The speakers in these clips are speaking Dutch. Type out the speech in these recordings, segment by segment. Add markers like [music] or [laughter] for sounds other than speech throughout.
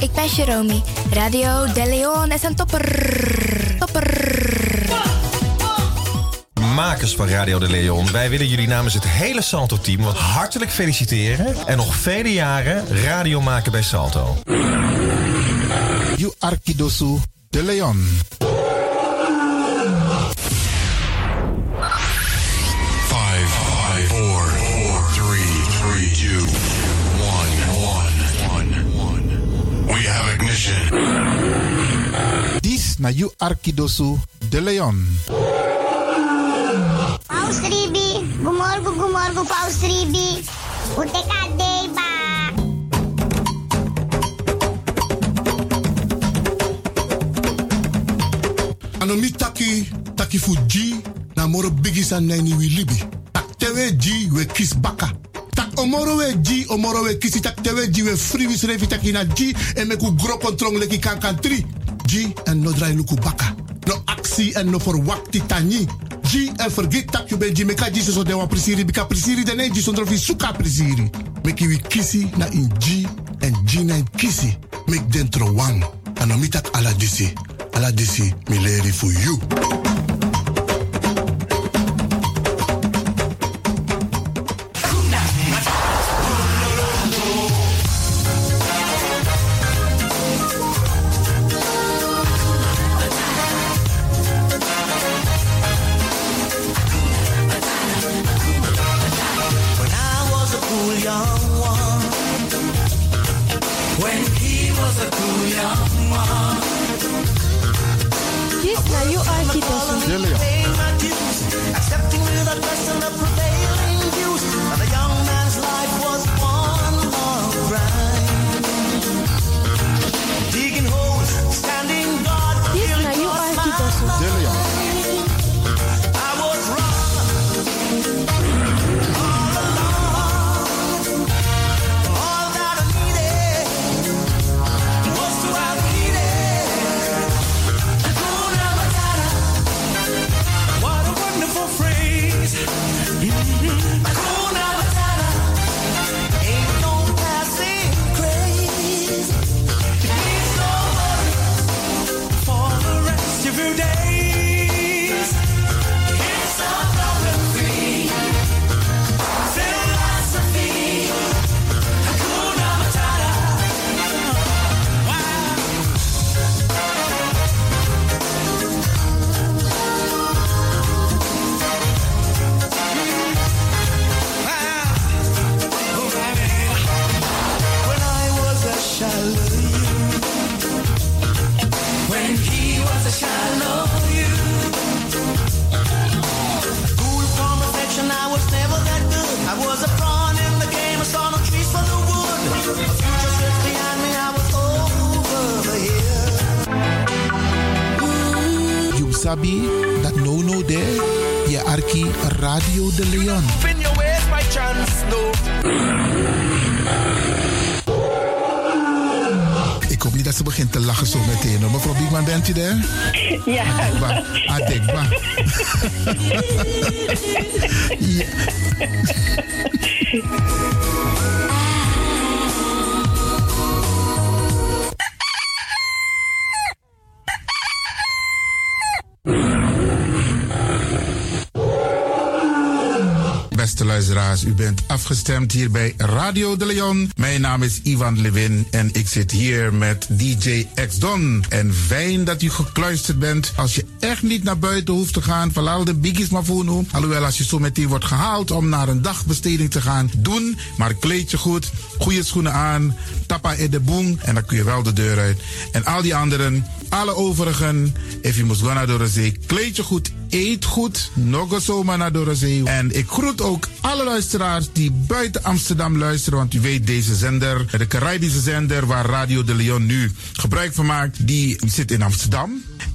ik ben Jeromy. Radio De Leon is een topper. Topper. Makers van Radio De Leon, wij willen jullie namens het hele Salto-team wat hartelijk feliciteren en nog vele jaren radio maken bij Salto. You Arkidosu De Leon. Ignition. This na You Arkidosu De Leon. Paus Ribi, gumorgo gumorgo Paus Ribi. Uteka deba. Anomi taki, taki fu G, na moro bigi san nani wi libi. Tak tewe G, we kis baka. Tak omoro we G, omoro we kisi tak tewe G, we free wis revi taki na G, en meku gro kontrong leki kan kan tri. G, en no drai luku baka. No actie en no for wakti tani. G, en forget tak you ben G, meka G so de wan prisiri, bika prisiri dene G, sondro fi suka prisiri. Meki wi kisi na in G, en G na in kisi. Mek dentro wang. Anomi tak ala disi. Ala disi, mi for you. Afgestemd hier bij Radio de Leon. Mijn naam is Ivan Levin en ik zit hier met DJ X Don. En fijn dat u gekluisterd bent. Als je echt niet naar buiten hoeft te gaan, verlaal de biggies maar voor nu. Alhoewel, als je zo meteen wordt gehaald om naar een dagbesteding te gaan, doen. Maar kleed je goed, goede schoenen aan, tappa in de boom en dan kun je wel de deur uit. En al die anderen, alle overigen, if je moest gaan naar de zee, kleed je goed, eet goed, nog zomaar naar de zee. En ik groet ook alle luisteraars die buiten Amsterdam luisteren, want u weet deze zender, de Caribische zender waar Radio de Leon nu gebruik van maakt, die zit in Amsterdam.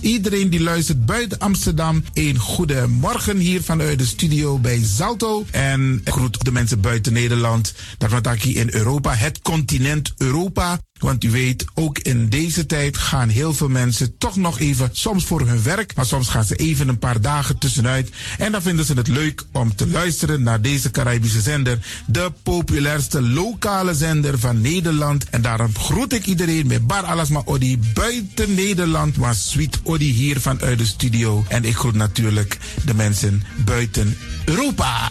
Iedereen die luistert buiten Amsterdam, een goede morgen hier vanuit de studio bij Zalto. En groet de mensen buiten Nederland, dat wat hier in Europa, het continent Europa. Want u weet, ook in deze tijd gaan heel veel mensen toch nog even, soms voor hun werk, maar soms gaan ze even een paar dagen tussenuit. En dan vinden ze het leuk om te luisteren naar deze Caribische zender, de populairste lokale zender van Nederland. En daarom groet ik iedereen met Bar Alasma Odi buiten Nederland, maar Sweet Hier vanuit de studio. En ik groet natuurlijk de mensen buiten Europa.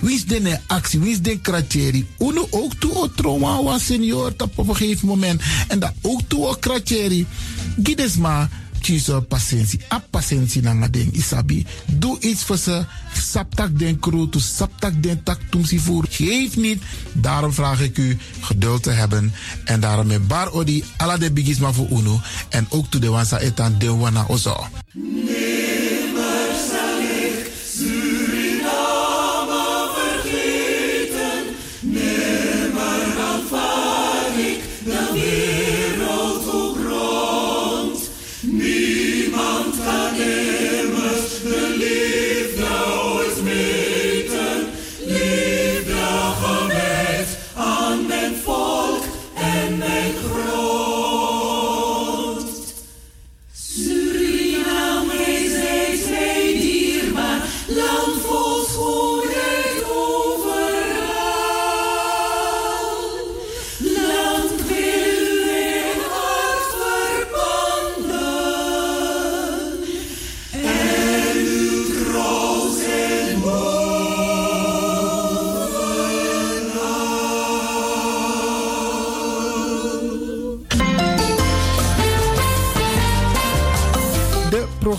Wie is de actie? Wie is de kratjeri? Uno ook toe was senior op een gegeven moment. En dat ook toe kratjeri. Gides maar kies patiëntie. A patiëntie na ding isabi. Doe iets voor ze. Saptak den crew, to saptak den tak tumsi voer. Geef niet. Daarom vraag ik u geduld te hebben. En daarom met bar odi ala de bigisma voor uno. En ook to de wansa etan de wana ozo. De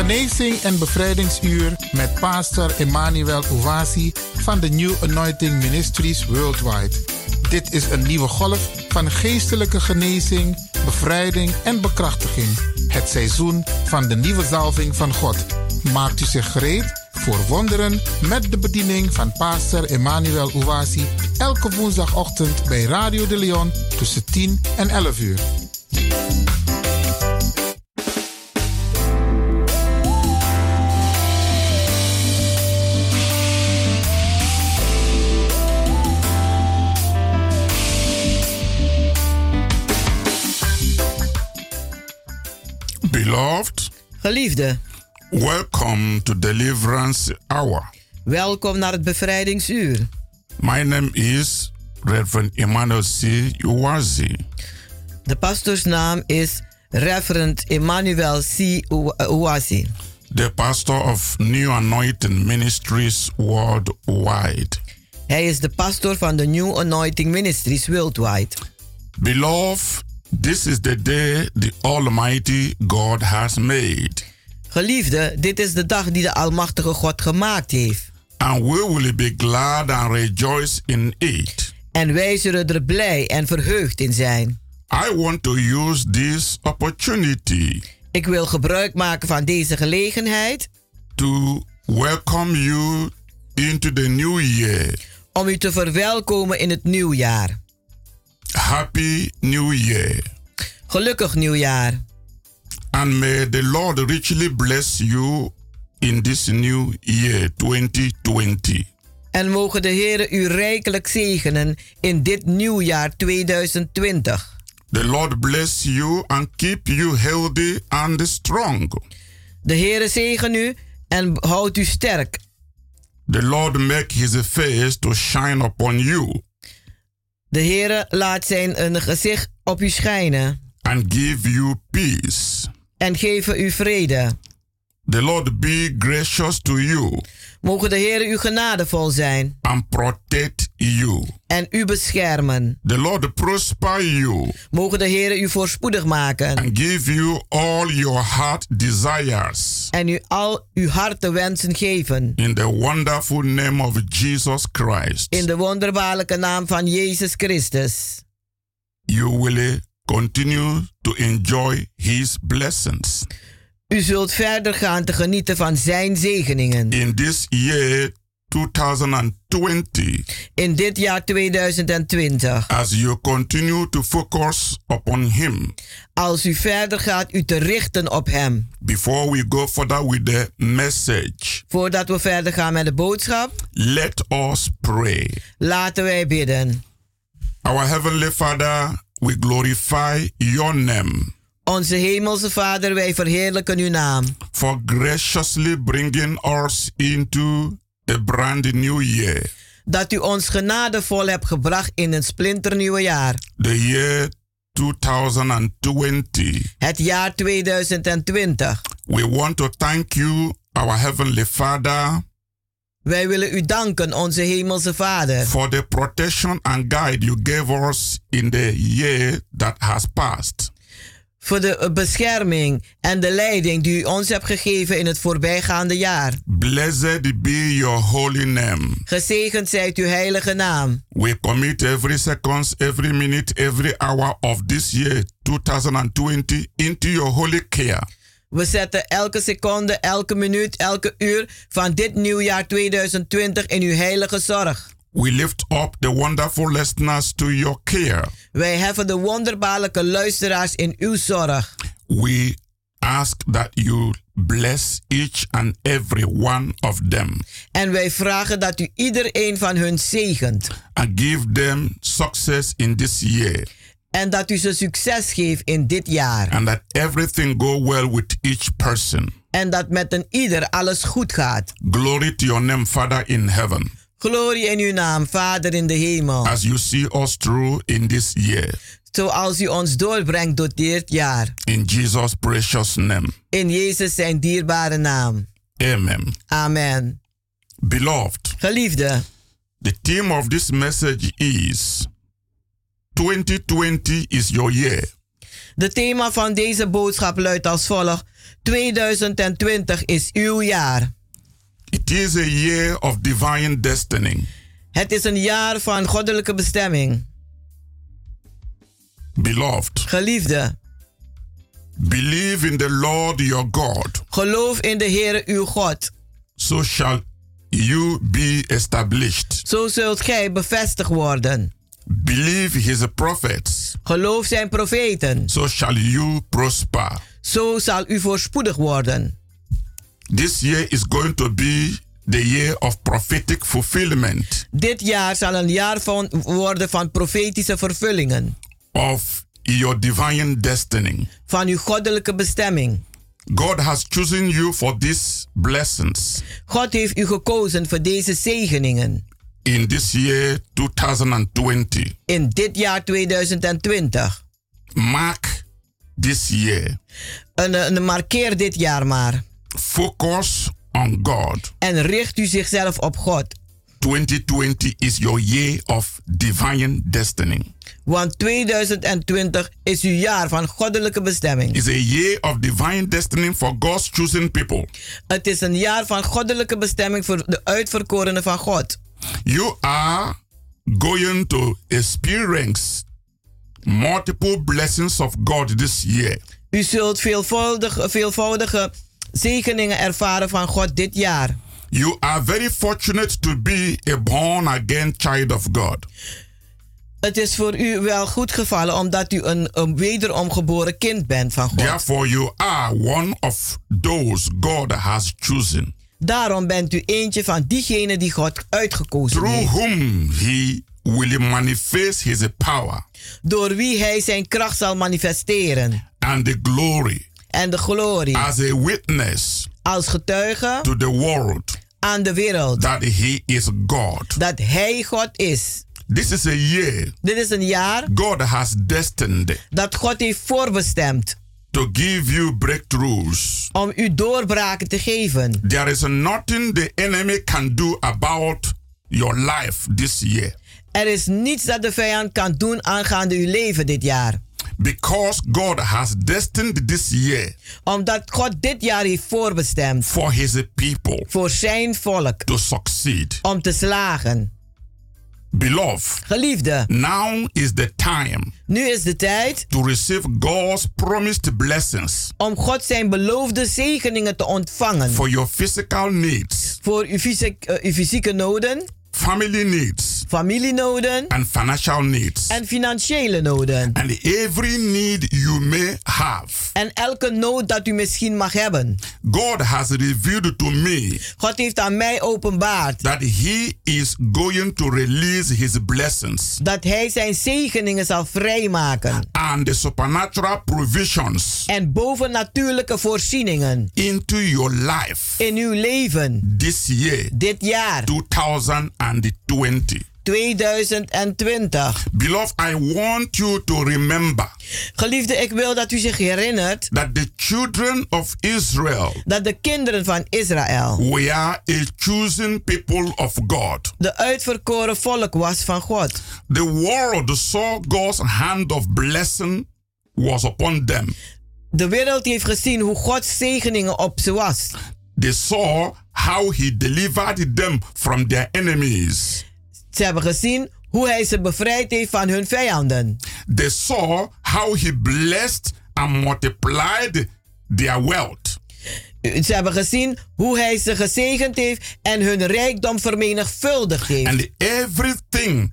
Genezing en bevrijdingsuur met pastor Emmanuel Owasi van de New Anointing Ministries Worldwide. Dit is een nieuwe golf van geestelijke genezing, bevrijding en bekrachtiging. Het seizoen van de nieuwe zalving van God. Maakt u zich gereed voor wonderen met de bediening van pastor Emmanuel Owasi elke woensdagochtend bij Radio de Leon tussen 10 en 11 uur. Beloved, Geliefde, welcome to Deliverance Hour. welkom naar het bevrijdingsuur. My name is Reverend Emmanuel C. Uwazi. De pastoorsnaam is Reverend Emmanuel C. Uwasi, the pastor of New Anointing Ministries worldwide. Hij is de pastor van de New Anointing Ministries Worldwide. Beloved, This is the day the Almighty God has made. Geliefde, dit is de dag die de Almachtige God gemaakt heeft. And we will be glad and rejoice in it. En wij zullen er blij en verheugd in zijn. I want to use this opportunity Ik wil gebruik maken van deze gelegenheid to welcome you into the new year. om u te verwelkomen in het nieuwjaar. Happy New Year. Gelukkig nieuwjaar. And may the Lord richly bless you in this new year 2020. En mogen de Heer u rijkelijk zegenen in dit nieuwjaar 2020. The Lord bless you and keep you healthy and strong. De Heer zegen u en houdt u sterk. The Lord make his face to shine upon you De Heer laat zijn een gezicht op u schijnen and give you peace. en geven u vrede. The Lord be gracious to you Mogen de Heer u genadevol zijn and protect you. en u beschermen. The Lord prosper you Mogen de Heer u voorspoedig maken and give you all your heart desires. en u al uw harte wensen geven. In the wonderful name of Jesus Christ, In de wonderbaarlijke naam van Jezus Christus. you will continue to enjoy his blessings. U zult verder gaan te genieten van zijn zegeningen. In this year 2020, In dit jaar 2020. as you continue to focus upon him, Als u verder gaat u te richten op hem. before we go further with the message, Voordat we verder gaan met de boodschap, let us pray. laten wij bidden. Our Heavenly Father, we glorify your name Onze hemelse Vader, wij verheerlijken uw naam. for graciously bringing us into a brand new year, Dat u ons genadevol hebt gebracht in een splinternieuwe jaar. the year 2020. Het jaar 2020. We want to thank you, our Heavenly Father, Wij willen u danken, onze hemelse Vader, for the protection and guide you gave us in the year that has passed. Voor de eh, bescherming en de leiding die u ons hebt gegeven in het voorbijgaande jaar. Blessed be your holy name. Gezegend zijt uw heilige naam. We commit every second, every minute, every hour of this year 2020 into your holy care. We zetten elke seconde, elke minuut, elke uur van dit nieuwjaar 2020 in uw heilige zorg. We lift up the wonderful listeners to your care. Wij heffen de wonderbaarlijke luisteraars in uw zorg. We ask that you bless each and every one of them En wij vragen dat u iedereen van hun zegent. and give them success in this year En dat u ze succes geeft in dit jaar. and that everything go well with each person. En dat met een ieder alles goed gaat. Glory to your name, Father in heaven, Glorie in uw naam, Vader in de hemel. as you see us through in this year. Zoals u ons doorbrengt door dit jaar. In Jesus' precious name. In Jezus zijn dierbare naam. Amen. Amen. Beloved, Geliefde, the theme of this message is 2020 is your year. de thema van deze boodschap luidt als volgt. 2020 is uw jaar. It is a year of divine destiny. Het is een jaar van goddelijke bestemming. Beloved, Geliefde, believe in the Lord your God, geloof in de Heere uw God. so shall you be established. Zo zult gij bevestigd worden. Believe his prophets, Geloof zijn profeten. so shall you prosper. Zo zal u voorspoedig worden. This year is going to be the year of prophetic fulfillment Dit jaar zal een jaar van, worden van profetische vervullingen. of your divine destiny. Van uw goddelijke bestemming. God has chosen you for these blessings God heeft u gekozen voor deze zegeningen. in this year 2020. In dit jaar 2020. Mark this year. En, en markeer dit jaar maar. Focus on God. En richt u zichzelf op God. 2020 is your year of divine destiny. Want 2020 is uw jaar van goddelijke bestemming. It's a year of divine destiny for God's chosen people. Het is een jaar van goddelijke bestemming voor de uitverkorenen van God. You are going to experience multiple blessings of God this year. U zult veelvoudige, veelvoudige zegeningen ervaren van God dit jaar. You are very fortunate to be a born again child of God. Het is voor u wel goed gevallen omdat u een, een wederom geboren kind bent van God. Therefore, you are one of those God has chosen, Daarom bent u eentje van diegenen die God uitgekozen through heeft. whom He will manifest His power Door wie hij zijn kracht zal manifesteren. and the glory En de glorie as a witness als getuige to the world aan de wereld. that He is God. Dat hij God is. This is a year Dit is een jaar God has destined dat God heeft voorbestemd to give you breakthroughs. om u doorbraken te geven. There is nothing the enemy can do about your life this year Er is niets dat de vijand kan doen aangaande uw leven dit jaar. Because God has destined this year Omdat God dit jaar heeft voorbestemd for his people voor zijn volk to succeed. om te slagen. Beloved, Geliefde, now is the time nu is de tijd to receive God's promised blessings om God zijn beloofde zegeningen te ontvangen. for your physical needs, Voor uw, fysiek, eh, uw fysieke noden, family needs, familienoden and financial needs. en financiële noden. And every need you may have. En elke nood dat u misschien mag hebben. God has revealed to me God heeft aan mij openbaard that He is going to release His blessings dat hij zijn zegeningen zal vrijmaken. and the supernatural provisions En bovennatuurlijke voorzieningen into your life in uw leven this year, dit jaar 2020. 2020. Beloved, I want you to remember Geliefde, ik wil dat u zich herinnert that the children of Israel dat de kinderen van Israël were a chosen people of God. de uitverkoren volk was van God. The world saw God's hand of blessing was upon them. De wereld heeft gezien hoe Gods zegeningen op ze was. They saw how he delivered them from their enemies. Ze hebben gezien hoe hij ze bevrijd heeft van hun vijanden. They saw how he blessed and multiplied their wealth. Ze hebben gezien hoe hij ze gezegend heeft en hun rijkdom vermenigvuldigd heeft. And everything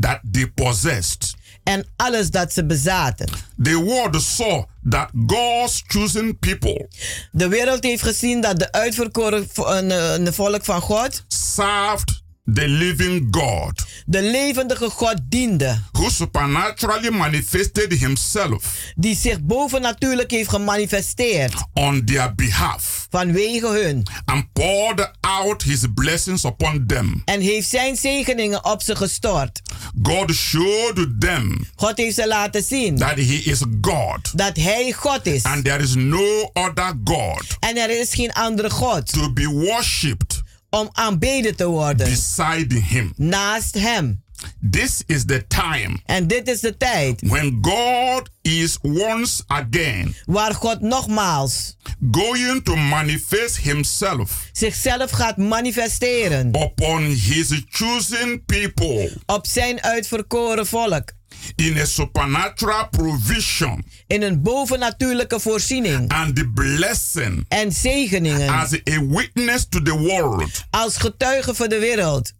that they possessed. En alles dat ze bezaten. The world saw that God's chosen people De wereld heeft gezien dat de uitverkoren een, eh, een volk van God served the living God de levendige God diende. who supernaturally manifested himself Die zich bovennatuurlijk heeft gemanifesteerd on their behalf vanwege hun. and poured out his blessings upon them. En heeft zijn zegeningen op ze gestort. God showed them God heeft ze laten zien that he is God dat hij God is. and there is no other God En er is geen andere God to be worshipped om aanbeden te worden beside him. naast hem. This is the time En dit is de tijd when God is once again waar God nogmaals going to manifest himself zichzelf gaat manifesteren upon his chosen people op zijn uitverkoren volk. in a supernatural provision In een bovennatuurlijke voorziening and the blessing en zegeningen as a witness to the world. als getuige voor de wereld.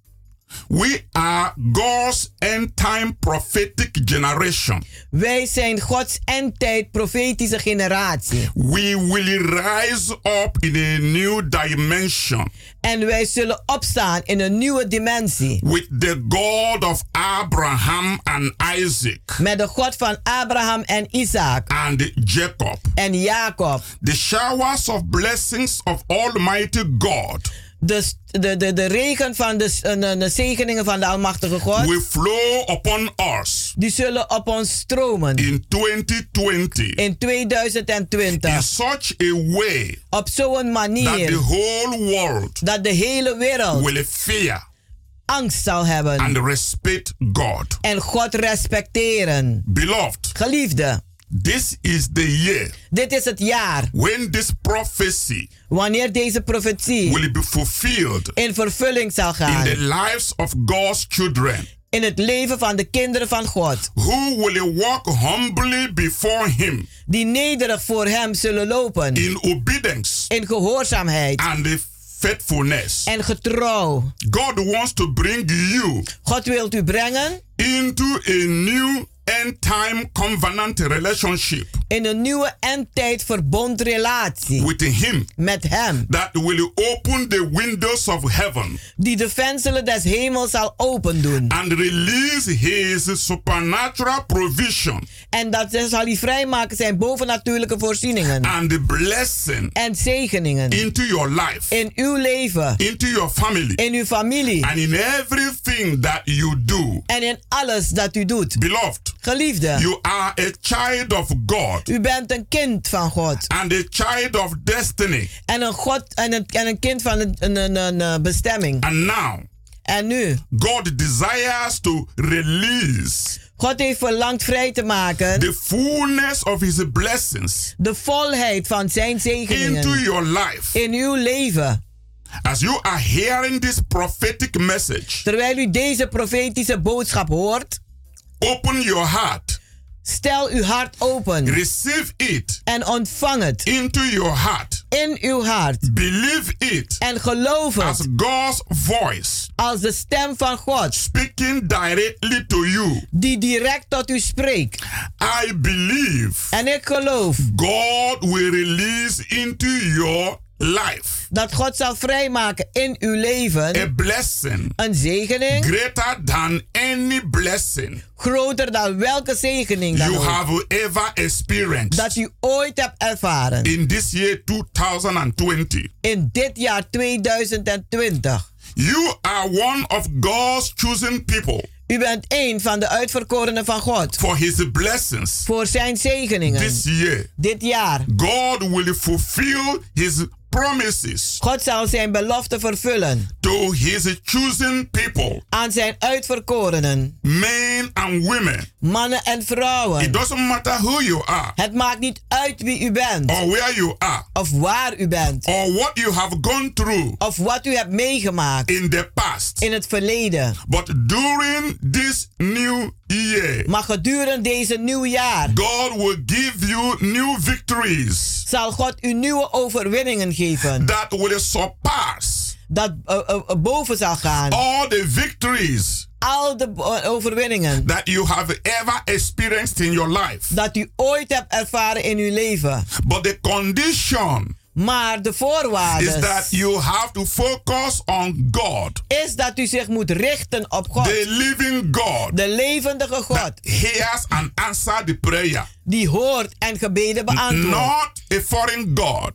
We are God's end time prophetic generation. Wij zijn Gods endtijd profetische generatie. We will rise up in a new dimension En wij zullen opstaan in een nieuwe dimensie. with the God of Abraham and Isaac Met de God van Abraham en Isaac and Jacob. en Jacob. The showers of blessings of Almighty God De, de, de, de regen van de, de, de zegeningen van de Almachtige God. will flow upon us Die zullen op ons stromen in 2020 in in 2020. such a way Op zo'n that the manier whole world dat de hele wereld will fear angst zal hebben. and respect God. En God respecteren. Beloved, Geliefde, this is the year dit is het jaar when this prophecy wanneer deze profetie will be fulfilled in vervulling zal in gaan. the lives of God's children In het leven van de kinderen van God. who will walk humbly before Him Die nederig voor hem zullen lopen. in obedience In gehoorzaamheid. and faithfulness. En getrouw. God wants to bring you God wil u brengen into a new end time covenant relationship in een nieuwe endtijd verbondrelatie with Him met hem. that will open the windows of heaven Die de venstelen des hemels zal open doen. and release His supernatural provision En dat zal hij vrijmaken zijn bovennatuurlijke voorzieningen. and the blessing En zegeningen. into your life, In uw leven. into your family, In uw familie. and in everything that you do. En in alles dat u doet. Beloved, Geliefde. you are a child of God U bent een kind van God. and a child of destiny. En een, God, en een, en een kind van een, een, een, een, een bestemming. And now, En nu. God desires to release God heeft verlangd vrij te maken. the fullness of His blessings De volheid van zijn into zegeningen. your life. In uw leven. As you are hearing this prophetic message, Terwijl u deze profetische boodschap hoort. Open your heart, Stel uw hart open. receive it En ontvang het. into your heart, In uw hart. believe it En geloof as het. God's voice Als de stem van God. speaking directly to you. Die direct tot u spreekt. I believe En ik geloof. God will release into your life Dat God zal vrijmaken in uw leven. a blessing Een zegening. greater than any blessing Groter dan welke zegening dan you ook. have ever experienced Dat u ooit hebt ervaren. in this year 2020. In dit jaar 2020. You are one of God's chosen people U bent een van de uitverkorenen van God. for his blessings Voor zijn zegeningen. this year. Dit jaar. God will fulfill his promises God zal zijn belofte vervullen. to his chosen people, Aan zijn uitverkorenen. men and women. Mannen en It vrouwen. doesn't matter who you are Het maakt niet uit wie u bent. or where you are Of waar u bent. or what you have gone through Of wat u hebt meegemaakt. in the past. In het verleden. But during this new year, Maar gedurende deze nieuwjaar. God will give you new victories Zal God u nieuwe overwinningen geven. that will surpass Dat eh, eh, boven zal gaan. all the victories Al de overwinningen. that you have ever experienced in your life. Dat u ooit hebt ervaren in uw leven. But the condition Maar de voorwaarde is that you have to focus on God, is dat u zich moet richten op God. the living God, De levendige God. that hears and answers the prayer, Die hoort en gebeden beantwoordt. not a foreign God,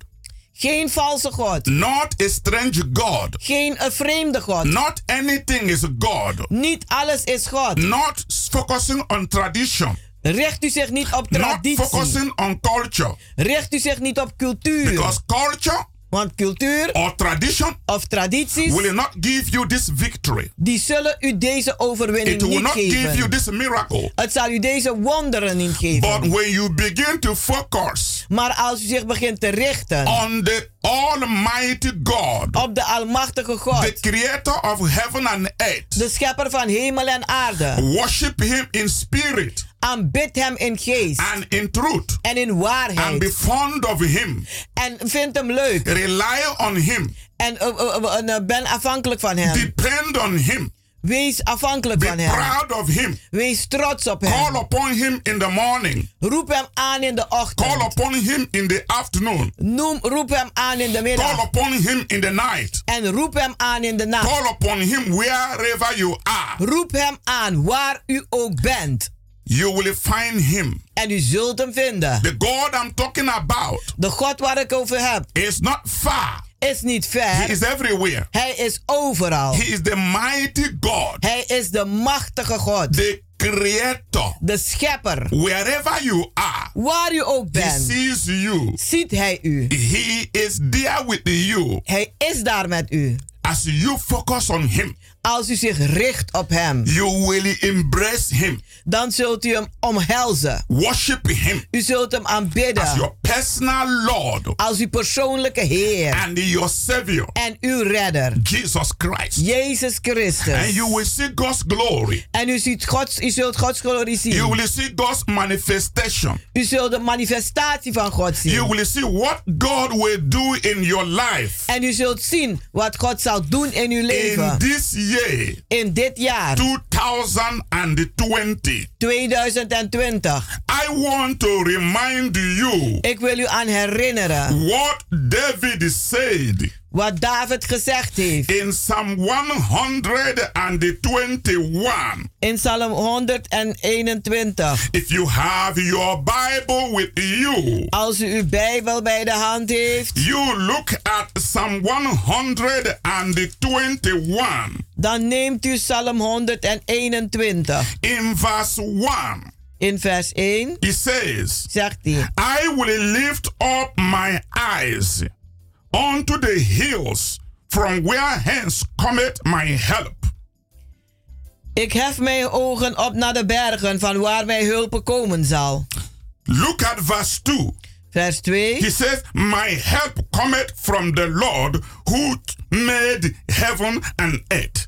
Geen valse God. not a strange God, Geen een vreemde God. not anything is God, Niet alles is God. not focusing on tradition, Richt u zich niet op not traditie. focusing on culture, Richt u zich niet op cultuur. because culture Want cultuur or tradition of tradities, will not give you this victory. die zullen u deze overwinning It will niet not give you geven. this miracle. Het zal u deze wonderen niet But geven. when you begin to focus Maar als u zich begint te richten on the Almighty God, op de Almachtige the God, creator of heaven and earth, de schepper van hemel en aarde, worship Him in spirit aanbid hem in geest and in truth, en in and be waarheid. fond of Him, En vind hem leuk. rely on Him, En uh, uh, uh, uh, ben afhankelijk van hem. depend on Him, Wees afhankelijk be van hem. proud of Him, Wees trots op call hem. upon Him in the morning, Roep hem aan in de call ochtend. upon Him in the afternoon, Noem, roep hem aan in de call middag. upon Him in the night, En roep hem aan in de nacht. call upon Him wherever you are. Roep hem aan waar u ook bent. You will find Him. En u zult hem vinden. The God I'm talking about De God waar ik over heb is not far. is niet He ver. is everywhere. Hij is overal. He is the mighty God, Hij is de machtige God. the creator. De schepper. Wherever you are, Waar u ook He bent. sees you. Ziet hij u. He is there with you Hij is daar met u. as you focus on Him. Als u zich richt op hem. You will embrace him. Dan zult u hem omhelzen. Worship him. U zult hem aanbidden. As your personal Lord. Als uw persoonlijke Heer. And your Savior. En uw redder. Jesus Christ. Jezus Christus. And you will see God's glory. En u, ziet Gods, u zult Gods glorie zien. You will see God's manifestation. U zult de manifestatie van God zien. You will see what God will do in your life. En u zult zien wat God zal doen in uw leven. In this In dit jaar. 2020. 2020. I want to remind you. Ik wil u aan herinneren. What David said. Wat David gezegd heeft. In Psalm 121. In Psalm 121. If you have your Bible with you. Als u uw Bijbel bij de hand heeft. You look at Psalm 121. Dan neemt u Psalm 121. In verse 1. In vers 1. He says. Zegt hij. I will lift up my eyes unto the hills from where hence cometh my help. Ik hef mijn ogen op naar de bergen van waar mijn hulp komen zal. Look at verse 2. Vers 2. He says, My help cometh from the Lord who made heaven and earth.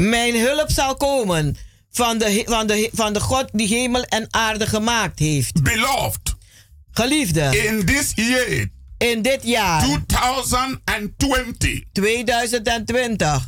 Mijn hulp zal komen van de, van de, van de God die hemel en aarde gemaakt heeft. Beloved. Geliefde. In this year. In dit jaar. 2020. 2020.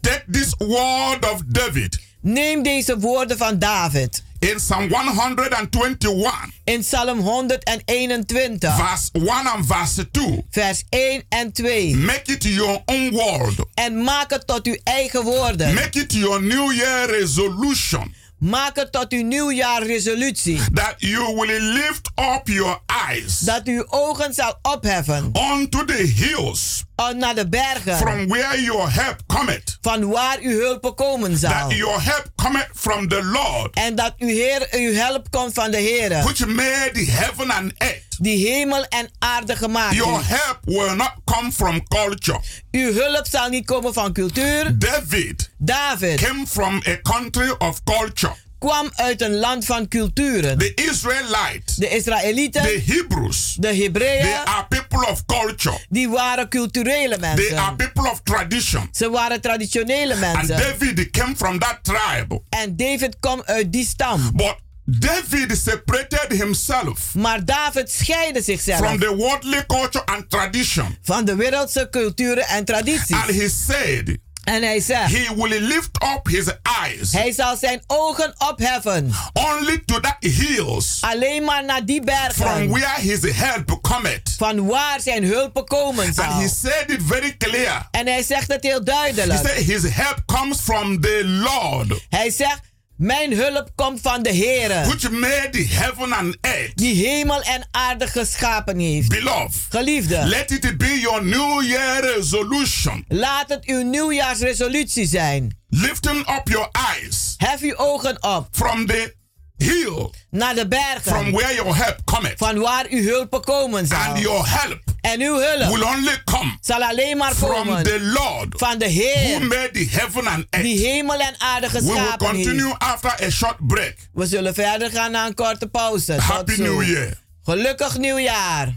Take this word of David. Neem deze woorden van David. In Psalm 121. In Psalm 121. Vers 1 en verse 2. Vers 1 en 2. Make it your own word. En maak het tot uw eigen woorden. Make it your New Year resolution. Maak het tot uw nieuwjaarresolutie. That you will lift up your eyes. Dat uw ogen zal opheffen. Unto the hills. Naar de bergen. From where your help cometh. Van waar uw hulp komen zal. That your help cometh from the Lord. En dat uw, Heer, uw help komt van de Heer. Which made heaven and earth. Die hemel en aarde gemaakt Your help will not come from culture. Uw hulp zal niet komen van cultuur. David. David. Came from a country of culture. Kwam uit een land van culturen. The Israelites. De Israëlieten. The Hebrews. De Hebreeën. They are people of culture. Die waren culturele mensen. They are people of tradition. Ze waren traditionele mensen. And David came from that tribe. En David kwam uit die stam. But David separated himself. Maar David scheidde zichzelf. From the worldly culture and tradition. Van de wereldse culturen en tradities. And he said. En hij zegt. He will lift up his eyes. Hij zal zijn ogen opheffen. Only to that hills. Alleen maar naar die bergen. From where his help cometh. Van waar zijn hulp komen zal. And he said it very clear. En hij zegt het heel duidelijk. He said his help comes from the Lord. Hij zegt mijn hulp komt van de Heer. Which made heaven and earth. Die hemel en aarde geschapen heeft. Beloved. Geliefde. Let it be your New Year resolution. Laat het uw nieuwjaarsresolutie zijn. Lifting up your eyes. Hef uw ogen op. From the hill. Naar de bergen. From where your help cometh. Van waar uw hulp komen zal. And your help. En uw hulp will only come zal alleen maar from komen the Lord van de Heer who made the heaven and earth. die hemel en aarde We will geschapen continue heeft. after a short break. We zullen verder gaan na een korte pauze. Happy. New Year. Gelukkig nieuwjaar.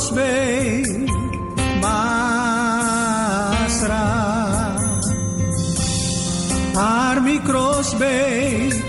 Armi crossbay masra Armi crossbay dir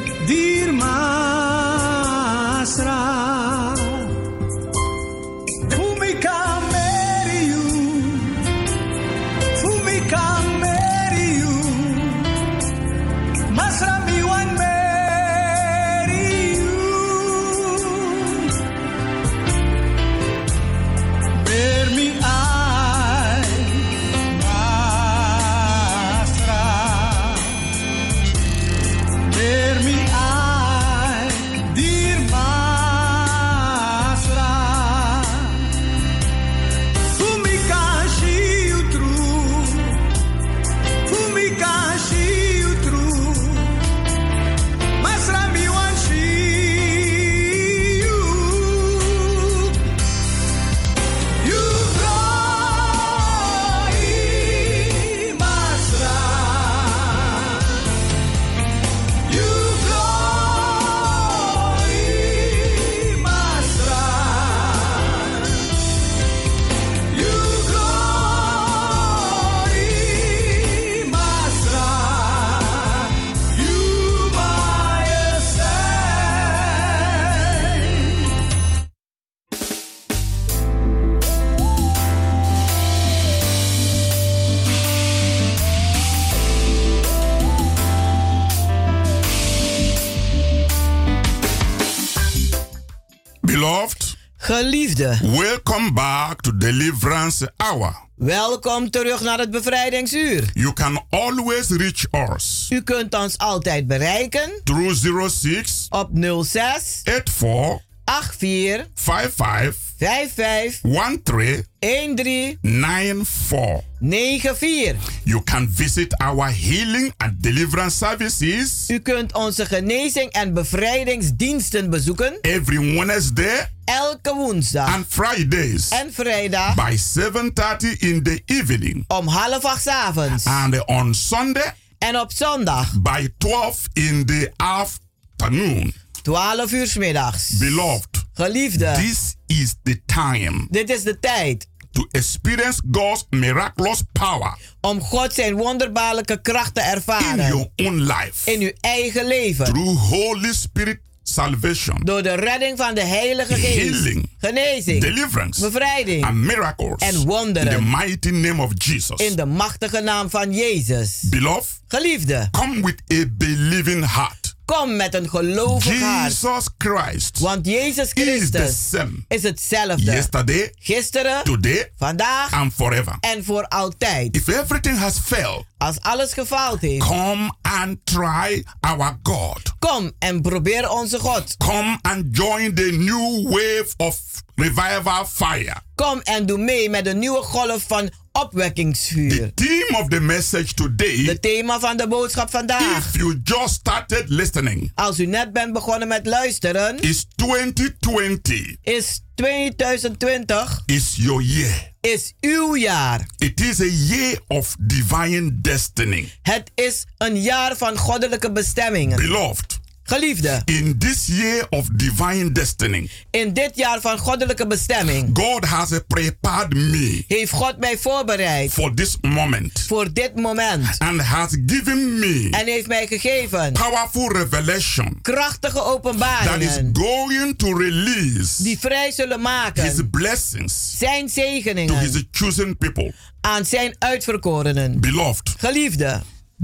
Geliefde, welcome back to Deliverance Hour. welkom terug naar het bevrijdingsuur. You can always reach us U kunt ons altijd bereiken through 06 op 06 84 84 55 55 13 13 94. 94. You can visit our healing and deliverance services U kunt onze genezing en bevrijdingsdiensten bezoeken every Wednesday elke woensdag and Fridays en vrijdag by 7:30 in the evening om half acht 's avonds. and on Sunday En op zondag by 12 in the afternoon. 12 uur 's middags. Beloved, Geliefde, this is the time dit is de tijd to experience God's miraculous power om God zijn wonderbaarlijke kracht te in ervaren your own life in uw eigen leven. through Holy Spirit salvation, Door de redding van de Heilige Geest. Healing. Genezing. deliverance, Bevrijding. and miracles En in wonderen. the mighty name of Jesus. In de machtige naam van Jezus. Beloved, Geliefde, come with a believing heart. Kom met een gelovig hart. Jesus Christ Want Jezus is the Christus same is hetzelfde. yesterday, Gisteren, today, vandaag and forever. en voor altijd. If everything has failed, Als alles gefaald heeft, come and try our God. kom en probeer onze God. Come and join the new wave of revival fire. Kom en doe mee met de nieuwe golf van opwekkingsvuur. Theme of the message today, De thema van de boodschap vandaag. if you just started listening, Als u net bent begonnen met luisteren, is 2020 is 2020 is your year. is uw jaar. It is a year of divine destiny. Het is een jaar van goddelijke bestemmingen. Beloved, Geliefde, in this year of divine destiny, in dit jaar van goddelijke bestemming. God has prepared me heeft God mij voorbereid. for this moment. Voor dit moment. and has given me En heeft mij gegeven powerful revelation krachtige that is openbaringen going to release die vrij zullen his maken blessings zijn to zegeningen his chosen people. aan zijn uitverkorenen. Beloved, Geliefde,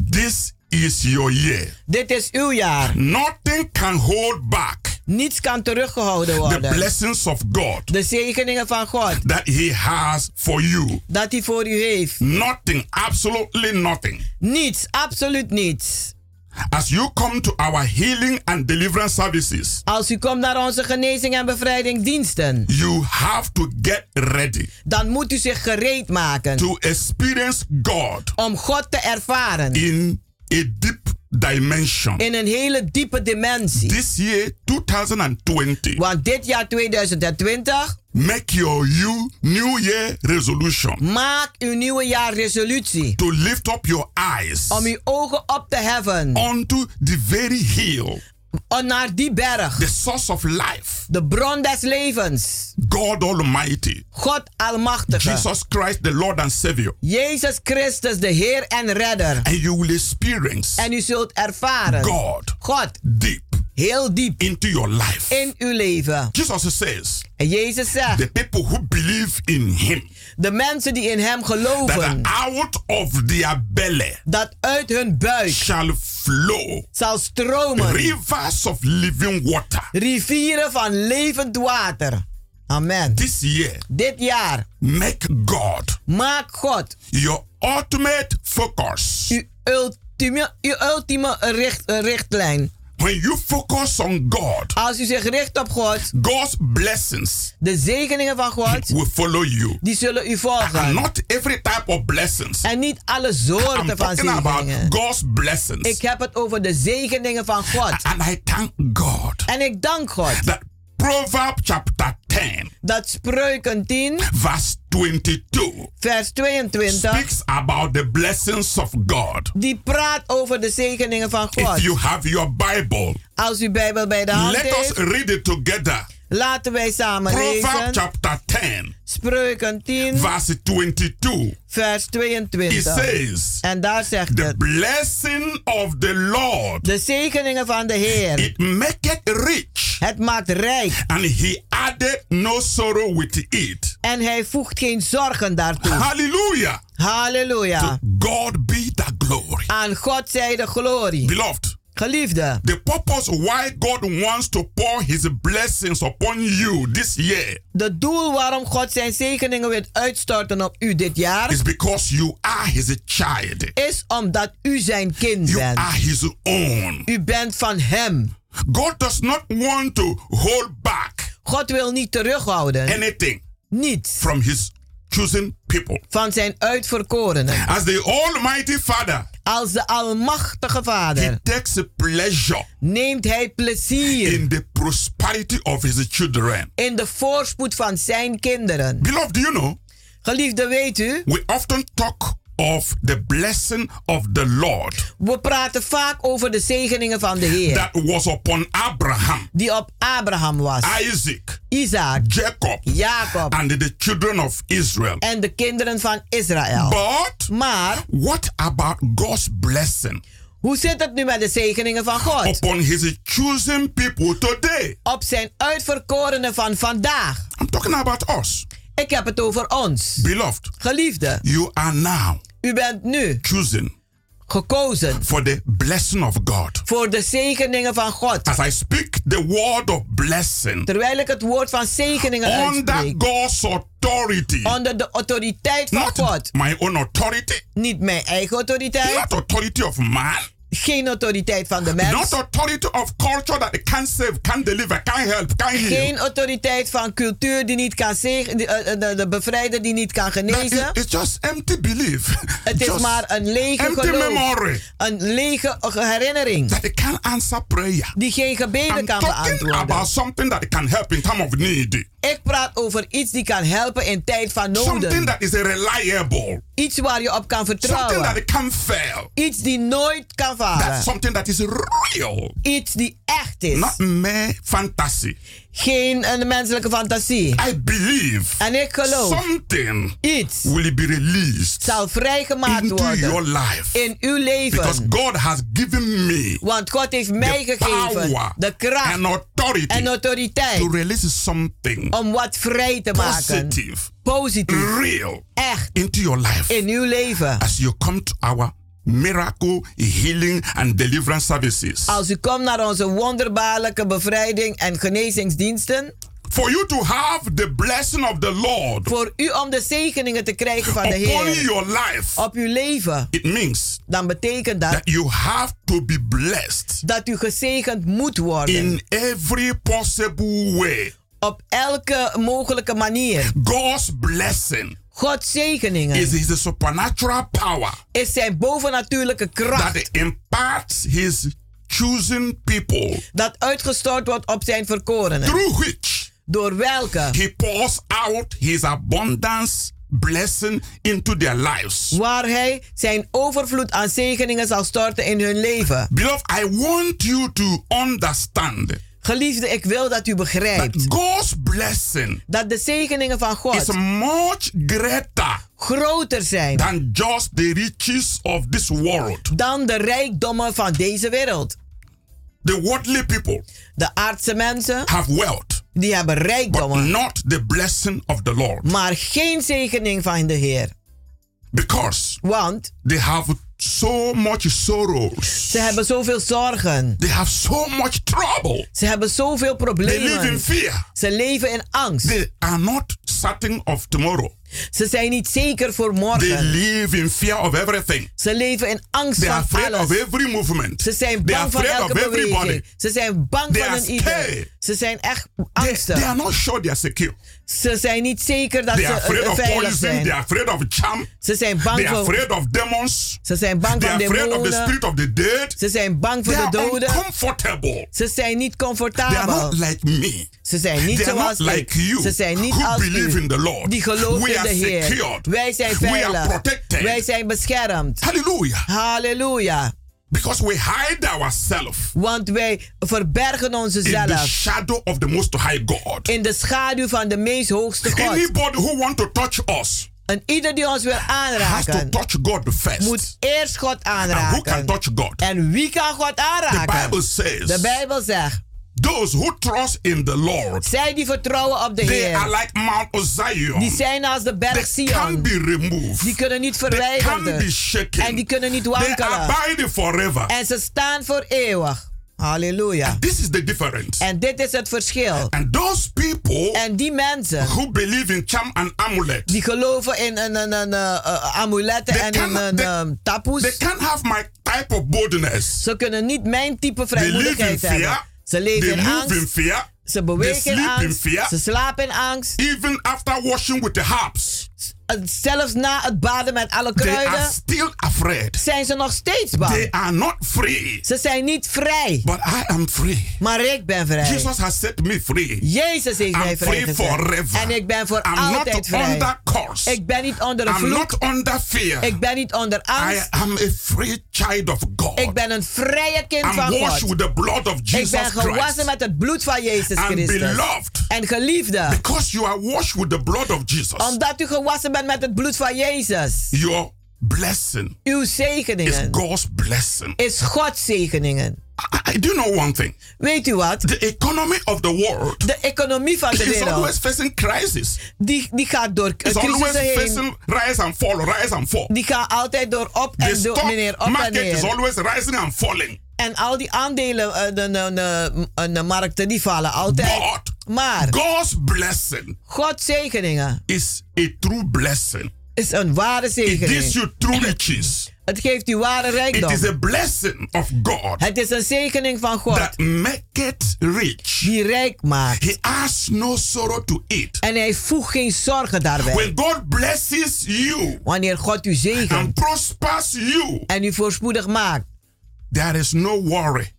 this is your year. dit is uw jaar. Nothing can hold back Niets kan teruggehouden the worden. blessings of God De zegeningen van God that he has for you. dat hij voor u heeft. Nothing, absolutely nothing. Niets, absoluut niets. As you come to our healing and deliverance services, Als u komt naar onze genezing en bevrijding diensten, you have to get ready dan moet u zich gereed maken to experience God om God te ervaren in a deep dimension. in een hele diepe dimensie. This year, 2020, Want dit jaar 2020, make your you new year resolution. Maak uw nieuwe jaar resolutie. To lift up your eyes om uw ogen op te heffen. onto the very hill, naar die berg, the source of life, de bron des levens, God Almighty, God Almachtige, Jesus Christ, the Lord and Savior. Jezus Christus, de Heer en Redder. And you will experience En u zult ervaren, God God, deep heel diep into your life. in uw leven. Jesus says, En Jezus zegt, the people who believe in Him, de mensen die in Hem that geloven, out of their belly dat uit hun buik shall flow zal stromen rivers of living water. rivieren van levend water. Amen. This year, Dit jaar, make God maak God your ultimate focus. uw ultieme, uw ultieme richt, richtlijn. When you focus on God, Als u zich richt op God, God's blessings de zegeningen van God, will follow you. die zullen u And volgen. not every type of blessings. En niet alle I'm soorten van talking about zegeningen. God's blessings. Ik heb het over de zegeningen van God. And I thank God En ik dank God that Proverbs chapter 10, dat Spreuken 10, verse 22, vers 22, speaks about the blessings of God. die praat over de zegeningen van If God. you have your Bible, Als u Bijbel bij de hand let us heeft, read it together. Laten wij samen lezen. chapter 10, Spreuken 10, verse 22. vers It 22. says, En daar zegt The het. blessing of the Lord, De zegeningen van de Heer. it maketh rich, Het maakt rijk. and he added no sorrow with it. En hij voegt geen zorgen daartoe. Hallelujah. Halleluja. God be the glory. Aan God zij de glorie. Beloved, Geliefde, The purpose why God wants to pour his blessings upon you this year de doel waarom God zijn zegeningen wil uitstorten op u dit jaar is because you are his child. is omdat u zijn kind You bent. are his own. U bent van hem. God does not want to hold back God wil niet terughouden. anything Niets from his chosen people. van zijn uitverkorenen. As the Almighty Father, Als de Almachtige he Vader takes pleasure neemt hij plezier in the prosperity of his children. in de voorspoed van zijn kinderen. Beloved, do you know? Geliefde, weet u, We often talk of the blessing of the Lord we praten vaak over de zegeningen van de Heer. that was upon Abraham, Die op Abraham was, Isaac, Isaac, Jacob, Jacob and the children of Israel. en de kinderen van Israël. But Maar what about God's blessing hoe zit het nu met de zegeningen van God? upon his chosen people today? Op zijn uitverkorenen van vandaag. I'm talking about us. Ik heb het over ons. Beloved, Geliefde, you are now u bent nu chosen gekozen for the blessing of God. voor de zegeningen van God. As I speak the word of blessing Terwijl ik het woord van zegeningen under uitspreek. God's authority, Onder de autoriteit van not God. my own authority, Niet mijn eigen autoriteit. not authority of man, Geen autoriteit van de mens. not authority of culture that can't save, can't deliver, can't help, can't heal. Geen autoriteit van cultuur die niet kan zegen, die, eh, de, de bevrijder die niet kan That genezen. is- it's just empty belief. [laughs] Het is Just maar een lege empty geloof. memory Een lege herinnering. that it can't answer prayer. Die geen gebeden I'm kan beantwoorden. about something that can help in time of need. Ik praat over iets die kan helpen in tijd van Something noden. that is reliable. Iets waar je op kan Something vertrouwen. that it can fail. Iets die nooit kan That's falen. something that is real. Iets die echt is. Not mere fantasy. Geen een menselijke fantasie. I believe En ik geloof, something iets will be released zal vrijgemaakt into your worden life. in uw Because leven. God has given me Want God heeft mij the gegeven power de kracht and authority en autoriteit to release something om wat vrij te maken. positive, Positief. real Echt. into your life In uw leven. as you come to our miracle healing and deliverance services. Als u komt naar onze wonderbaarlijke bevrijding en genezingsdiensten. For you to have the blessing of the Lord Voor u om de zegeningen te krijgen van de Heer. your life, Op uw leven. it means Dan betekent dat that you have to be blessed dat u gezegend moet worden. in every possible way. Op elke mogelijke manier. God's blessing Gods zegeningen is his supernatural power is zijn bovennatuurlijke kracht. that imparts his chosen people Dat uitgestort wordt op zijn verkorenen. through which Door welke? he pours out his abundance blessing into their lives. Waar hij zijn overvloed aan zegeningen zal storten in hun leven. Beloved, I want you to understand Geliefde, ik wil dat u begrijpt God's blessing dat de zegeningen van is God much greater groter zijn than just the riches of this world. dan de rijkdommen van deze wereld. The worldly people De aardse mensen, have wealth, die hebben but rijkdommen, not the blessing of the Lord. maar geen zegening van de Heer. Because Want they have so much sorrows. ze hebben zoveel zorgen. They have so much trouble. Ze hebben zoveel They live in problemen. fear. Ze leven in angst. They are not certain of tomorrow. Ze zijn niet zeker voor They morgen. live in fear of everything. Ze leven in angst They are van afraid of alles. every movement. Ze zijn They are bang van elke of everybody. beweging. Ze zijn bang They van een ieder. Ze zijn echt They, they angstig. are not sure they are secure. Ze zijn niet zeker dat They ze of veilig poison. They zijn. are afraid of charm. Ze zijn They bang are voor, afraid of demons. ze zijn bang They van are afraid of the demonen. spirit of the dead. Ze zijn bang voor They de doden. uncomfortable. Ze zijn niet They are comfortabel. not like me. Ze zijn niet They zoals not like you Ze zijn niet als believe u. in the Lord. Die geloven We in de Heer. secured. Wij zijn We are veilig. protected. Wij zijn beschermd. Hallelujah. Halleluja. Because we hide ourselves Want wij verbergen in the onszelf shadow of the Most High God. in de schaduw van de meest hoogste God. Anybody who want to touch us En ieder die ons wil has to aanraken, touch God first. moet eerst God And who can aanraken. touch God? En wie kan God The aanraken? Bible says De Bijbel zegt, Those who trust in the Lord, Zij die vertrouwen op de they are Heer. like Mount Zion. Die zijn als de berg They can be removed. Die kunnen niet They can be verwijderd. shaken. En die kunnen niet They wankelen. abide forever. En ze staan voor eeuwig. Halleluja. This is the difference. En dit is het verschil. And those people En die mensen who believe in charm and amulet, die geloven in een, een, een, eh, amuletten They en can- in een they- they tapoes. can't have my type of boldness. Ze kunnen niet mijn type They vrijmoedigheid hebben. fear. Ze leven in move in angst. fear. Ze bewegen in angst. fear. Ze slapen in angst. Even after washing with the herbs, Eh, Zelfs na het baden met alle they are kruiden still afraid. zijn ze nog steeds They bang. are not free. Ze zijn niet vrij. But I am free. Maar ik ben vrij. Jesus has set me free. Jezus heeft I'm mij free vrijgezet. forever. En ik ben voor I'm altijd not vrij. under curse. Ik ben niet onder een I'm vloek. not under fear. Ik ben niet onder I angst. am a free child of God. Ik ben een vrije kind I'm van washed God. with the blood of Ik Jesus ben gewassen Christ. met het bloed van Jezus And Christus. beloved. En geliefde. Because you are washed with the blood of Jesus. Omdat u gewassen bent met het bloed van Jezus. Your blessing Uw is zegeningen God's blessing. is Gods zegeningen. I, I do know one thing. Weet u wat? The economy of the world De economie van de is always wereld, facing crisis. die, die gaat door It's always facing rise and fall, rise and fall. Die gaan altijd door op The en door meneer op en market is neer. always rising and falling. En al die aandelen, eh, de, de, de, de markten, die vallen altijd. But Maar God's blessing Gods zegeningen is a true blessing. is een ware It gives zegening. you true riches. Het geeft u ware It rijkdom. is a blessing of God Het is een zegening van God that maketh rich. die rijk maakt. He has no sorrow to it. En hij voegt geen zorgen daarbij. When God blesses you Wanneer God u and zegent prospers you, en u voorspoedig maakt, there is no worry.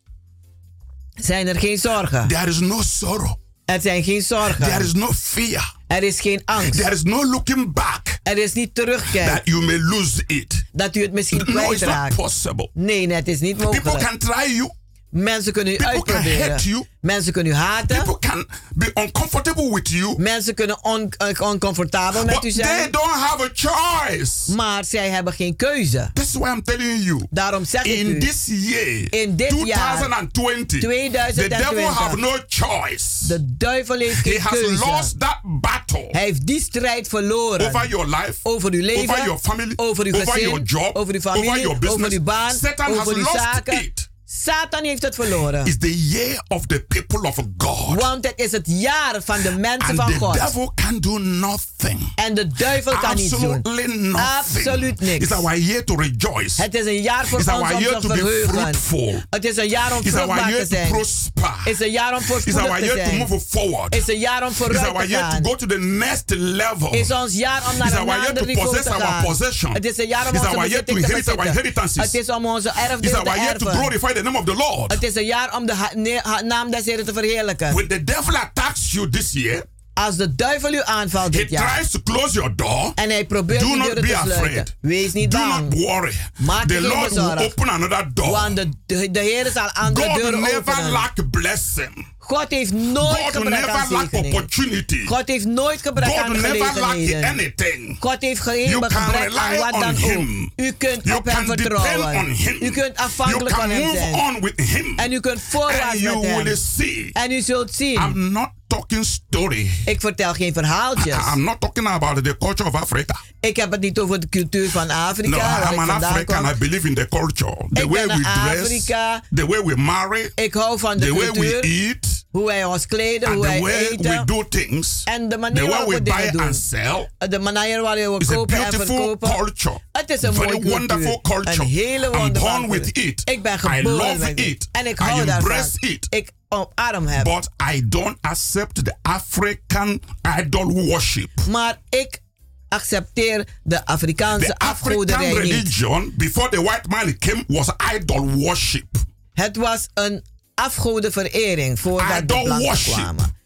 zijn er geen zorgen. There is no sorrow. Er zijn geen There zorgen. is no fear. Er is geen angst. There is no looking back Er is niet that terugkijken you may lose it. dat u het misschien No, it's not kwijtraakt. possible. Nee, het is niet People mogelijk. can try you. Mensen kunnen u People uitproberen. Mensen kunnen u haten. People can be uncomfortable with you. Mensen kunnen on, eh, oncomfortabel met But u they zijn. don't have a choice. Maar zij hebben geen keuze. That's why I'm telling you. Daarom zeg ik In u. this year, In dit jaar, 2020, the 2020, devil have no choice. De duivel heeft He geen has keuze. lost that battle Hij heeft die strijd verloren. over your life, over uw leven, over your family, over uw over gezin, your job, over uw familie, over your business. over uw baan, Satan over has uw zaken. it. Satan heeft het verloren. It's the year of the people of God. Want het is het jaar van de mensen And van the God. devil can do nothing. En de duivel kan niets doen. Absolutely nothing. Absoluut niks. It's our year to rejoice. Het is een jaar voor It's ons our om year te to be verheugen. fruitful. Het is een jaar om It's our vruchtbaar te year to zijn. prosper. Het is een jaar om It's voorspoedig our te year to zijn. move forward. Het is een jaar om It's vooruit our te year gaan. to go to the next level. is ons jaar om naar It's een our ander to niveau possess te our gaan. possession. Het is een jaar om It's onze our to bezitting te inherit our bezitten. Het is om onze It's erfdeel te our year to erven. The name of the Lord. Het is een jaar om de naam des Heren te verheerlijken. When the devil attacks you this year, Als de duivel u aanvalt he dit jaar tries to close your door. en hij probeert Do not be afraid. wees niet Do bang. not worry. Maak The Lord will open another door. Want de, de, de Heer zal andere God deuren never openen. lack blessing. God heeft nooit God gebrek never aan lack opportunity. God heeft nooit gebrek God aan lack gelegenheden. anything. God heeft geen You gebrek aan wat dan him. ook. U kunt You op hem vertrouwen. U kunt afhankelijk van hem move zijn. on with him. En u kunt voorwaarts And you met hem. see. En u zult zien. I'm not talking story. ik vertel geen verhaaltjes. I'm not talking about the culture of Africa. ik heb het niet over de cultuur van Afrika. No, I'm an African. kwam. I believe in the culture. The Ik way ben we dress, Afrika. the way we marry, Ik hou van de the way we cultuur. eat, hoe wij ons kleden, and hoe the wij way we eten. do things, En de the manier way waarop we dingen doen. and sell. De manier waarin we It's a kopen en beautiful verkopen. culture. Het is een Very mooie cultuur. wonderful culture. Een hele I'm wonderlijke born with it. Ik ben I geboren love met it. En ik I hou daarvan. it. Ik omarm hem. But I don't accept the African idol worship. maar ik accepteer de Afrikaanse The African niet. religion before the white man came was idol worship. Het was een afgodenverering voordat de Idol blanken worship. kwamen.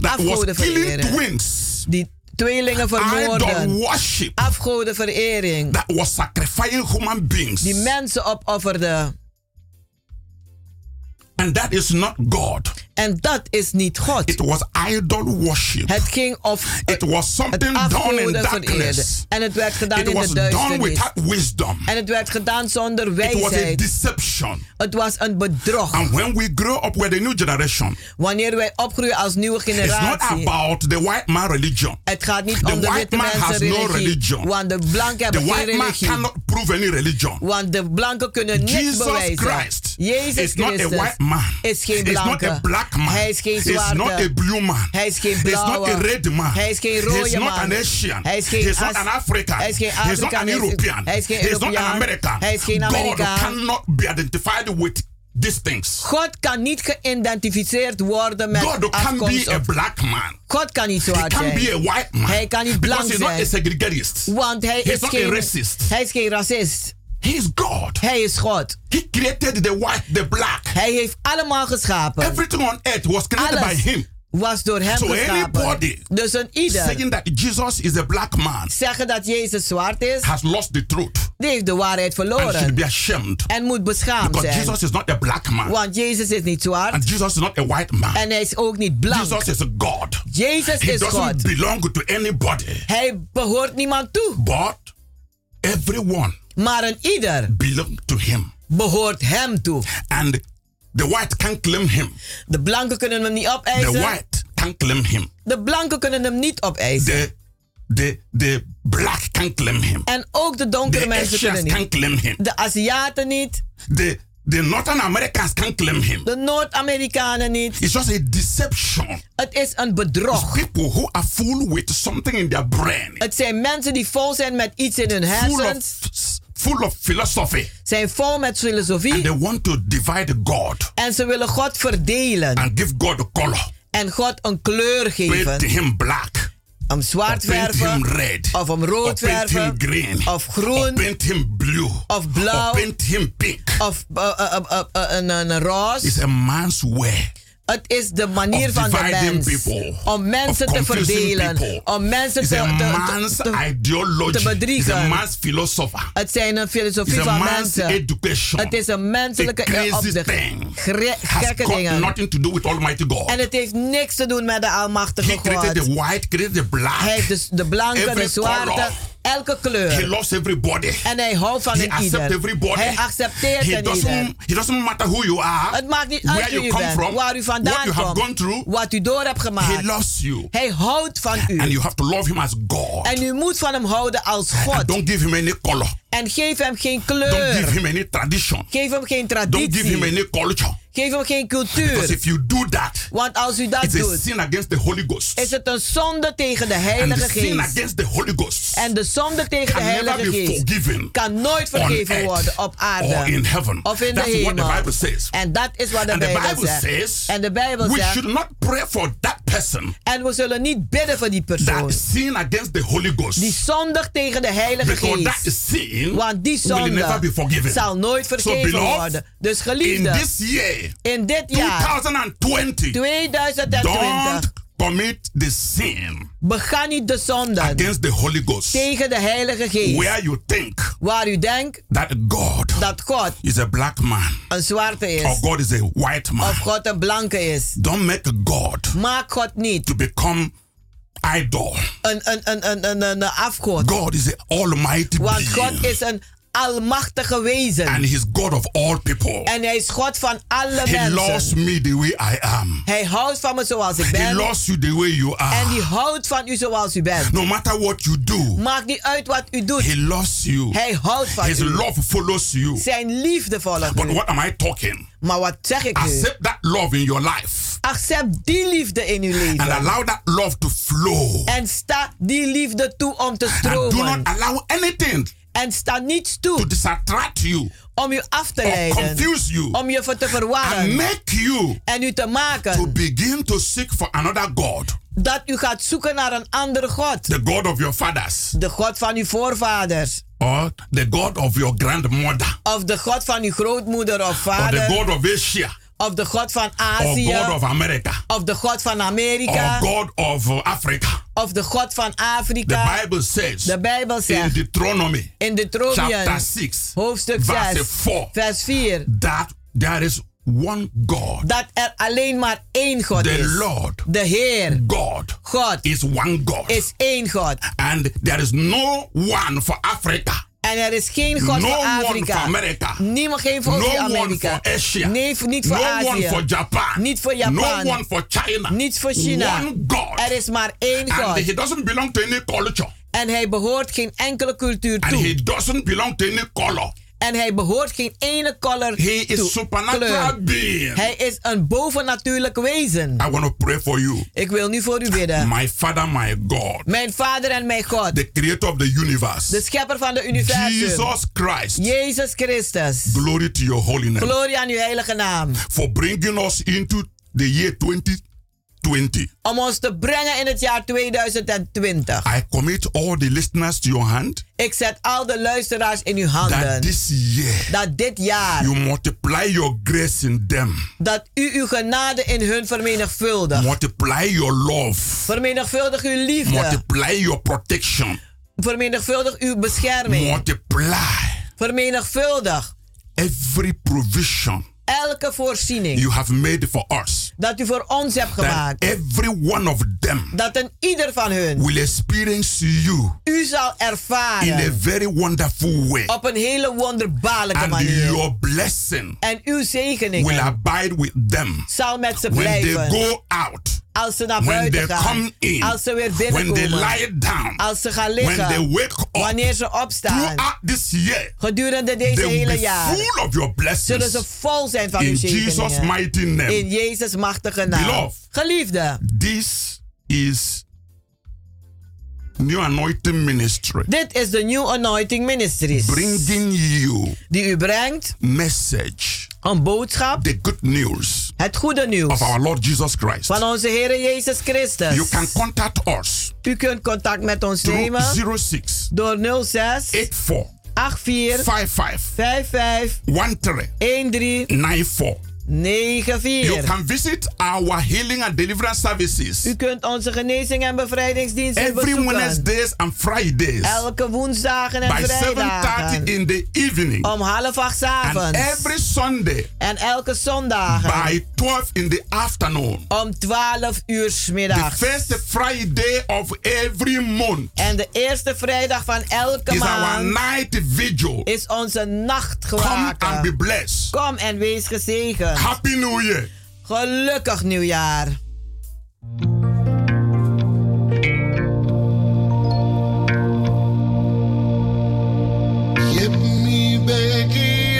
That was Afgodenverering. twins. Die tweelingen Idol vermoorden. worship. Afgodenverering. That was sacrificing human beings. Die mensen opofferden. And that is not God. En dat is niet God. It was idol worship. Het ging of It was something done in darkness. En het werd gedaan It in was de done duisternis. without wisdom. En het werd gedaan zonder It was a wijsheid. deception. Het was een bedrog. And when we grow up with the new generation, Wanneer wij opgroeien als nieuwe it's not generatie. about the white man religion. Het gaat niet The om de witte man mensen no religie. religion. Want de blanken The hebben geen white man religie. cannot prove any religion. Want de blanken kunnen niks Jesus bewijzen. Christ Jezus is not a Christus white man. is geen He's not blanke. a black man. Hij is geen He's zwarte. not a blue man. Hij is geen He's blauwe. not a red man. Hij is geen rode He's not man. an Asian. Hij is geen He's not an African. Hij is geen He's not an Hij is- European. hij is geen He's not an. American. Hij is geen God Amerikaan. cannot be identified with these things. God kan niet geïdentificeerd worden met God can be a black man. God kan niet He zwart can zijn. be a white man. Hij kan niet blank Because he's not a segregatist. Want hij He's is not a geen racist. Hij is geen racist. He is God. Hij is God. He created the white, the black. Hij heeft allemaal geschapen. Everything on earth was created Alles by him. was door hem So geschapen. anybody Dus een ieder saying that Jesus is a black man zeggen dat Jezus zwart is, has lost the truth die heeft de waarheid and verloren. be ashamed. En moet beschaamd Because zijn. Jesus is not a black man Want Jezus is niet zwart. and Jesus is not a white man. En hij is ook niet blank. Jesus is a God. Jezus He is doesn't God. belong to anybody, Hij behoort niemand toe. but everyone Maar een ieder belongs to him. behoort hem toe. And the white can claim him. De blanken kunnen hem niet The opeisen. white can claim him. De blanken kunnen hem niet opeisen. The the the black can claim him. En ook de donkere The mensen Asians kunnen can niet. claim him. De Aziaten niet. The the Northern Americans can claim him. De Noord-Amerikanen niet. It's just a deception. Het is een bedrog. People who are full with something in their brain, Het zijn mensen die vol zijn met iets in hun hersens. Full of philosophy, Zijn vol met and filosofie. they want to divide God En ze willen God verdelen. and give God a color. En God een kleur Paint geven. him black, Hem zwart paint him verven. red, Of or rood paint him verven. green, Of groen. paint him blue, Of blauw. or paint him pink. Of uh, uh, uh, uh, uh, een, een roze. It's a man's way. Het is de manier van de mens. people, Om mensen te verdelen. people. Om mensen te, te, te, te- bedriegen. Het zijn een filosofie van mensen. education. Het is een menselijke opdracht. gekke dingen. nothing to do with Almighty God. En het heeft niks te doen met de Almachtige He created God. the white, created the black. Hij heeft dus de blanke, de zwarte, color. Elke He kleur. loves everybody. En hij houdt van He een ieder. everybody. Hij accepteert He ieder. doesn't, he doesn't matter who you are, Het maakt niet uit wie u bent, from, waar u what vandaan you have gone through. wat u door hebt He gemaakt. loves you. Hij houdt van u. And you have to love him as God. En u moet van hem houden als And God. don't give him any color. En geef hem geen Don't give kleur. him any tradition. Geef hem geen Don't give him traditie. any culture. Geef hem geen Because cultuur. if you do that, Want als u dat it's a doet, sin against the Holy Ghost. is het een zonde tegen de And Heilige the sin Geest. against the Holy Ghost En de zonde tegen de Heilige Geest kan nooit vergeven worden op or in aarde heaven. of in de That's what the hemel. Bible says. En dat is wat de And the Bijbel Bible zegt. says En de Bijbel we zegt, should not pray for that person en we zullen niet bidden voor die persoon. that sin against the Holy Ghost. Die zondigt tegen de Heilige Because that Geest. sin Want die zonde zal nooit So vergeven beloved, worden. Dus in geliefde, this year, in dit jaar 2020, 2020, don't commit the sin bega niet de zonde against the Holy Ghost tegen de Heilige Geest. where you think Waar u denkt that God dat God is a black man een zwarte or is. God is a white man. Of God een blanke is. Don't make God Maak God niet to become idol. een, een, een, een, een, een afgod. God is the almighty Want. God is een almachtige wezen. and he's God of all people. En hij is God van alle He loves mensen. me the way I am. Hij houdt van me zoals ik He ben. loves you the way you En are. die houdt van u zoals u bent. No matter what you do, Maakt niet uit wat u doet. he loves you. Hij houdt van His u. love follows you. Zijn liefde volgt But u. what am I talking? Maar wat zeg ik nu? Accept that love in your life Accept die liefde in uw and leven. allow that love to flow. En sta die liefde toe om te And do not stromen. allow anything En sta niets to toe you om u af te leiden. confuse you Om je te verwarren. make you En u te to maken begin to seek for another God, dat u gaat zoeken naar een andere God. the God of your fathers De God van uw voorvaders. or the God of your grandmother Of de God van uw grootmoeder of or the vader. God of Asia Of de God van Azië. God of America Of de God van Amerika. God of Africa. Of de God van The Afrika. Bible says De Bijbel in zegt Deuteronomy in Deuteronomium chapter 6 hoofdstuk verse 6 4 vers 4 that there is one God. Dat er alleen maar één God The is. Lord De Heer. God God is one God. is één God. And there is no one for Africa. En er is geen God No voor Afrika. Niemand geen voor No one Amerika. Nee, voor- niet voor no Azië. one for Japan. Niet voor Japan. No one for China. Niet voor China. One God. Er is maar één And God. he doesn't belong to any culture. En hij behoort geen enkele cultuur And toe. he doesn't belong to any color. En hij behoort geen ene color He is supernatural being. Hij is een bovennatuurlijk wezen. I want to pray for you. Ik wil nu voor u bidden. My Father, my God. Mijn vader en mijn God. The creator of the universe. De schepper van de universum. Jesus Christ. Jezus Christus. Glory to your holy name. Glorie aan uw heilige naam. For bringing us into the year 2020. Om ons te brengen in het jaar 2020. I commit all the listeners to your hand. Ik zet al de luisteraars in uw handen. That this year. Dat dit jaar. You multiply your grace in them. Dat u uw genade in hun vermenigvuldigt. Multiply your love. Vermenigvuldig uw liefde. Multiply your protection. Vermenigvuldig uw bescherming. Multiply Vermenigvuldig every provision elke voorziening. you have made for us. Dat u voor ons hebt That gemaakt. every one of them Dat een ieder van hun. will experience you U zal in a ervaren. very wonderful way. Op een hele wonderbaarlijke And manier. your blessing En uw will zegeningen abide with them zal met ze when they blijven. go out. Als ze naar buiten gaan. in. Als ze weer When they binnenkomen. lie down. Als ze gaan When they liggen. wake up. Wanneer ze opstaan. Year. Gedurende deze hele jaar. Zullen ze vol zijn van In uw Jesus' zegeningen. mighty name. In Jezus machtige naam. Beloved. Geliefde. This is New Anointing Ministry. Dit is de New Anointing Ministries. Bringing you Die u brengt message. een boodschap. The good news. Het goede nieuws. Of our Lord Jesus Christ. Van onze Heer Jezus Christus. You can contact us. U kunt contact met ons nemen. 06 door 06 84 84 55 55 13 13 94. 94. You can visit our healing and deliverance services U kunt onze genezing en bevrijdingsdiensten every bezoeken. Wednesdays and Fridays Elke woensdagen en by 7:30 vrijdagen. in the evening Om half acht 's and avonds. every Sunday En elke zondag. by 12 in the afternoon. Om 12 uur 's The middags. first Friday of every month En de eerste vrijdag van elke is our maand night vigil. is onze Come and be nachtgewaken. blessed. Kom en wees gezegend. Happy New Year. Gelukkig nieuwjaar. Give me Becky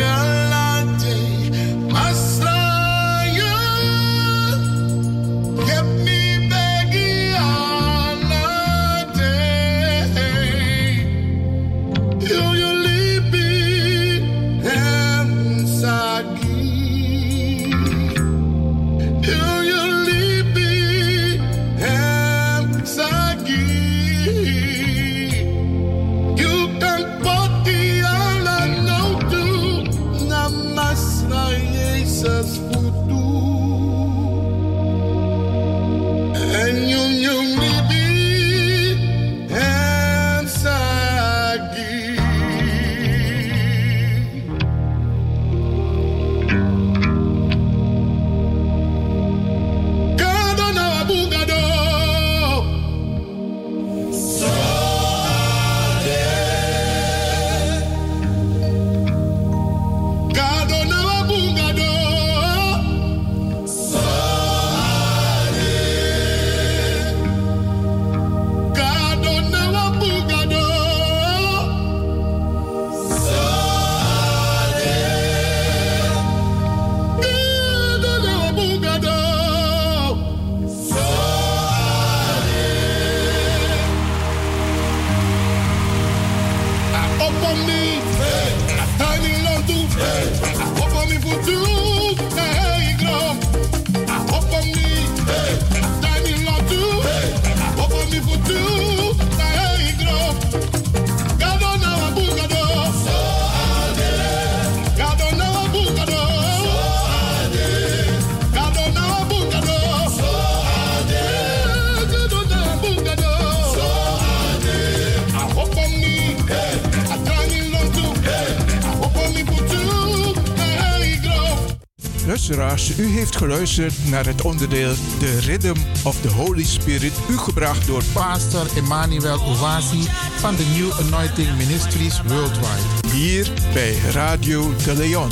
geluisterd naar het onderdeel The Rhythm of the Holy Spirit, u gebracht door Pastor Emmanuel Owasi van de New Anointing Ministries Worldwide. hier bij Radio de Leon.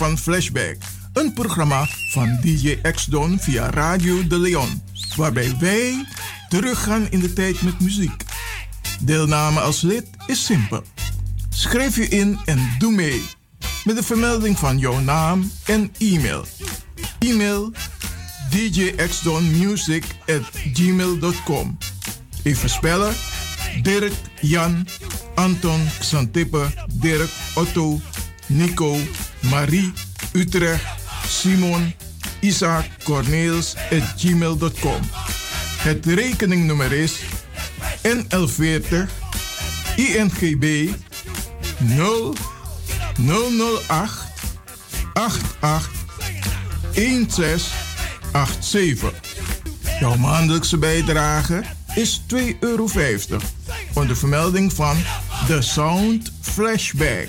Van Flashback. Een programma van DJ X-Don via Radio de Leon. Waarbij wij teruggaan in de tijd met muziek. Deelname als lid is simpel. Schrijf je in en doe mee. Met de vermelding van jouw naam en e-mail. E-mail djxdonmusic at gmail.com Even spellen. Dirk, Jan, Anton, Xantippe, Dirk, Otto, Nico, Marie, Utrecht, Simon, Isaac, Corneels gmail.com. Het rekeningnummer is NL40 INGB 0 008 88 1687. Jouw maandelijkse bijdrage is 2,50 euro. Onder vermelding van The Sound Flashback.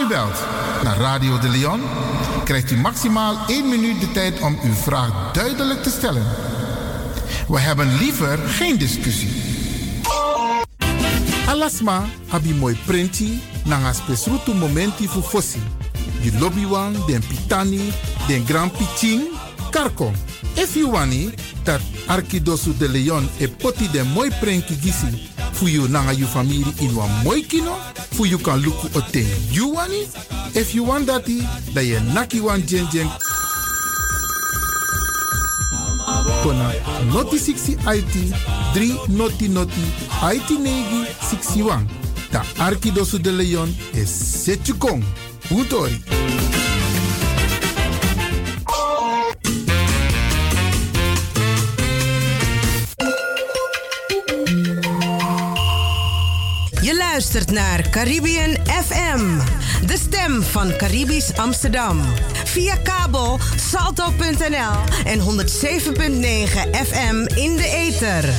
U belt naar Radio De Leon, krijgt u maximaal 1 minuut de tijd om uw vraag duidelijk te stellen. We hebben liever geen discussie. Alasma abi moi prenti nanga spesrutu momenti fu fossi. You lobby wan, den pitani, den grand piching, karko. If you dat Arkidosu de Leon e poti den moi prenki gisi fu you nanga you family in wan moi kino, fu you kan luku o ten you wani. If you want dati, da ye naki wan jen jen kona noti 60 IT 3 noti noti IT negi 61 Ta Arkidosu de Leon is Setjukong. Utori. Naar Caribbean FM, de stem van Caribisch Amsterdam. Via kabel salto.nl en 107.9 FM in de ether.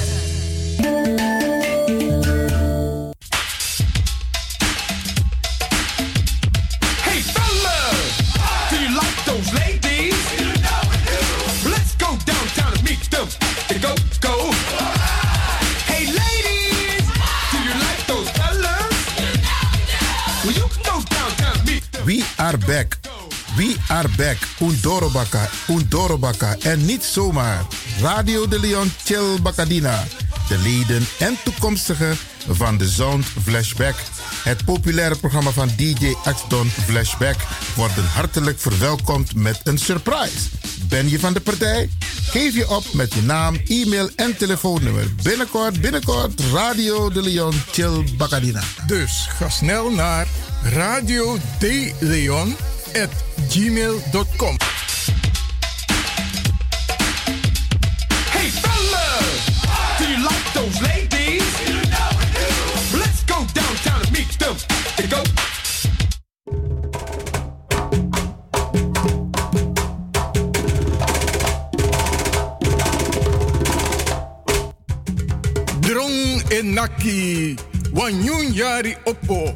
Back. Undorobaka, Undorobaka. En niet zomaar. Radio de Leon Chill Bacadina. De leden en toekomstigen van de Sound Flashback. Het populaire programma van DJ Axdon Flashback worden hartelijk verwelkomd met een surprise. Ben je van de partij? Geef je op met je naam, e-mail en telefoonnummer. Binnenkort, binnenkort, Radio de Leon Chill Bacadina. Dus ga snel naar radio de Leon at gmail.com. Hey fellas, do you like those ladies? Let's go downtown and meet them. Go. Drong en Naki, Wanyun Yari Oppo,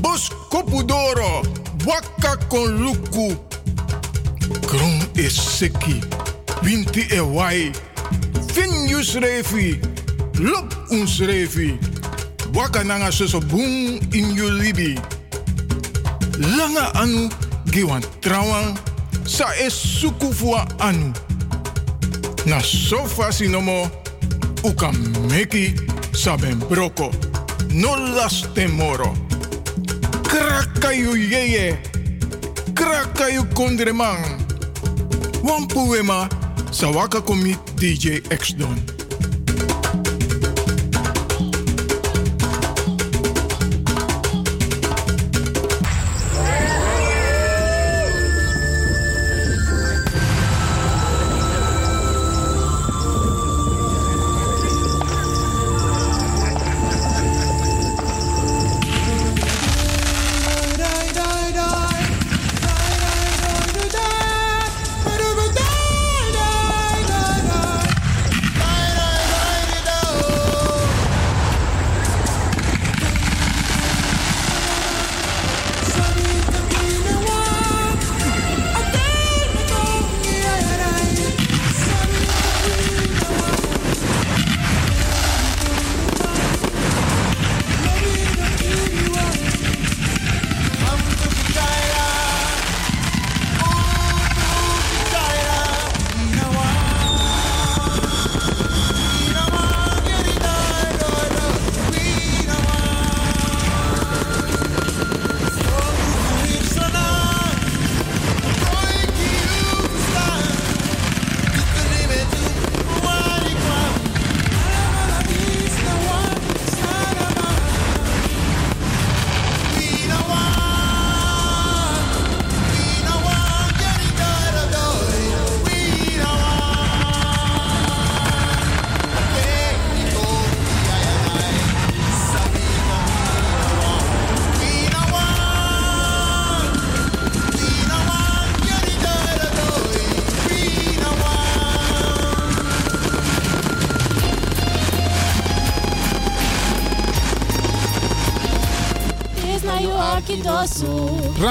Bos Kopudoro, Waka kon Luku, Kron is Seki, Winti e Wai, Finjus Refi, Lop uns Refi, Waka Nanga Soso Boom in Yulibi, Langa Anu, Giwan Trawan, Sa es Sukufua Anu, Na sofa sinomo, uka meki saben broko. No las temoro. Krakayu yeye. Krakayu kondreman. Wan poema sawaka komi DJ X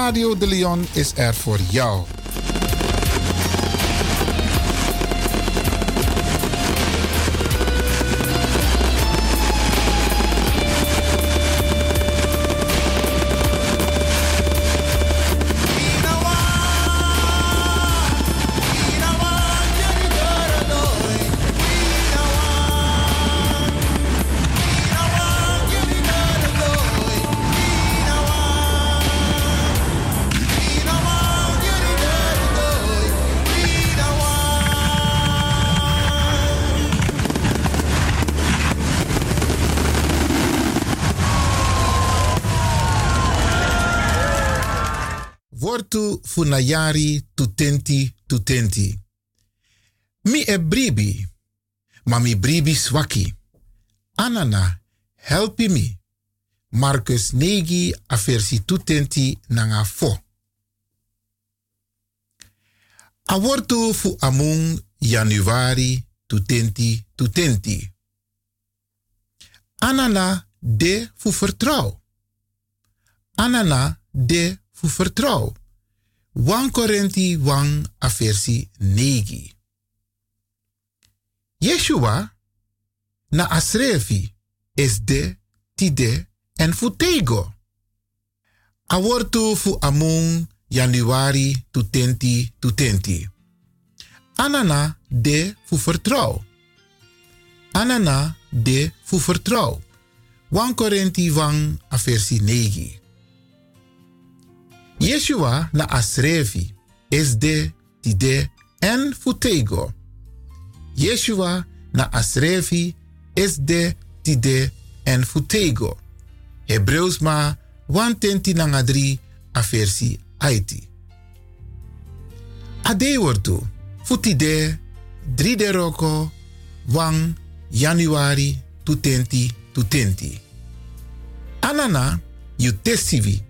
Radio de Leon is er voor jou. Funayari tutenti tutenti. Mi e bribi, ma mi bribi swaki. Anana, helpi mi. Marcus negi a tutenti nanga fo. A wortu fu amung januari tutenti tutenti. Anana de fu vertrouw. Anana de fu vertrouw. 1 Korinti 1 a versi 9. Yeshua na asrefi is de, tide en futego. A wortu fu amung januari tutenti tutenti. Anana de fu vertrouw. Anana de fu vertrouw. 1 Korinti 1 a versi 9. Yeshua na asrefi is de, tide en futego. Yeshua na asrefi is de, tide en futego. Hebreus ma 120 nanga 3 a versi Haiti. Ade wortu, futide, 3 de roko, 1 januari 2020 2020. Anana, you testivi.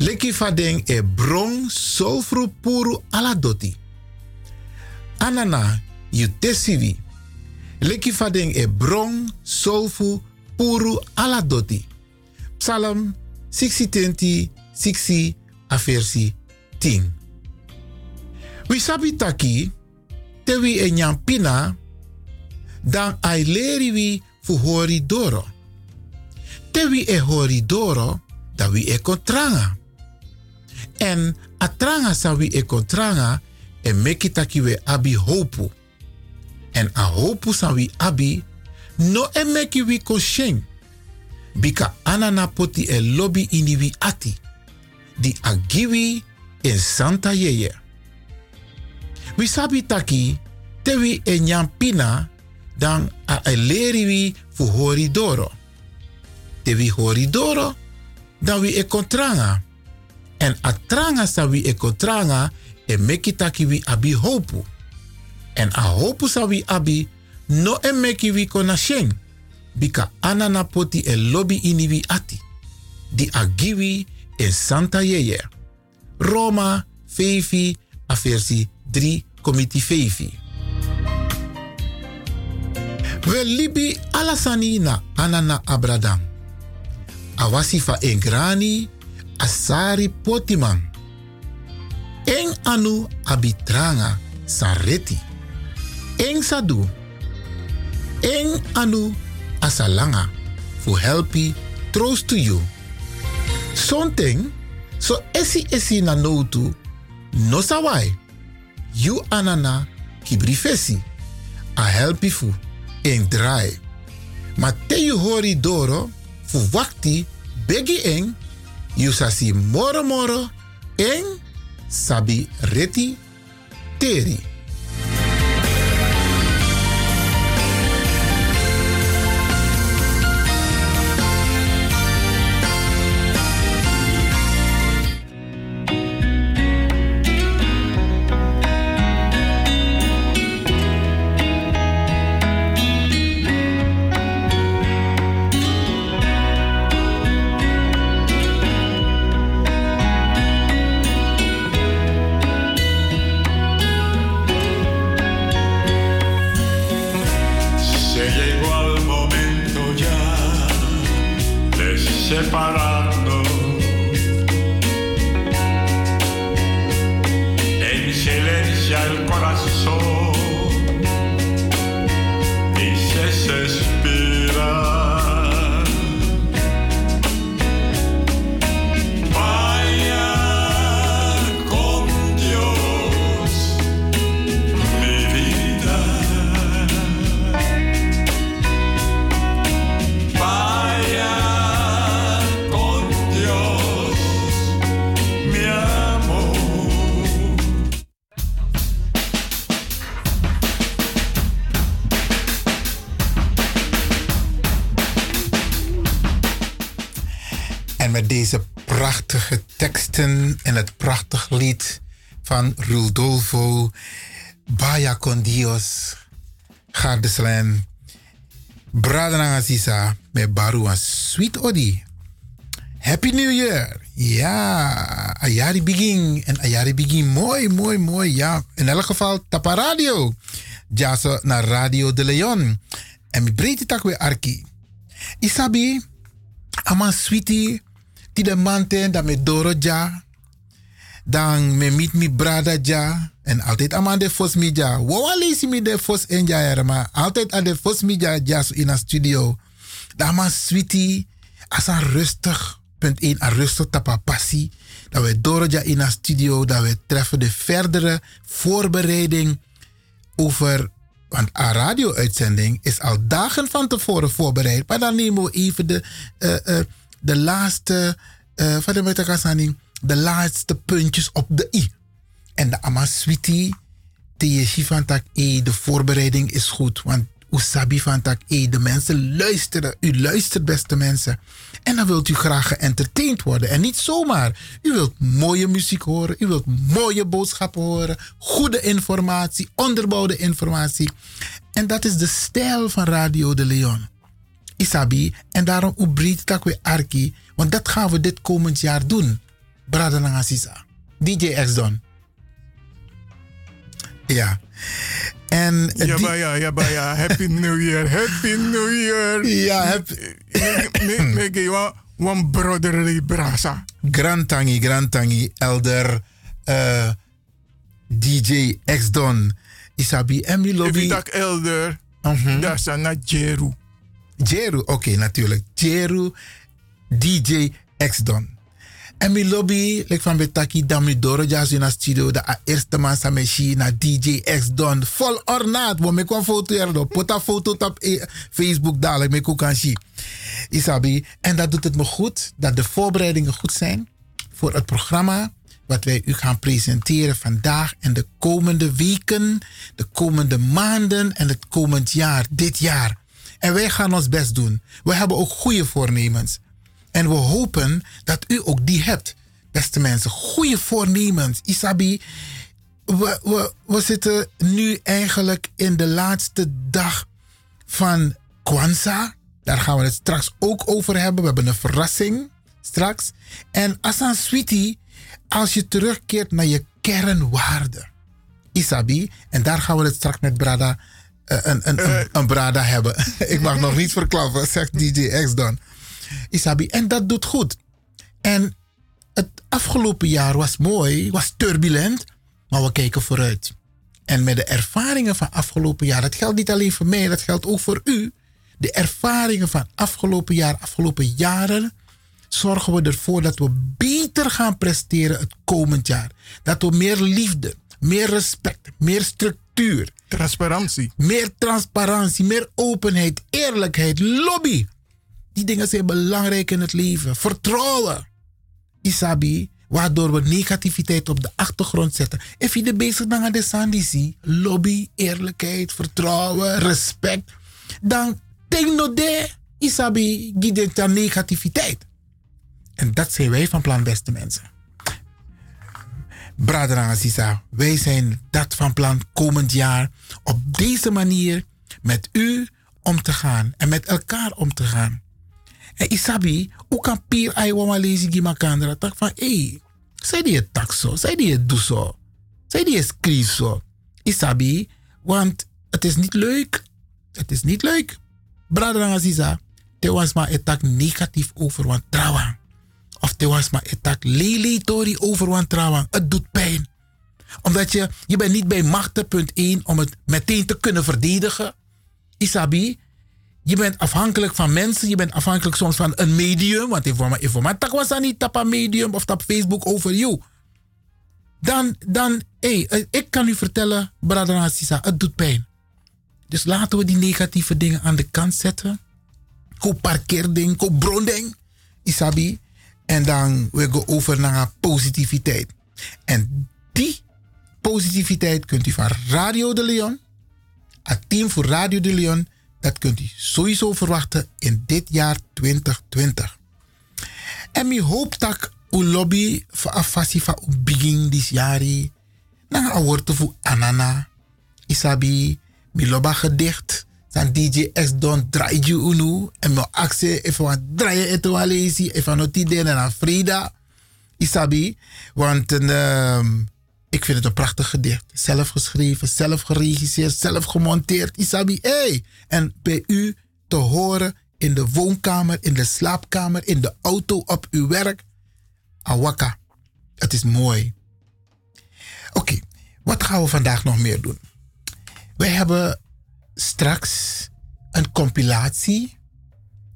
Leki fadeng e bron sofru puru aladoti. Anana, you testivi. Leki fadeng e bron solfu puru aladoti. Psalm 60 60 a versi 10. We sabi taki, te wi e nyampina, dan ai leri wi fu hori doro. Te wi e hori doro, da wi e kontranga. En a tranga sa wi e kontranga, e meki taki we abi hopu. En a hopu sa wi abi, no e meki wi koshen. Bika anana poti e lobby ini wi ati. Di agiwi in Santa Yeye. We sabi taki, te wi e nyampina, dan a eleri wi fu hori doro. Te wi hori doro, dan wi e kontranga. En a tranga sa wi e e meki taki wi abi hopu. En a hopu sa wi abi, no e meki wi kona. Bika anana poti e lobby ini wi ati. Di agiwi in Santa Yeye. Roma, Fevi, a versi 3, committee Fevi. We libi alasani na anana abradam. Awasi fa engrani asari potimang. En anu abitranga sareti. En sadu. En anu asalanga fu helpi troost to you. Something so esi esi na notu no sawai. You anana kibrifesi. A helpi fu en draai. Ma te you hori doro fu wakti begi en you sasi moro moro en sabi reti teri. En het prachtig lied van Rudolfo Baya con Dios. Gardeslaan. Bradananga Sisa met Barua Sweet Odi. Happy New Year. Ja, Ayari Begin. En Ayari Begin, mooi, mooi, mooi. Ja, in elk geval Tapa Radio. Ja, zo naar Radio de Leon. En mi breedte tak weer Arki. Isabi, ama sweetie, ti de manten dat me doro ja. Dan me meet mi brada ja. En altijd ama de fos mi ja. Wawa leesi mi de fos en ja altijd aan de fos mi ja ja in een studio. Dan ama sweetie, as een rustig, punt 1, een rustig tapa passie. Dat we doro ja in een studio, dat we treffen de verdere voorbereiding over want een radio-uitzending is al dagen van tevoren voorbereid. Maar dan nemen we even de, eh, eh, de laatste, uh, van de metakasaning, de laatste puntjes op de i. En de amaswiti, die van tak e, de voorbereiding is goed. Want Usabi van e, de mensen luisteren. U luistert, beste mensen. En dan wilt u graag geëntertained worden. En niet zomaar. U wilt mooie muziek horen. U wilt mooie boodschappen horen. Goede informatie. Onderbouwde informatie. En dat is de stijl van Radio de Leon. Isabi. En daarom ubreed dat we Arki. Want dat gaan we dit komend jaar doen. Brada Nangasisa. DJ X Don. Ja. En ja, maar ja, ja, [laughs] ja. Happy New Year. Happy New Year. Ja, happy. One brotherly brasa. Grantangi, Grantangi, elder uh, DJ X Don. Isabi mi lobby. If ik elder, dat is naar Jeru. Jeru, oké, natuurlijk. Jeru, DJ X Don. En mi lobby, like van betaki dan mi doro jas in a studio a eerste man sa me shi na DJ X Don. Vol ornaat, wo me kwa foto erdo. Pota foto op e Facebook dadelijk me kan shi. Isabi, en dat doet het me goed, dat de voorbereidingen goed zijn voor het programma wat wij u gaan presenteren vandaag en de komende weken, de komende maanden en het komend jaar, dit jaar. En wij gaan ons best doen. We hebben ook goede voornemens. En we hopen dat u ook die hebt. Beste mensen, goede voornemens. Isabi, we, zitten nu eigenlijk in de laatste dag van Kwanzaa. Daar gaan we het straks ook over hebben. We hebben een verrassing straks. En Asan Sweetie, als je terugkeert naar je kernwaarden. Isabi, en daar gaan we het straks met Brada, een, een, een, een, Brada hebben. [laughs] Ik mag nog niet verklappen, zegt DJ X dan. Isabi, en dat doet goed. En het afgelopen jaar was mooi, was turbulent, maar we kijken vooruit. En met de ervaringen van afgelopen jaar, dat geldt niet alleen voor mij, dat geldt ook voor u. De ervaringen van afgelopen jaar, afgelopen jaren, zorgen we ervoor dat we beter gaan presteren het komend jaar. Dat we meer liefde, meer respect, meer structuur. Transparantie. Meer transparantie, meer openheid, eerlijkheid, lobby. Die dingen zijn belangrijk in het leven. Vertrouwen. Isabi, waardoor we negativiteit op de achtergrond zetten. If je de bezig bent aan de sandisi, lobby, eerlijkheid, vertrouwen, respect, dan denk no de, Isabi, gidet aan negativiteit. En dat zijn wij van plan, beste mensen. Brader Aziza, wij zijn dat van plan komend jaar op deze manier met u om te gaan en met elkaar om te gaan. En Isabi, ook kan pier ai wa malezi gi makandra tak van hey, zij die het tak zo, zij die het doet zo, zij die het schreef zo. Isabi, want het is niet leuk. Het is niet leuk. Brader Aziza, te was maar etak negatief over wantrouwen. Of te was maar etak lele tori over wantrouwen. Het doet pijn. Omdat je, je bent niet bij machten, punt 1, om het meteen te kunnen verdedigen. Isabi, je bent afhankelijk van mensen. Je bent afhankelijk soms van een medium. Want informatie was dan niet tapa medium of tap Facebook over jou. Dan, dan hey, ik kan u vertellen, Brother Assisa, het doet pijn. Dus laten we die negatieve dingen aan de kant zetten. Koop parkeerding, koop bronding, Isabi. En dan we gaan over naar positiviteit. En die positiviteit kunt u van Radio de Leon, het team voor Radio de Leon, dat kunt u sowieso verwachten in dit jaar 2020. En ik hoop dat u lobby voor afasi van begin this jari. Na een woord voor anana. Isabi, mi loba gedicht. San DJ X Don draai je unu. En mijn actie even wat draaien eto alesi. Even wat idee naar Frida. Isabi. Want um, ik vind het een prachtig gedicht. Zelf geschreven, zelf geregisseerd, zelf gemonteerd. Isabi, hey. En bij u te horen in de woonkamer, in de slaapkamer, in de auto, op uw werk. Awaka. Het is mooi. Oké, wat gaan we vandaag nog meer doen? We hebben straks een compilatie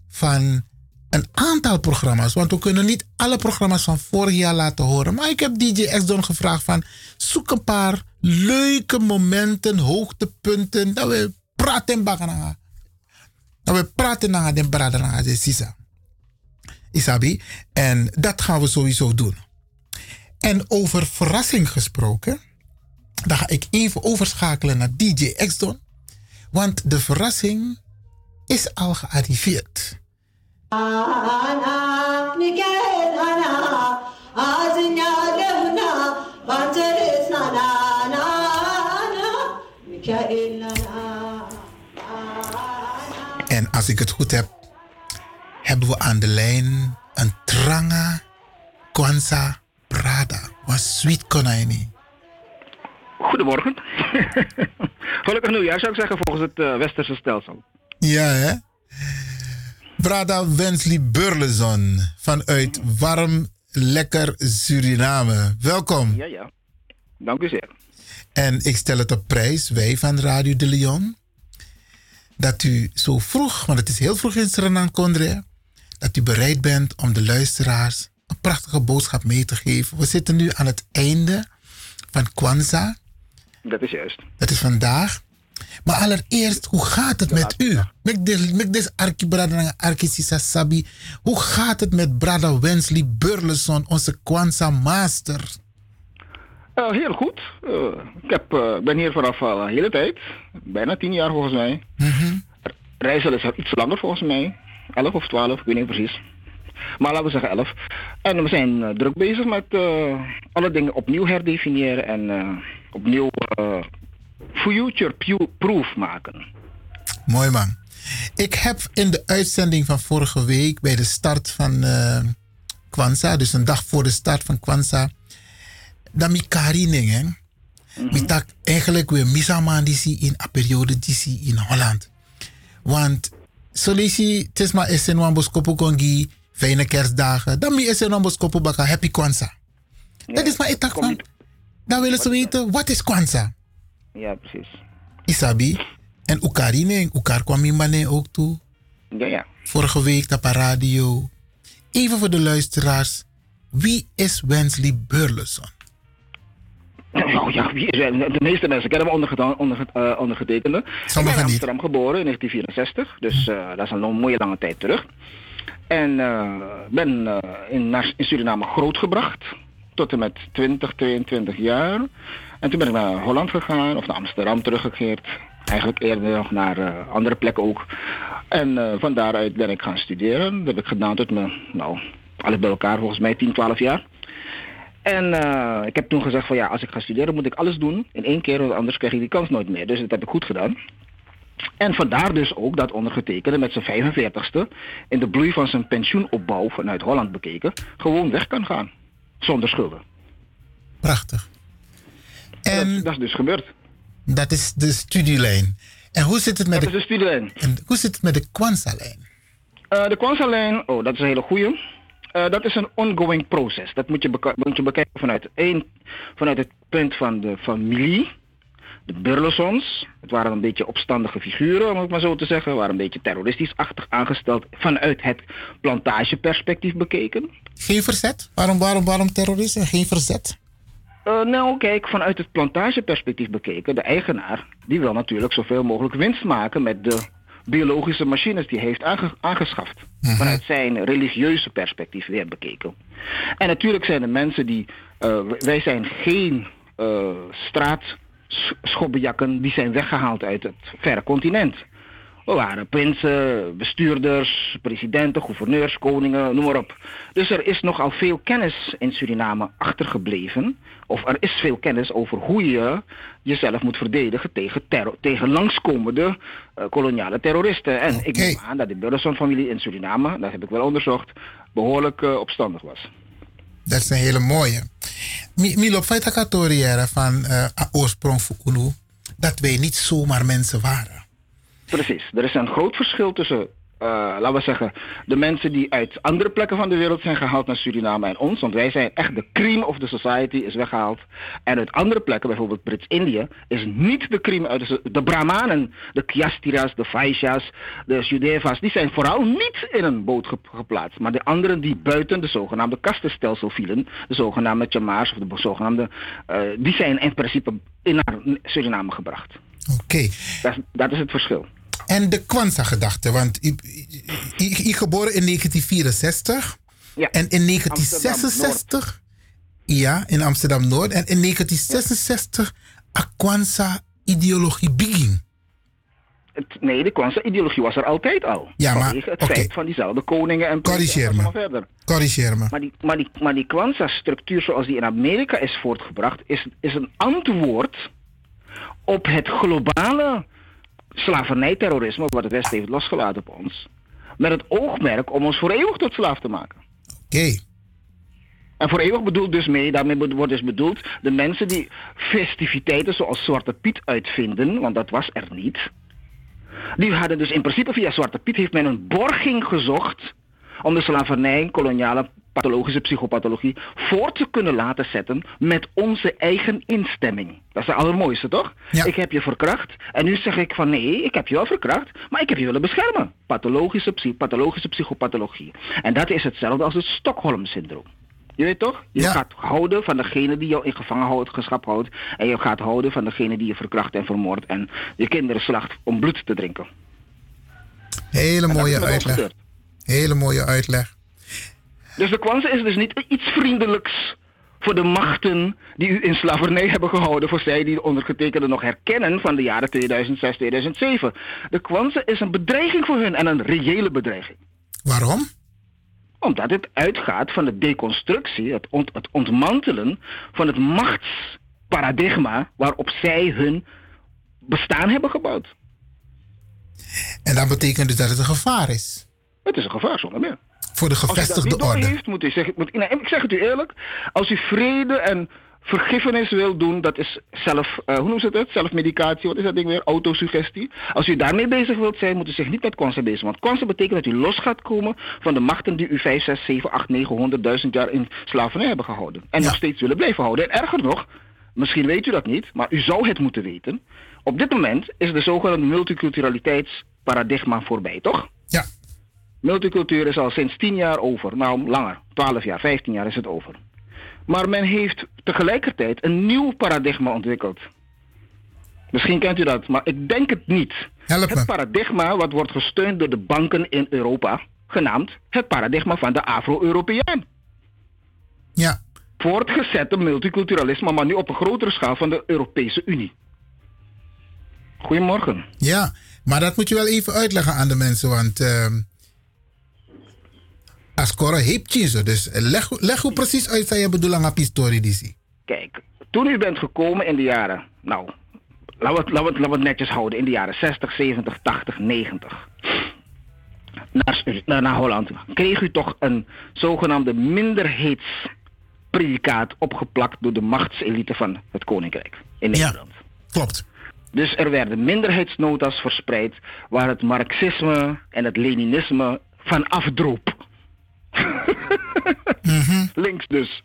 van een aantal programma's. Want we kunnen niet alle programma's van vorig jaar laten horen. Maar ik heb DJ X-Don gevraagd van... zoek een paar leuke momenten, hoogtepunten... dat we praten bakken Dat we praten naar de brader naar de sisa. Isabi. En dat gaan we sowieso doen. En over verrassing gesproken... dan ga ik even overschakelen naar DJ X-Don. Want de verrassing is al gearriveerd. En als ik het goed heb, hebben we aan de lijn een Tranga Kwanza Prada. Was sweet konijni. Goedemorgen. [laughs] Gelukkig nieuwjaar zou ik zeggen volgens het uh, westerse stelsel. Ja, hè? Brada Wensley Burleson vanuit warm, lekker Suriname. Welkom. Ja, ja. Dank u zeer. En ik stel het op prijs, wij van Radio de Leon, dat u zo vroeg, want het is heel vroeg in Suriname, dat u bereid bent om de luisteraars een prachtige boodschap mee te geven. We zitten nu aan het einde van Kwanzaa. Dat is juist. Dat is vandaag. Maar allereerst, hoe gaat het met u? Met deze Arki Brada Arkisisa Sabi. Hoe gaat het met Brada Wensley Burleson, onze Kwanzaa Master? Uh, heel goed. Uh, ik heb, uh, ben hier vanaf de hele tijd. Bijna tien jaar volgens mij. Mm -hmm. Reizen is iets langer volgens mij. Elf of twaalf, ik weet niet precies. Maar laten we zeggen elf. En we zijn druk bezig met alle dingen opnieuw herdefiniëren en opnieuw future-proof maken. Mooi man. Ik heb in de uitzending van vorige week bij de start van uh, Kwanzaa, dus een dag voor de start van Kwanzaa, dan mi karining, hè. Mm -hmm. eigenlijk weer misaman die in een periode die in Holland. Want solisi tesma esen wan boskopo kongi, fijne kerstdagen, dan mi esen wan boskopo baka happy Kwanzaa. Ja, dat is maar ik van. Dan willen ze weten, wat is Kwanzaa? Ja, precies. Isabi. En Oekarine, Oekar kwam in ook toe. Ja, ja. Vorige week op radio. Even voor de luisteraars. Wie is Wensley Burleson? Nou ja, wie is De meeste mensen kennen onder, uh, ondergetekende. Ik ben in Amsterdam geboren in 1964. Dus uh, dat is al een mooie lange tijd terug. En uh, ben in, in Suriname grootgebracht. Tot en met 20, 22 jaar. En toen ben ik naar Holland gegaan, of naar Amsterdam teruggekeerd. Eigenlijk eerder nog naar uh, andere plekken ook. En uh, van daaruit ben ik gaan studeren. Dat heb ik gedaan tot me, nou, alles bij elkaar volgens mij 10, 12 jaar. En uh, ik heb toen gezegd van ja, als ik ga studeren moet ik alles doen in één keer, want anders krijg ik die kans nooit meer. Dus dat heb ik goed gedaan. En vandaar dus ook dat ondergetekende met zijn 45ste in de bloei van zijn pensioenopbouw vanuit Holland bekeken, gewoon weg kan gaan. Zonder schulden. Prachtig. En dat, dat, is dus gebeurd. Dat is de studielijn. En hoe zit het met dat de, is de studielijn. En hoe zit het met de Kwanzaa-lijn? Uh, de Kwanzaa-lijn, oh, dat is een hele goeie. Uh, dat is een ongoing proces. Dat moet je, moet je bekijken vanuit, één, vanuit het punt van de familie. De Burlesons. Het waren een beetje opstandige figuren, om het maar zo te zeggen. waren een beetje terroristisch-achtig aangesteld vanuit het plantageperspectief bekeken. Geen verzet? Waarom, waarom, waarom terroristen? Geen verzet? Uh, nou, kijk, vanuit het plantageperspectief bekeken, de eigenaar, die wil natuurlijk zoveel mogelijk winst maken met de biologische machines die hij heeft aange aangeschaft. -hmm. Vanuit zijn religieuze perspectief weer bekeken. En natuurlijk zijn er mensen die, uh, wij zijn geen uh, straatschobbejakken die zijn weggehaald uit het verre continent. We waren prinsen, bestuurders, presidenten, gouverneurs, koningen, noem maar op. Dus er is nogal veel kennis in Suriname achtergebleven. Of er is veel kennis over hoe je jezelf moet verdedigen tegen, terror, tegen langskomende eh, koloniale terroristen. En ik neem aan dat de Burleson-familie in Suriname, dat heb ik wel onderzocht, behoorlijk eh, opstandig was. Dat is een hele mooie. Mi- Milo, feit katoriëren van eh, oorsprong voor dat wij niet zomaar mensen waren. Precies. Er is een groot verschil tussen, laten we zeggen, de mensen die uit andere plekken van de wereld zijn gehaald naar Suriname en ons. Want wij zijn echt de cream of the society is weggehaald. En uit andere plekken, bijvoorbeeld Brits-Indië, is niet de cream uit de, de Brahmanen, de Kyastiras, de Vaishyas, de Judevas. Die zijn vooral niet in een boot ge- geplaatst. Maar de anderen die buiten de zogenaamde kastenstelsel vielen, de zogenaamde Chamaars of de zogenaamde, eh, die zijn in principe in naar Suriname gebracht. Oké. Dat, dat is het verschil. En de Kwanzaa-gedachte, want ik, geboren in 1964 Ja. en in 1966, ja, in Amsterdam-Noord, en in 1966 a Kwanzaa-ideologie begin. Het, nee, de Kwanzaa-ideologie was er altijd al. Ja, maar- het feit van diezelfde koningen en Corrigeer me. verder. Corrigeer me. Maar die, maar die, maar die Kwanzaa-structuur zoals die in Amerika is voortgebracht, is, is een antwoord op het globale slavernijterrorisme wat het Westen heeft losgelaten op ons. Met het oogmerk om ons voor eeuwig tot slaaf te maken. Oké. En voor eeuwig bedoelt dus mee, daarmee wordt dus bedoeld de mensen die festiviteiten zoals Zwarte Piet uitvinden, want dat was er niet. Die hadden dus in principe via Zwarte Piet heeft men een borging gezocht om de slavernij, koloniale pathologische psychopathologie voor te kunnen laten zetten met onze eigen instemming. Dat is het allermooiste, toch? Ik heb je verkracht en nu zeg ik van nee, ik heb je wel verkracht, maar ik heb je willen beschermen. Pathologische, psy- pathologische psychopathologie. En dat is hetzelfde als het Stockholm-syndroom. Je weet toch? Je gaat houden van degene die jou in gevangenschap houdt. En je gaat houden van degene die je verkracht en vermoordt. En je kinderen slacht om bloed te drinken. Hele En mooie uitleg. Hele mooie uitleg. Dus de Kwanzaa is dus niet iets vriendelijks voor de machten die u in slavernij hebben gehouden. Voor zij die de ondergetekende nog herkennen van de jaren 2006, 2007. De Kwanzaa is een bedreiging voor hun en een reële bedreiging. Waarom? Omdat het uitgaat van de deconstructie, het, ont- het ontmantelen van het machtsparadigma waarop zij hun bestaan hebben gebouwd. En dat betekent dus dat het een gevaar is. Het is een gevaar zonder meer. Voor de Als u gevestigde orde. doorheeft, moet u zeggen, moet, nou, ik zeg het u eerlijk, als u vrede en vergiffenis wil doen, dat is zelf, eh, hoe noemt ze het? Zelfmedicatie, wat is dat ding weer? Autosuggestie. Als u daarmee bezig wilt zijn, moet u zich niet met Kwanzaa bezig. Want Kwanzaa betekent dat u los gaat komen van de machten die u 5, 6, 7, 8, 9, 100.000 jaar in slavernij hebben gehouden. En nog steeds willen blijven houden. En erger nog, misschien weet u dat niet, maar u zou het moeten weten. Op dit moment is de zogenaamde multiculturaliteitsparadigma voorbij, toch? Multicultuur is al sinds 10 jaar over. Nou, langer. 12 jaar, 15 jaar is het over. Maar men heeft tegelijkertijd een nieuw paradigma ontwikkeld. Misschien kent u dat, maar ik denk het niet. het paradigma wat wordt gesteund door de banken in Europa, genaamd het paradigma van de Afro-Europeaan. Ja. Voortgezette multiculturalisme, maar nu op een grotere schaal van de Europese Unie. Goedemorgen. Ja, maar dat moet je wel even uitleggen aan de mensen, want ehm Ascora heeft je zo. Dus leg, leg hoe precies uit zijn je bedoeling op die story die zie. Kijk, toen u bent gekomen in de jaren, nou, laten we het, het, netjes houden, in de jaren 60, 70, 80, 90. Naar, naar, naar Holland, kreeg u toch een zogenaamde minderheidspredicaat opgeplakt door de machtselite van het Koninkrijk in Nederland. klopt. Dus er werden minderheidsnota's verspreid waar het marxisme en het leninisme van afdroop. [laughs] Links dus.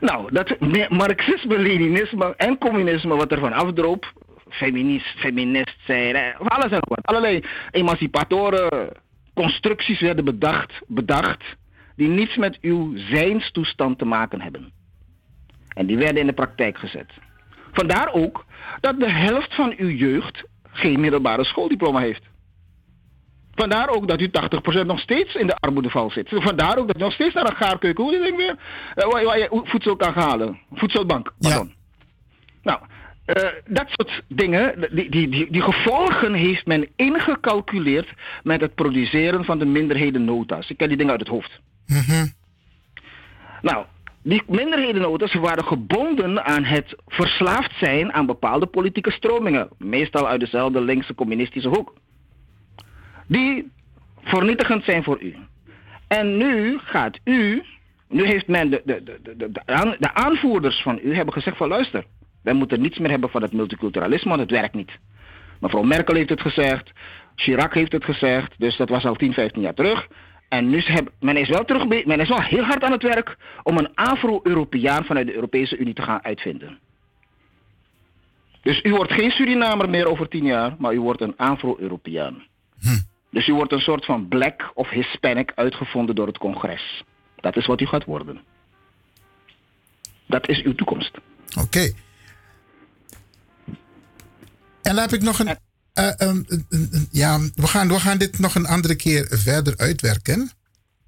Nou, dat me- marxisme, leninisme en communisme wat er van afdroop, feminist, feminist zijn, alles en wat. Allerlei emancipatoren, constructies werden bedacht, bedacht die niets met uw zijnstoestand te maken hebben. En die werden in de praktijk gezet. Vandaar ook dat de helft van uw jeugd geen middelbare schooldiploma heeft. Vandaar ook dat u 80% nog steeds in de armoedeval zit. Vandaar ook dat u nog steeds naar een gaarkeuken, hoe is het weer? Eh, waar, waar je voedsel kan halen. Voedselbank, pardon. Nou, Eh, dat soort dingen, die, die, die, die gevolgen heeft men ingecalculeerd met het produceren van de minderhedennota's. Ik ken die dingen uit het hoofd. Nou, die minderhedennota's waren gebonden aan het verslaafd zijn aan bepaalde politieke stromingen. Meestal uit dezelfde linkse communistische hoek. Die vernietigend zijn voor u. En nu gaat u, nu heeft men de, de, de, de, de, aan- de aanvoerders van u hebben gezegd van luister, wij moeten niets meer hebben van het multiculturalisme, want het werkt niet. Mevrouw Merkel heeft het gezegd, Chirac heeft het gezegd, dus dat was al 10, 15 jaar terug. En nu men is wel terug, men is wel heel hard aan het werk om een Afro-Europeaan vanuit de Europese Unie te gaan uitvinden. Dus u wordt geen Surinamer meer over 10 jaar, maar u wordt een Afro-Europeaan. Dus u wordt een soort van black of Hispanic uitgevonden door het congres. Dat is wat u gaat worden. Dat is uw toekomst. Oké. En dan heb ik nog een. eh, een- ja, we gaan, we gaan dit nog een andere keer verder uitwerken.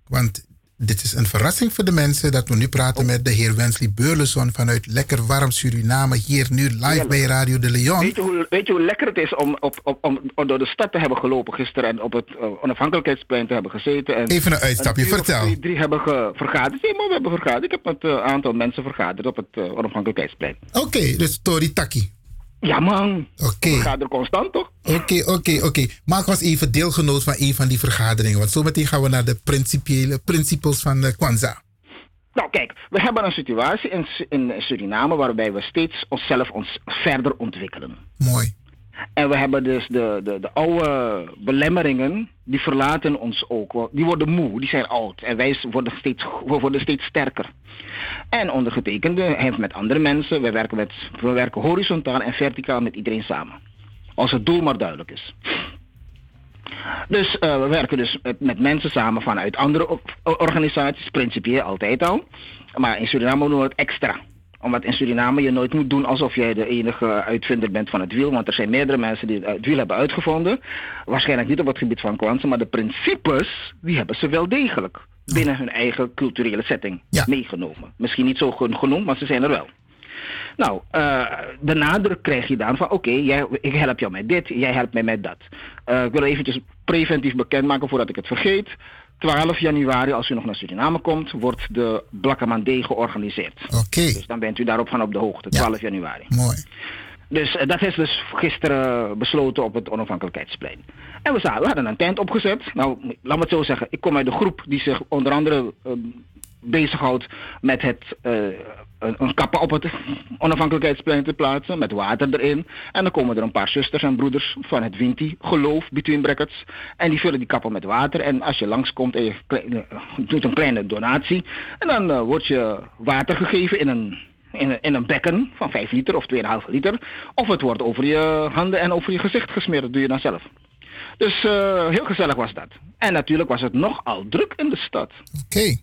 Want dit is een verrassing voor de mensen dat we nu praten met de heer Wensley Beurleson vanuit Lekker Warm Suriname. Hier nu live bij Radio de Leon. Weet je, hoe, weet je hoe lekker het is om, op, op, om, door de stad te hebben gelopen gisteren en op het eh, onafhankelijkheidsplein te hebben gezeten? En Even een uitstapje, vertel. Twee, drie hebben vergaderd. Nee, maar we hebben vergaderd. Ik heb met een aantal mensen vergaderd op het eh, onafhankelijkheidsplein. Oké, dus Tori Taki. Ja, man. Oké. We vergaderen constant, toch? Oké, oké, oké. Maak ons even deelgenoot van een van die vergaderingen. Want zometeen gaan we naar de principiële principes van de Kwanzaa. Nou, kijk, we hebben een situatie in, in Suriname waarbij we steeds onszelf ons verder ontwikkelen. Mooi. En we hebben dus de, de, de oude belemmeringen, die verlaten ons ook. Die worden moe, die zijn oud. En wij worden steeds, we worden steeds sterker. En ondergetekende heeft met andere mensen, we werken, met, we werken horizontaal en verticaal met iedereen samen. Als het doel maar duidelijk is. Dus eh, we werken dus met, mensen samen vanuit andere organisaties, principieel altijd al. Maar in Suriname doen we het extra. Omdat in Suriname je nooit moet doen alsof jij de enige uitvinder bent van het wiel. Want er zijn meerdere mensen die het wiel hebben uitgevonden. Waarschijnlijk niet op het gebied van kwansen, maar de principes, die hebben ze wel degelijk. Binnen hun eigen culturele setting meegenomen. Misschien niet zo gen- genoemd, maar ze zijn er wel. Nou, eh, de nadruk krijg je dan van oké, ik help jou met dit, jij helpt mij met dat. Eh, ik wil eventjes preventief bekendmaken voordat ik het vergeet. 12 januari, als u nog naar Suriname komt, wordt de Blakkamandé georganiseerd. Oké. Dus dan bent u daarop van op de hoogte, 12 januari. Mooi. Dus eh, dat is dus gisteren besloten op het onafhankelijkheidsplein. En we, zaten, we hadden een tent opgezet. Nou, laat me het zo zeggen. Ik kom uit de groep die zich onder andere eh, bezighoudt met het eh, een, kappen op het onafhankelijkheidsplein te plaatsen. Met water erin. En dan komen er een paar zusters en broeders van het Winti geloof, between brackets. En die vullen die kappen met water. En als je langskomt en je doet een kleine donatie. En dan eh, wordt je water gegeven in een in een, in een bekken van 5 liter of 2,5 liter. Of het wordt over je handen en over je gezicht gesmeerd. Dat doe je dan zelf. Dus eh, heel gezellig was dat. En natuurlijk was het nogal druk in de stad. Oké.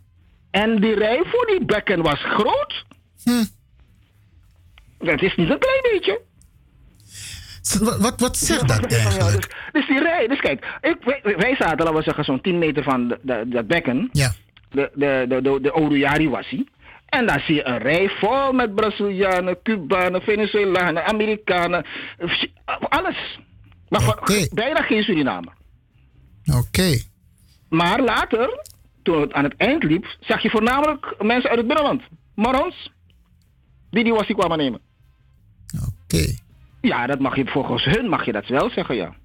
En die rij voor die bekken was groot. Dat is niet een klein beetje. Wat, wat, wat zegt dat [laughs] eigenlijk? dus, dus die rij, dus kijk, ik, wij, wij zaten, laten we zeggen, zo'n 10 meter van de- de- dat bekken. Ja. De, de, de, de, de Oruyari was hij. En dan zie je een rij vol met Brazilianen, Cubanen, Venezolanen, Amerikanen. Alles. Maar van- bijna geen Surinamer. Oké. Maar later, toen het aan het eind liep, zag je voornamelijk mensen uit het binnenland. Marons. Die die was die kwamen nemen. Oké. Ja, dat mag je volgens hun mag je dat wel zeggen, ja.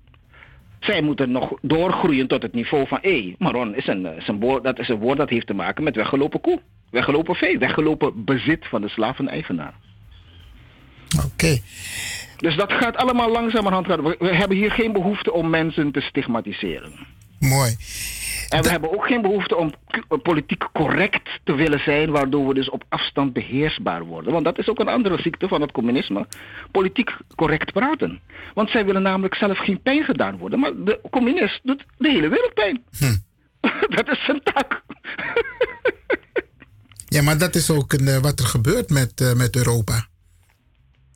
Zij moeten nog doorgroeien tot het niveau van, hé, Maron is een, is een woord, dat is een woord dat heeft te maken met weggelopen koe. Weggelopen vee, weggelopen bezit van de slaven-eigenaar. Oké. Dus dat gaat allemaal langzamerhand. We, we hebben hier geen behoefte om mensen te stigmatiseren. Mooi. En we hebben ook geen behoefte om politiek correct te willen zijn, waardoor we dus op afstand beheersbaar worden. Want dat is ook een andere ziekte van het communisme. Politiek correct praten. Want zij willen namelijk zelf geen pijn gedaan worden. Maar de communist doet de hele wereld pijn. [laughs] dat is zijn tak. [laughs] Ja, maar dat is ook een, eh, wat er gebeurt met, eh, met Europa.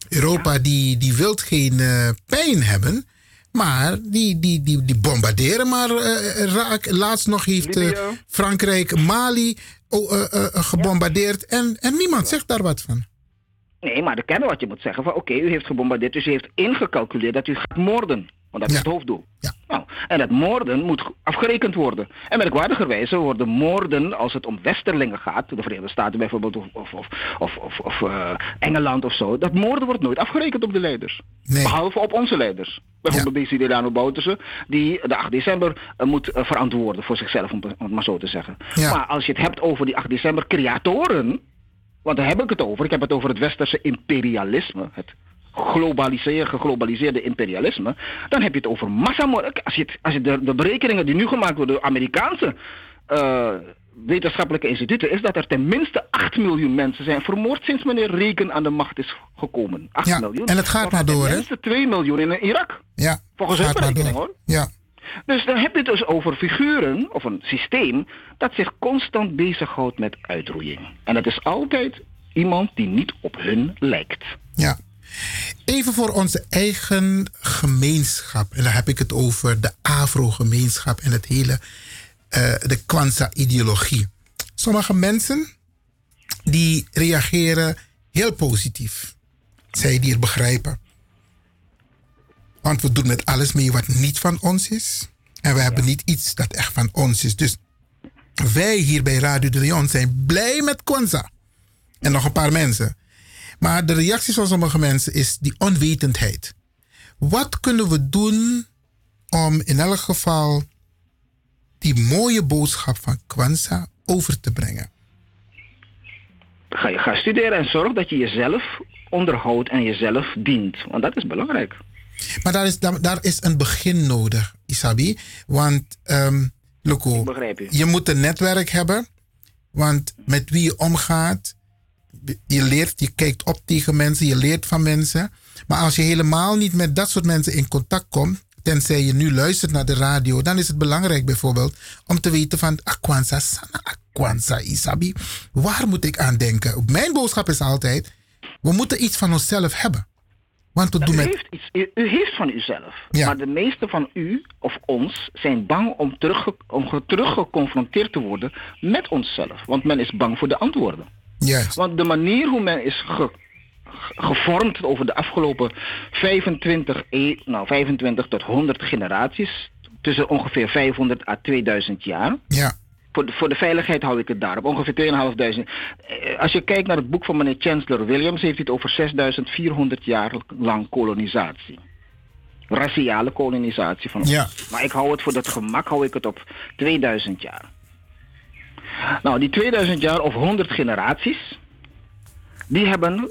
Europa die, die wil geen eh, pijn hebben, maar die, die, die, die bombarderen maar eh, raak. Laatst nog heeft eh. Frankrijk Mali eh, eh, gebombardeerd en, en niemand zegt daar wat van. Nee, maar de kern wat je moet zeggen van oké, u heeft gebombardeerd, dus u heeft ingecalculeerd dat u gaat moorden. Want dat is het hoofddoel. Nou, en dat moorden moet afgerekend worden. En merkwaardigerwijze worden moorden, als het om westerlingen gaat, de Verenigde Staten bijvoorbeeld, of, of, of, of, eh, Engeland of zo, dat moorden wordt nooit afgerekend op de leiders. Behalve op onze leiders. Bijvoorbeeld deze Delano Bouterse, die de 8 december eh, moet eh, verantwoorden voor zichzelf, om, om het maar zo te zeggen. Maar als je het hebt over die 8 december creatoren, want daar heb ik het over. Ik heb het over het westerse imperialisme. Het globaliseer, geglobaliseerde imperialisme. Dan heb je het over massamoord. Als je, het, als je de, de berekeningen die nu gemaakt worden door Amerikaanse eh, wetenschappelijke instituten, is dat er tenminste 8 miljoen mensen zijn vermoord sinds meneer Reagan aan de macht is gekomen. 8 Ja, miljoen. en het gaat maar door, hè? Tenminste 2 miljoen in Irak. Ja, Volgens hun berekening hoor. Ja. Dus dan heb je het dus over figuren of een systeem dat zich constant bezighoudt met uitroeiing. En dat is altijd iemand die niet op hun lijkt. Ja. Even voor onze eigen gemeenschap. En dan heb ik het over de Afro-gemeenschap en het hele, eh, de Kwanzaa-ideologie. Sommige mensen die reageren heel positief. Zij die het begrijpen. Want we doen met alles mee wat niet van ons is. En we hebben niet iets dat echt van ons is. Dus wij hier bij Radio de Leon zijn blij met Kwanzaa. En nog een paar mensen. Maar de reactie van sommige mensen is die onwetendheid. Wat kunnen we doen om in elk geval die mooie boodschap van Kwanzaa over te brengen? Ga je gaan studeren en zorg dat je jezelf onderhoudt en jezelf dient. Want dat is belangrijk. Maar daar is, daar, daar is een begin nodig, Isabi. Want, Loco, je. je moet een netwerk hebben. Want met wie je omgaat, je leert, je kijkt op tegen mensen, je leert van mensen. Maar als je helemaal niet met dat soort mensen in contact komt, tenzij je nu luistert naar de radio, dan is het belangrijk bijvoorbeeld om te weten van Akwanza Sana, Akwanza Isabi. Waar moet ik aan denken? Mijn boodschap is altijd, we moeten iets van onszelf hebben. Want u, met... heeft iets, u, u heeft van uzelf. Ja. Maar de meeste van u of ons zijn bang om, om ge- teruggeconfronteerd te worden met onszelf. Want men is bang voor de antwoorden. Juist. Want de manier hoe men is ge- ge- gevormd over de afgelopen 25, e- nou 25 tot 100 generaties, tussen ongeveer 500 à 2000 jaar. Ja. Voor de, voor de veiligheid hou ik het daarop, ongeveer 2500. Eh, Als je kijkt naar het boek van meneer Chancellor Williams, heeft hij het over 6400 jaar lang kolonisatie. Raciale kolonisatie van ons. Ja. Maar ik hou het voor dat gemak, hou ik het op 2000 jaar. Nou, die 2000 jaar of 100 generaties, die hebben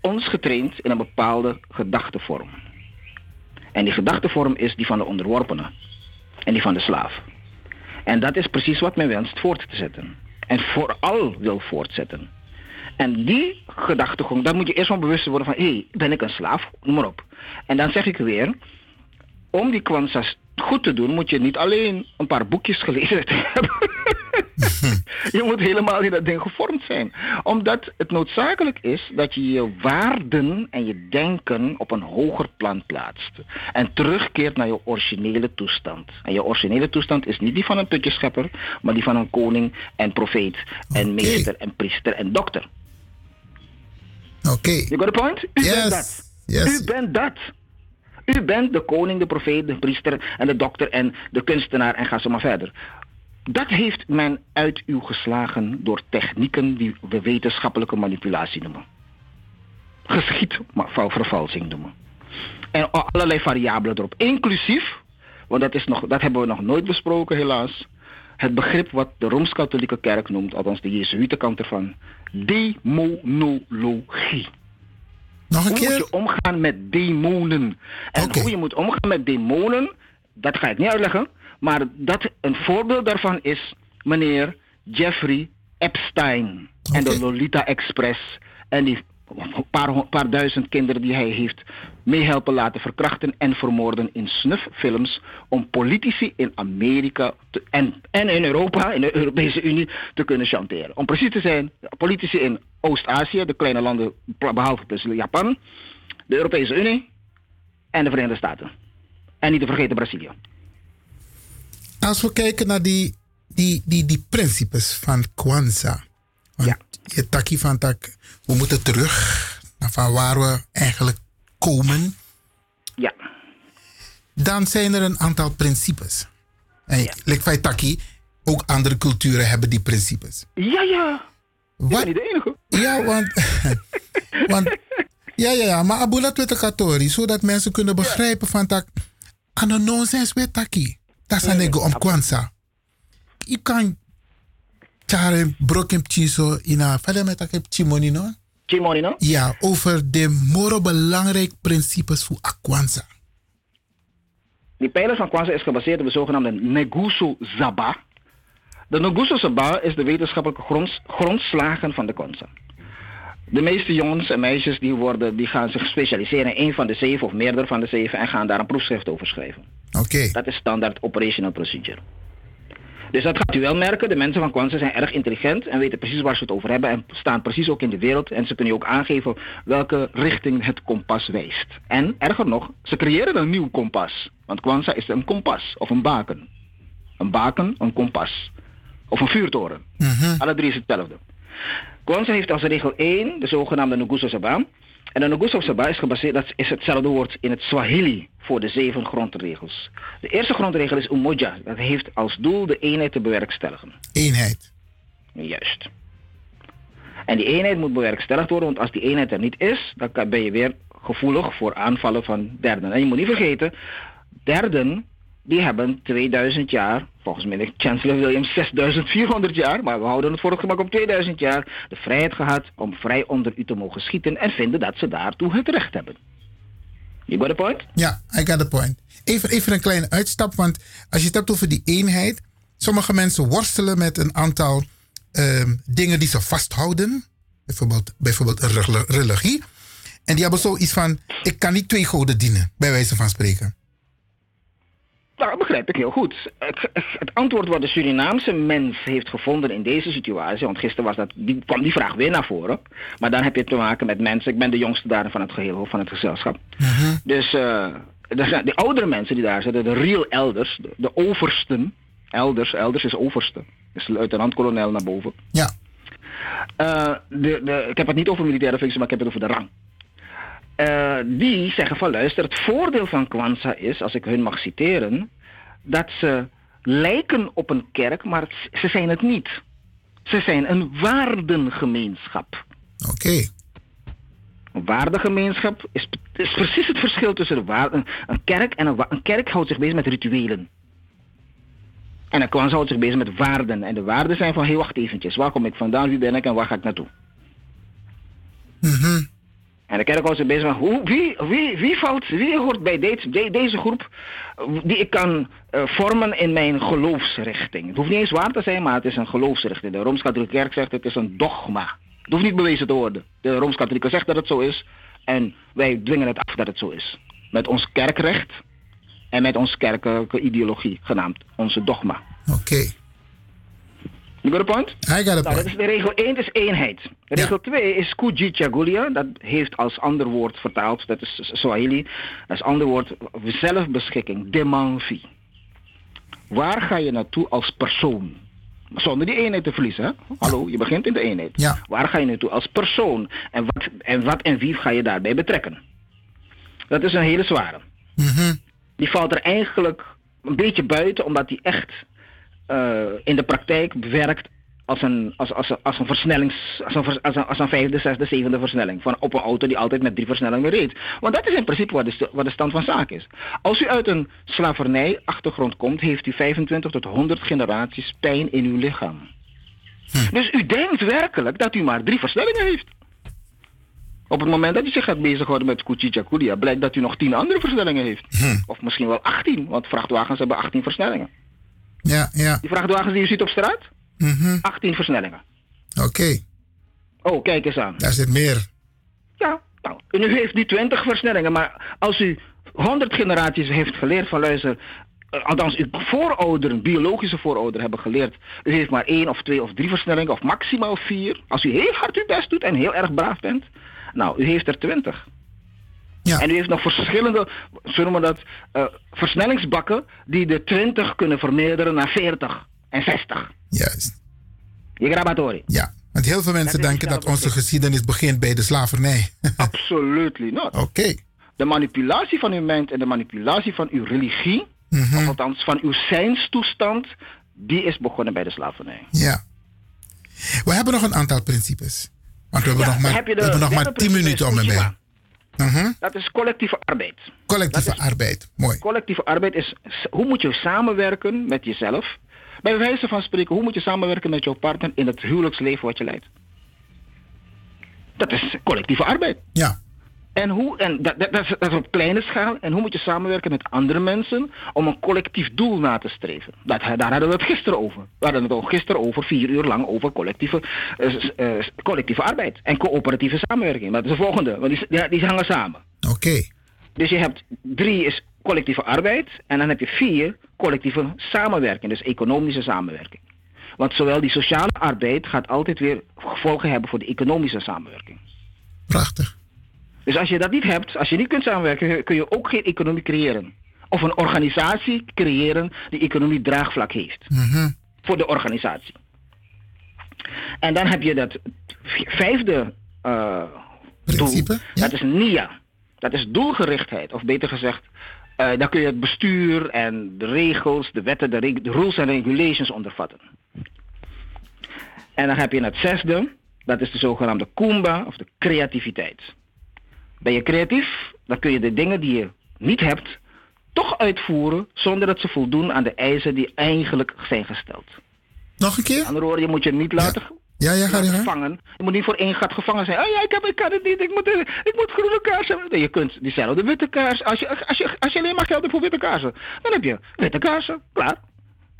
ons getraind in een bepaalde gedachtevorm. En die gedachtevorm is die van de onderworpene en die van de slaaf. En dat is precies wat men wenst voort te zetten. En vooral wil voortzetten. En die gedachtegang, daar moet je eerst van bewust worden van... hé, hey, ben ik een slaaf? Noem maar op. En dan zeg ik weer... om die kwanzas goed te doen... moet je niet alleen een paar boekjes gelezen hebben. [laughs] je moet helemaal in dat ding gevormd zijn. Omdat het noodzakelijk is dat je je waarden en je denken op een hoger plan plaatst. En terugkeert naar je originele toestand. En je originele toestand is niet die van een putjeschepper, maar die van een koning en profeet en meester en priester en dokter. Oké. You got the point? U Yes. bent dat. Yes. U bent dat. U bent de koning, de profeet, de priester en de dokter en de kunstenaar en ga zo maar verder. Dat heeft men uit u geslagen door technieken die we wetenschappelijke manipulatie noemen. Geschiedvervalsing noemen. En allerlei variabelen erop. Inclusief, want dat, is nog, dat hebben we nog nooit besproken helaas, het begrip wat de Rooms-Katholieke Kerk noemt, althans de Jezuïetenkant ervan, demonologie. Nog een hoe keer? moet je omgaan met demonen? En hoe je moet omgaan met demonen, dat ga ik niet uitleggen. Maar dat een voorbeeld daarvan is meneer Jeffrey Epstein. En de Lolita Express. En die paar, hon- paar duizend kinderen die hij heeft meehelpen laten verkrachten en vermoorden in snufffilms. Om politici in Amerika te- en, en in Europa, in de Europese Unie, te kunnen chanteren. Om precies te zijn, politici in Oost-Azië, de kleine landen behalve Japan, de Europese Unie en de Verenigde Staten. En niet te vergeten Brazilië. Als we kijken naar die, die, die, die principes van Kwanzaa. Want je takkie van tak, we moeten terug van waar we eigenlijk komen. Ja. Dan zijn er een aantal principes. En ja. like Taki, ook andere culturen hebben die principes. Ja, ja. Wat? Ik ben niet de enige. Ja, want... [laughs] want ja, ja, ja, maar abula katori, zodat mensen kunnen begrijpen van tak... Ano nonsens we taki. Dat is een om kwanza. Je kan... Tjare brokem chiso ina... Verder met no? Chimoni no? Ja, over de moro belangrijk principes voor Akwanza. Die pijler van Kwanzaa is gebaseerd op de zogenaamde Neguso Zaba. De Neguso Zaba is de wetenschappelijke gronds, grondslagen van de Kwanzaa. De meeste jongens en meisjes die, worden, die gaan zich specialiseren in een van de zeven of meerdere van de zeven en gaan daar een proefschrift over schrijven. Oké. Dat is standaard operational procedure. Dus dat gaat u wel merken. De mensen van Kwanzaa zijn erg intelligent en weten precies waar ze het over hebben en staan precies ook in de wereld. En ze kunnen ook aangeven welke richting het kompas wijst. En erger nog, ze creëren een nieuw kompas. Want Kwanzaa is een kompas of een baken. Een baken, een kompas. Of een vuurtoren. Alle drie is hetzelfde. Kwanzaa heeft als regel 1 de zogenaamde Nguzo Saba. En de Nguzo Saba is gebaseerd, dat is hetzelfde woord in het Swahili voor de zeven grondregels. De eerste grondregel is umoja. Dat heeft als doel de eenheid te bewerkstelligen. Eenheid. Juist. En die eenheid moet bewerkstelligd worden, want als die eenheid er niet is, dan ben je weer gevoelig voor aanvallen van derden. En je moet niet vergeten, derden die hebben 2000 jaar, volgens mij de Chancellor Williams 6400 jaar, maar we houden het voor het gemak op 2000 jaar, de vrijheid gehad om vrij onder u te mogen schieten en vinden dat ze daartoe het recht hebben. You got the point? Ja, I got the point. Even, even een kleine uitstap, want als je het hebt over die eenheid. Sommige mensen worstelen met een aantal ehm, dingen die ze vasthouden. Bijvoorbeeld, bijvoorbeeld religie. En die hebben zoiets van: ik kan niet twee goden dienen, bij wijze van spreken. Nou, dat begrijp ik heel goed. Het, het antwoord wat de Surinaamse mens heeft gevonden in deze situatie, want gisteren was dat, die, kwam die vraag weer naar voren. Maar dan heb je te maken met mensen, ik ben de jongste daar van het geheel, van het gezelschap. Dus eh, er zijn de oudere mensen die daar zitten, de real elders, de, de oversten, elders, elders is overste, is luitenant-kolonel naar boven. Ja. Eh, de, de, ik heb het niet over militaire functie, maar ik heb het over de rang. Eh, die zeggen van luister, het voordeel van Kwanzaa is, als ik hun mag citeren, dat ze lijken op een kerk, maar ze zijn het niet. Ze zijn een waardengemeenschap. Oké. Een waardegemeenschap is, is precies het verschil tussen de een, kerk en een, kerk houdt zich bezig met rituelen. En een Kwanzaa houdt zich bezig met waarden. En de waarden zijn van, heel wacht eventjes, waar kom ik vandaan, wie ben ik en waar ga ik naartoe? En de kerk zich bezig met hoe, wie, wie, wie, valt, wie hoort bij deze, de- deze groep die ik kan eh, vormen in mijn geloofsrichting. Het hoeft niet eens waar te zijn, maar het is een geloofsrichting. De Rooms-Katholieke Kerk zegt het is een dogma. Het hoeft niet bewezen te worden. De Rooms-Katholieken zegt dat het zo is en wij dwingen het af dat het zo is. Met ons kerkrecht en met onze kerkelijke ideologie, genaamd onze dogma. Oké. You got a point? I got a Nou, point. dat is de regel 1 is eenheid. Regel 2 is kujichagulia. Dat heeft als ander woord vertaald, dat is Swahili. Als ander woord zelfbeschikking, demanfi. Waar ga je naartoe als persoon? Zonder die eenheid te verliezen. Hè? Hallo, je begint in de eenheid. Ja. Waar ga je naartoe als persoon? En wat, en wat en wie ga je daarbij betrekken? Dat is een hele zware. Die valt er eigenlijk een beetje buiten, omdat die echt eh, in de praktijk werkt als een, als, als, als een versnellings, als een, als, een, als een vijfde, zesde, zevende versnelling. Van op een auto die altijd met drie versnellingen reed. Want dat is in principe wat de, wat de stand van zaken is. Als u uit een slavernij-achtergrond komt, heeft u 25 tot 100 generaties pijn in uw lichaam. Dus u denkt werkelijk dat u maar drie versnellingen heeft. Op het moment dat u zich gaat bezighouden met Kuchichakulia, blijkt dat u nog 10 andere versnellingen heeft. Of misschien wel 18, want vrachtwagens hebben 18 versnellingen. Ja, ja. Die vrachtwagens die u ziet op straat, Mhm. 18 versnellingen. Oké. Oh, kijk eens aan. Daar zit meer. Ja, nou, u heeft nu 20 versnellingen, maar als u 100 generaties heeft geleerd van luister, eh, althans uw voorouderen, biologische voorouderen hebben geleerd, u heeft maar één of twee of drie versnellingen of maximaal vier. Als u heel hard uw best doet en heel erg braaf bent, nou, u heeft er 20. Ja. En u heeft nog verschillende, zullen we dat, eh, versnellingsbakken die de 20 kunnen vermeerderen naar 40 en 60. Juist. Je grabatori. Ja. Want heel veel mensen denken dat onze geschiedenis begint bij de slavernij. [laughs] Absolutely not. Oké. De manipulatie van uw mind en de manipulatie van uw religie, Mhm. of althans van uw zijnstoestand, die is begonnen bij de slavernij. Ja. We hebben nog een aantal principes. Want we hebben Ja, nog maar, heb we hebben nog maar derde 10 principe minuten om is Mhm. Dat is collectieve arbeid. Collectieve arbeid. Mooi. Collectieve arbeid is hoe moet je samenwerken met jezelf. Bij wijze van spreken, hoe moet je samenwerken met jouw partner in het huwelijksleven wat je leidt. Dat is collectieve arbeid. Ja. En, hoe, en dat, dat, dat, is, dat is op kleine schaal. En hoe moet je samenwerken met andere mensen om een collectief doel na te streven? Dat, daar hadden we het gisteren over. We hadden het al gisteren over, vier uur lang, over collectieve, eh, eh, collectieve arbeid en coöperatieve samenwerking. Maar dat is de volgende, want die, ja, die hangen samen. Oké. Dus je hebt drie is collectieve arbeid en dan heb je vier collectieve samenwerking, dus economische samenwerking. Want zowel die sociale arbeid gaat altijd weer gevolgen hebben voor de economische samenwerking. Prachtig. Dus als je dat niet hebt, als je niet kunt samenwerken, kun je ook geen economie creëren. Of een organisatie creëren die economie draagvlak heeft. Mhm. Voor de organisatie. En dan heb je dat vijfde eh, doel. Dat is NIA. Dat is doelgerichtheid. Of beter gezegd, eh daar kun je het bestuur en de regels, de wetten, de, reg- de rules en regulations onder vatten. En dan heb je het zesde. Dat is de zogenaamde Kumba of de creativiteit. Ben je creatief, dan kun je de dingen die je niet hebt, toch uitvoeren zonder dat ze voldoen aan de eisen die eigenlijk zijn gesteld. Nog een keer? Andere woorden, je moet je niet laten Ja, ja, ga je gevangen. Je moet niet voor één gat gevangen zijn. Oh ja, ik, heb, ik kan het niet. Ik moet, ik moet groene kaars hebben. Nee, Je kunt diezelfde witte kaars. Als je, als, je, als je alleen maar geld hebt voor witte kaarsen, dan heb je witte kaarsen. Klaar.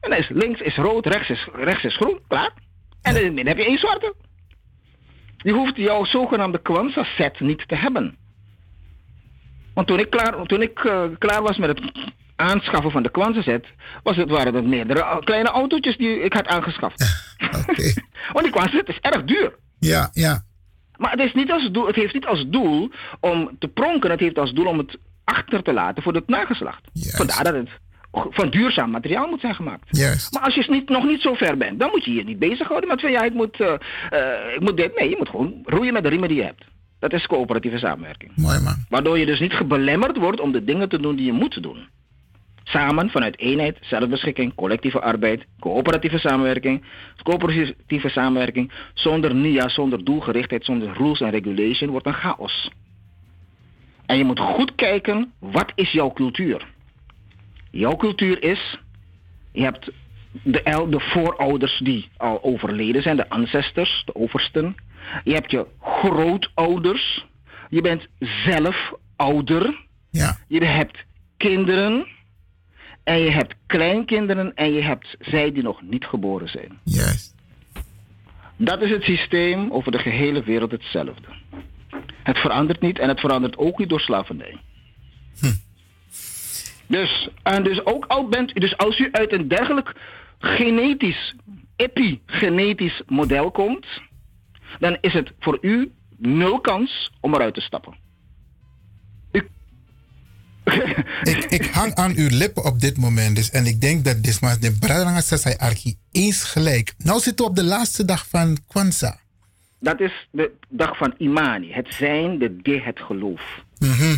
En dan is links is rood, rechts is, rechts is groen. Klaar. En in het midden heb je één zwarte. Je hoeft jouw zogenaamde Kwanzaa set niet te hebben. Want toen ik klaar, toen ik, eh, klaar was met het aanschaffen van de Kwanzaa set, was het, waren het meerdere kleine autootjes die ik had aangeschaft. [laughs] Want die Kwanzaa set is erg duur. Ja, ja. Maar het, is niet als doel, het heeft niet als doel om te pronken, het heeft als doel om het achter te laten voor het nageslacht. Vandaar dat het van duurzaam materiaal moet zijn gemaakt. Juist. Maar als je niet, nog niet zo ver bent, dan moet je je niet bezighouden met van ja, ik moet, eh, eh, ik moet dit. Nee, je moet gewoon roeien met de riemen die je hebt. Dat is coöperatieve samenwerking. Mooi man. Waardoor je dus niet gebelemmerd wordt om de dingen te doen die je moet doen. Samen vanuit eenheid, zelfbeschikking, collectieve arbeid, coöperatieve samenwerking, coöperatieve samenwerking, zonder NIA, zonder doelgerichtheid, zonder rules en regulation wordt een chaos. En je moet goed kijken, wat is jouw cultuur? Jouw cultuur is, je hebt de, de voorouders die al overleden zijn, de ancestors, de oversten. Je hebt je grootouders. Je bent zelf ouder. Ja. Je hebt kinderen. En je hebt kleinkinderen en je hebt zij die nog niet geboren zijn. Juist. Dat is het systeem over de gehele wereld hetzelfde. Het verandert niet en het verandert ook niet door slavernij. Dus, en dus ook al bent dus als u uit een dergelijk genetisch, epigenetisch model komt, dan is het voor u nul kans om eruit te stappen. [laughs] ik, ik hang aan uw lippen op dit moment. Dus, en ik denk dat Dismas de Bradanga Sasai Archie eens gelijk. Nou zitten we op de laatste dag van Kwanzaa. Dat is de dag van Imani, het zijn, de de, het geloof. Mhm.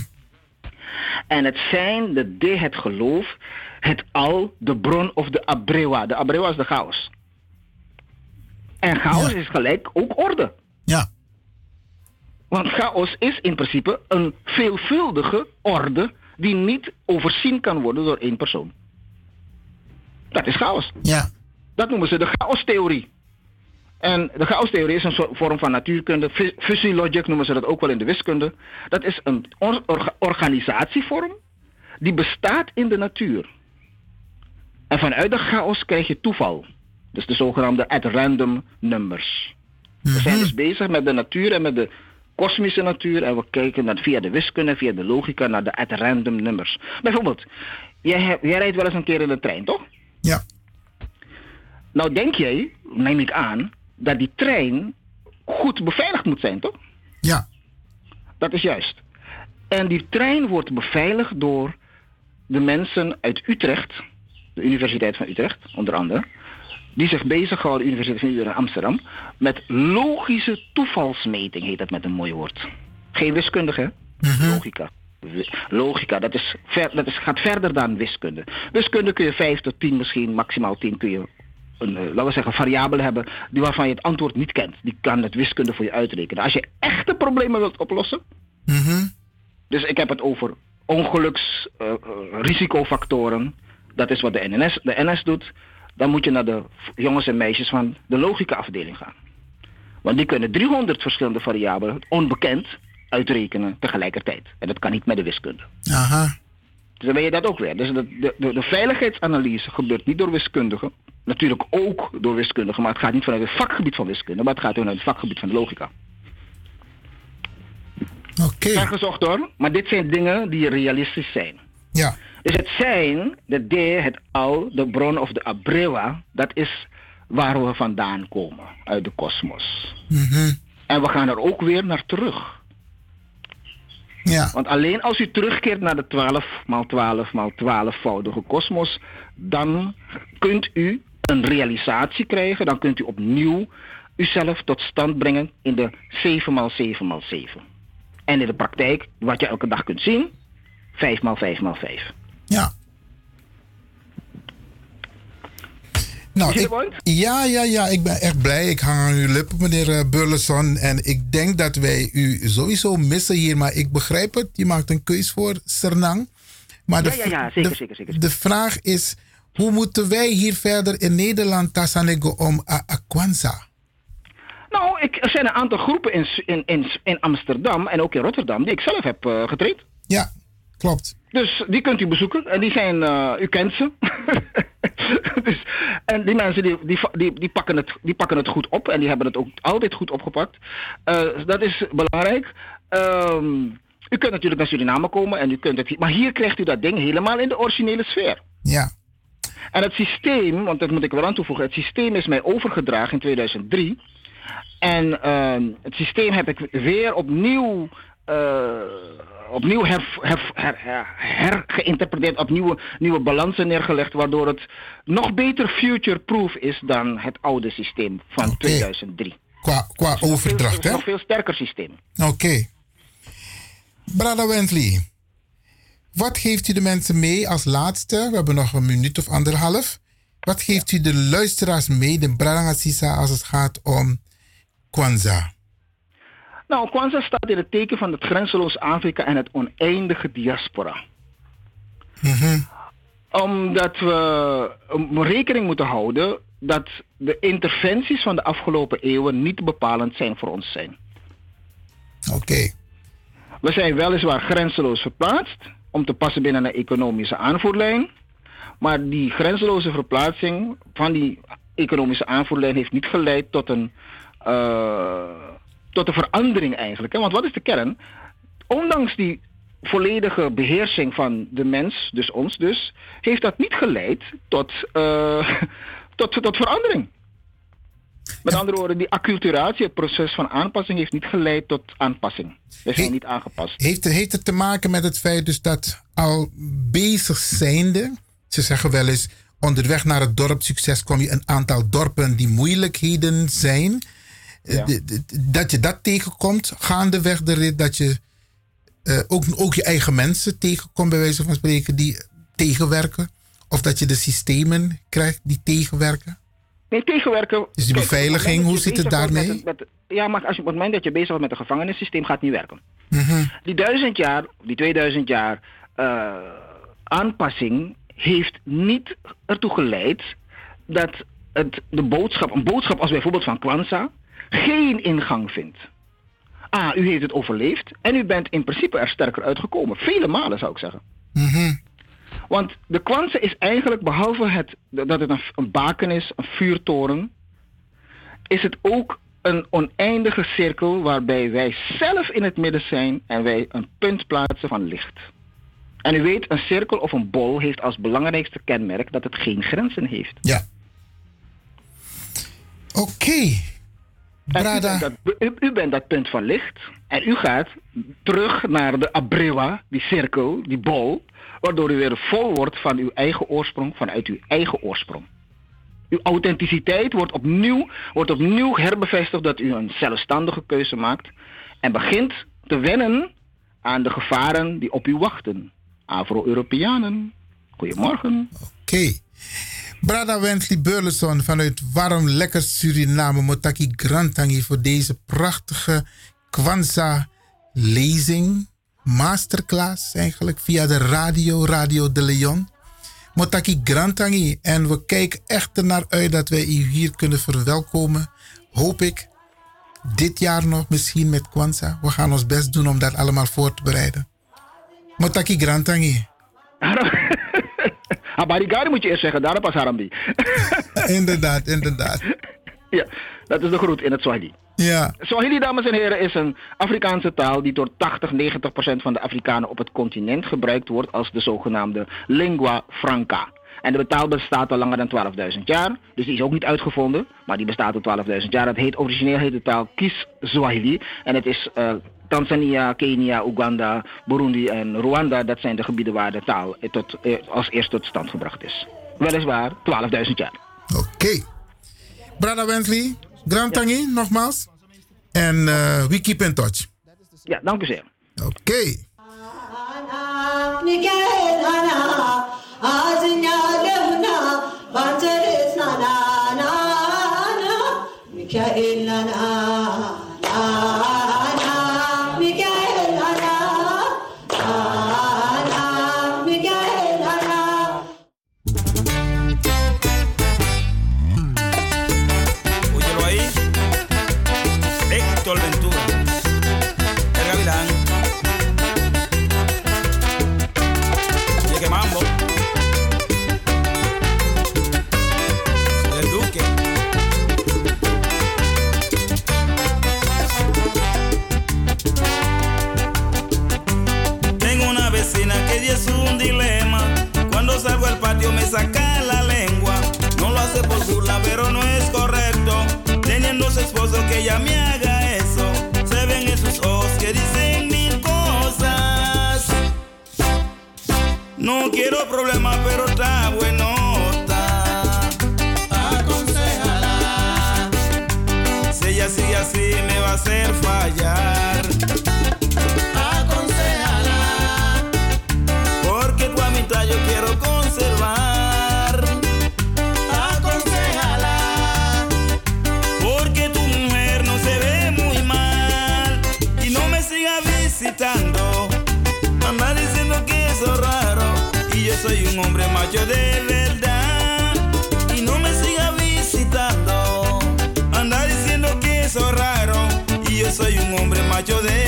En het zijn, de de, het geloof, het al, de bron of de abrewa. De abrewa is de chaos. En chaos is gelijk ook orde. Ja. Want chaos is in principe een veelvuldige orde die niet overzien kan worden door één persoon. Dat is chaos. Ja. Dat noemen ze de chaostheorie. En de chaostheorie is een soort vorm van natuurkunde. Fus- Fusiologic noemen ze dat ook wel in de wiskunde. Dat is een or- orga- organisatievorm die bestaat in de natuur. En vanuit de chaos krijg je toeval. Dus de zogenaamde at random numbers. We zijn dus bezig met de natuur en met de kosmische natuur. En we kijken naar, via de wiskunde, via de logica naar de at random numbers. Bijvoorbeeld, jij, jij rijdt wel eens een keer in de trein, toch? Ja. Nou denk jij, neem ik aan, dat die trein goed beveiligd moet zijn, toch? Ja. Dat is juist. En die trein wordt beveiligd door de mensen uit Utrecht, de Universiteit van Utrecht, onder andere. Die zich bezighouden, Universiteit van Amsterdam, met logische toevalsmeting, heet dat met een mooi woord. Geen wiskundige, hè? logica. Logica, dat, is ver, dat is, gaat verder dan wiskunde. Wiskunde kun je 5 tot 10, misschien maximaal 10 kun je een, eh, laten we zeggen, variabele hebben die waarvan je het antwoord niet kent. Die kan het wiskunde voor je uitrekenen. Als je echte problemen wilt oplossen, dus ik heb het over ongeluksrisicofactoren. dat is wat de NS, de NS doet. Dan moet je naar de jongens en meisjes van de logica-afdeling gaan. Want die kunnen 300 verschillende variabelen, onbekend, uitrekenen tegelijkertijd. En dat kan niet met de wiskunde. Aha. Dus dan ben je dat ook weer. Dus de, de, de, veiligheidsanalyse gebeurt niet door wiskundigen. Natuurlijk ook door wiskundigen, maar het gaat niet vanuit het vakgebied van wiskunde, maar het gaat vanuit het vakgebied van de logica. Oké. Ver gezocht hoor, maar dit zijn dingen die realistisch zijn. Ja. Dus het zijn, de de, het al, de bron of de abrewa, dat is waar we vandaan komen, uit de kosmos. Mhm. En we gaan er ook weer naar terug. Ja. Want alleen als u terugkeert naar de 12 maal 12 maal 12-voudige kosmos, dan kunt u een realisatie krijgen. Dan kunt u opnieuw uzelf tot stand brengen in de 7 maal 7 maal 7. En in de praktijk, wat je elke dag kunt zien, 5 maal 5 maal 5. Ja. Nou, ik, ja, ja, ja, ik ben echt blij. Ik hang aan uw lippen, meneer eh, Burleson. En ik denk dat wij u sowieso missen hier. Maar ik begrijp het. Je maakt een keus voor Sernang. Maar de, Ja, ja, ja, zeker, de, zeker, zeker. de vraag is, hoe moeten wij hier verder in Nederland tasanego om a, a Kwanzaa? Nou, ik, er zijn een aantal groepen in, in, in, in Amsterdam en ook in Rotterdam die ik zelf heb eh, getraind. Ja, klopt. Dus die kunt u bezoeken. En die zijn, eh, u kent ze. [laughs] dus, en die mensen die, die, die, die, pakken het, die pakken het goed op. En die hebben het ook altijd goed opgepakt. Eh, dat is belangrijk. Ehm, u kunt natuurlijk naar Suriname komen. En u kunt het, maar hier krijgt u dat ding helemaal in de originele sfeer. Ja. En het systeem, want dat moet ik wel aan toevoegen. Het systeem is mij overgedragen in 2003. En ehm, het systeem heb ik weer opnieuw, eh, opnieuw her, her, her, her- hergeïnterpreteerd, op nieuwe, balansen neergelegd, waardoor het nog beter future-proof is dan het oude systeem van 2003. Qua, qua overdracht, Het is hè? nog veel sterker systeem. Oké. Brada Wentley, wat geeft u de mensen mee als laatste? We hebben nog een minuut of anderhalf. Wat geeft u de luisteraars mee, de Brada Sisa, als het gaat om Kwanzaa? Nou, Kwanzaa staat in het teken van het grenzeloos Afrika en het oneindige diaspora. Omdat we um, rekening moeten houden dat de interventies van de afgelopen eeuwen niet bepalend zijn voor ons zijn. Oké. We zijn weliswaar grenzeloos verplaatst om te passen binnen een economische aanvoerlijn. Maar die grenzeloze verplaatsing van die economische aanvoerlijn heeft niet geleid tot een, eh, tot een verandering eigenlijk. Hè? Want wat is de kern? Ondanks die volledige beheersing van de mens, dus ons dus, heeft dat niet geleid tot, eh, [laughs] tot, tot verandering. Met andere woorden, die acculturatie, het proces van aanpassing, heeft niet geleid tot aanpassing. We zijn niet aangepast. Heeft, heeft het te maken met het feit dus dat al bezig zijnde, ze zeggen wel eens, onderweg naar het dorpssucces kom je een aantal dorpen die moeilijkheden zijn. Eh, Dat je dat tegenkomt, gaandeweg de rit, dat je eh, ook, ook je eigen mensen tegenkomt, bij wijze van spreken, die tegenwerken. Of dat je de systemen krijgt die tegenwerken. Nee, tegenwerken. Dus die beveiliging, hoe zit het daarmee? met het- met- ja, maar als je, op het moment dat je bezig bent met het gevangenissysteem, gaat het niet werken. Mhm. Die duizend jaar, die 2000 jaar eh, aanpassing heeft niet ertoe geleid dat het, de boodschap, een boodschap als bijvoorbeeld van Kwanzaa, geen ingang vindt. Ah, u heeft het overleefd en u bent in principe er sterker uitgekomen. Vele malen zou ik zeggen. Mhm. Want de Kwanzaa is eigenlijk, behalve het, dat het een, een baken is, een vuurtoren, is het ook een oneindige cirkel waarbij wij zelf in het midden zijn en wij een punt plaatsen van licht. En u weet, een cirkel of een bol heeft als belangrijkste kenmerk dat het geen grenzen heeft. Ja. Oké. En U, bent dat, u, u bent dat punt van licht en u gaat terug naar de abrewa, die cirkel, die bol, waardoor u weer vol wordt van uw eigen oorsprong, vanuit uw eigen oorsprong. Uw authenticiteit wordt opnieuw, wordt opnieuw herbevestigd dat u een zelfstandige keuze maakt en begint te wennen aan de gevaren die op u wachten. Afro-Europeanen, goedemorgen. Oké. Brada Wensley Burleson vanuit Warm Lekker Suriname, Motaki Grantangi, voor deze prachtige Kwanzaa lezing, masterclass eigenlijk, via de radio, Radio de Leon. Motaki Grantangi. En we kijken echt ernaar uit dat wij u hier kunnen verwelkomen. Hoop ik. Dit jaar nog misschien met Kwanzaa. We gaan ons best doen om dat allemaal voor te bereiden. Motaki Grantangi. Abarigari moet je eerst zeggen, daarna pas Harambi. [laughs] inderdaad, inderdaad. Ja, dat is de groet in het Swahili. Ja. Swahili, dames en heren, is een Afrikaanse taal die door 80, 90 procent van de Afrikanen op het continent gebruikt wordt als de zogenaamde lingua franca. En de taal bestaat al langer dan 12.000 jaar, dus die is ook niet uitgevonden, maar die bestaat al 12.000 jaar. Het heet, origineel heet de taal Kiswahili en het is uh, Tanzania, Kenia, Oeganda, Burundi en Rwanda. Dat zijn de gebieden waar de taal tot, eh, als eerste tot stand gebracht is. Weliswaar 12.000 jaar. Oké. Okay. Brada Wensley, Grand Tangi, ja. nogmaals. En uh, we keep in touch. Ja, dank u zeer. Oké. Okay. Me saca la lengua. No lo hace por burla, pero no es correcto. Teniendo su esposo que ella me haga eso. Se ven en sus ojos que dicen mil cosas. No quiero problemas, pero está bueno. Aconsejala. Si ella sigue así, me va a hacer fallar. Yo quiero conservar. Aconsejala. Porque tu mujer no se ve muy mal. Y no me siga visitando. Anda diciendo que eso raro. Y yo soy un hombre macho de verdad. Y no me siga visitando. Anda diciendo que eso raro. Y yo soy un hombre macho de verdad.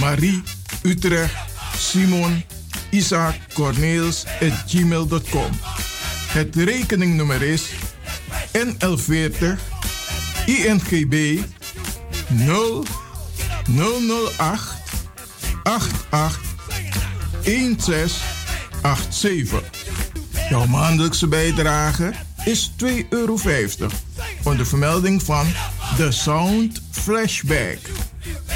Marie, Utrecht, Simon, Isaac, Corneels at gmail.com. Het rekeningnummer is NL40 INGB 0 008 88 1687. Jouw maandelijkse bijdrage is 2,50 euro. Onder vermelding van The Sound Flashback.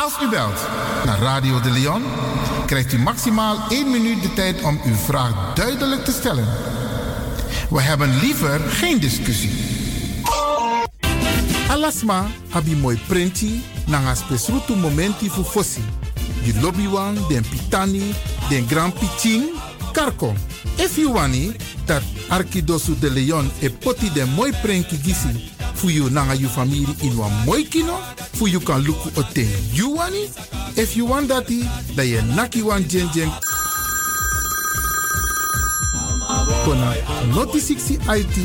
Als u belt naar Radio De Leon, krijgt u maximaal 1 minuut de tijd om uw vraag duidelijk te stellen. We hebben liever geen discussie. Alasma abi mooi prenti nanga spesrutu momenti fu fosi. You lobby wan, den pitani, den grand piching, karko. If you dat Arkidosu de Leon e poti den mooi prenki gisi fu you nanga you family in wan mooi kino, fu you kan luku oten you wani. If you want dati, da ye naki wan jen jen kona noti 60 IT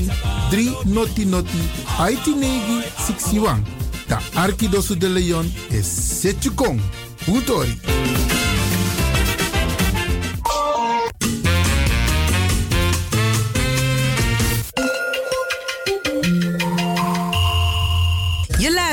3 noti noti IT negi 61. Ta Arkidosu de Leon is Setjukong. Utori.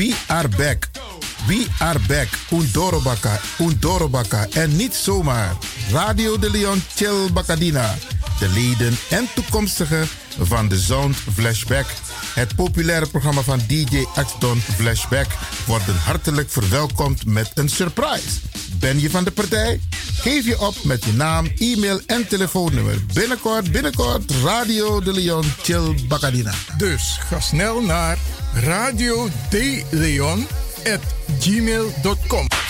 We are back. We are back. Undorobaka, Undorobaka. En niet zomaar. Radio de Leon Chill Bacadina. De leden en toekomstigen van de Sound Flashback. Het populaire programma van DJ X-Don Flashback worden hartelijk verwelkomd met een surprise. Ben je van de partij? Geef je op met je naam, e-mail en telefoonnummer. Binnenkort, binnenkort, Radio de Leon Chill Bacadina. Dus ga snel naar radio at gmail.com.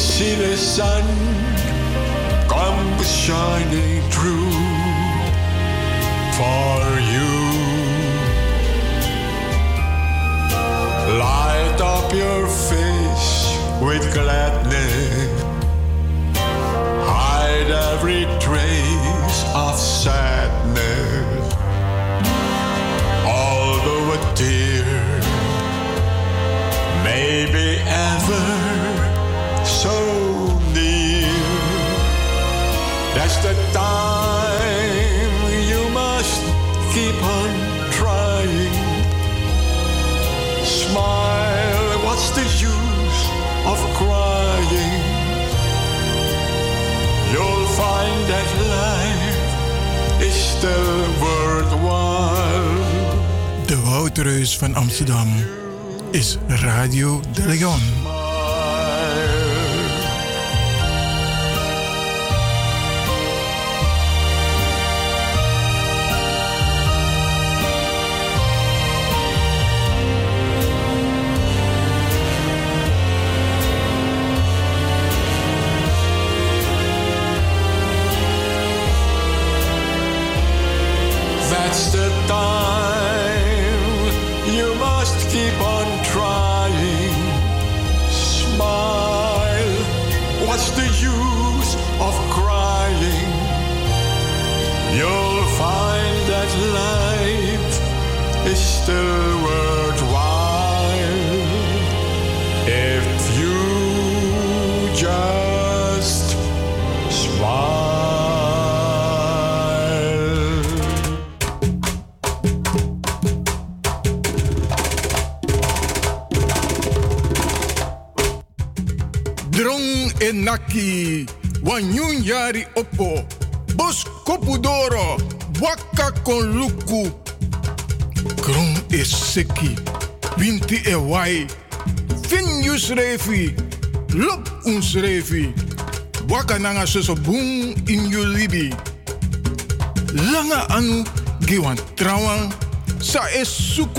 see the sun come shining through for you. Light up your face with gladness. Hide every trace of sadness. Although a tear may be ever. The time you must keep on trying. Smile, what's the use of crying? You'll find that life is still worthwhile. De Woudreus van Amsterdam is Radio de Leon. En naki, wanyun yari opo, bos kopudoro, waka kon luku. Kron is seki, winti e wai, fin yus lop uns refi, waka nanga soso boom in. Langa anu, giwan trawang, sa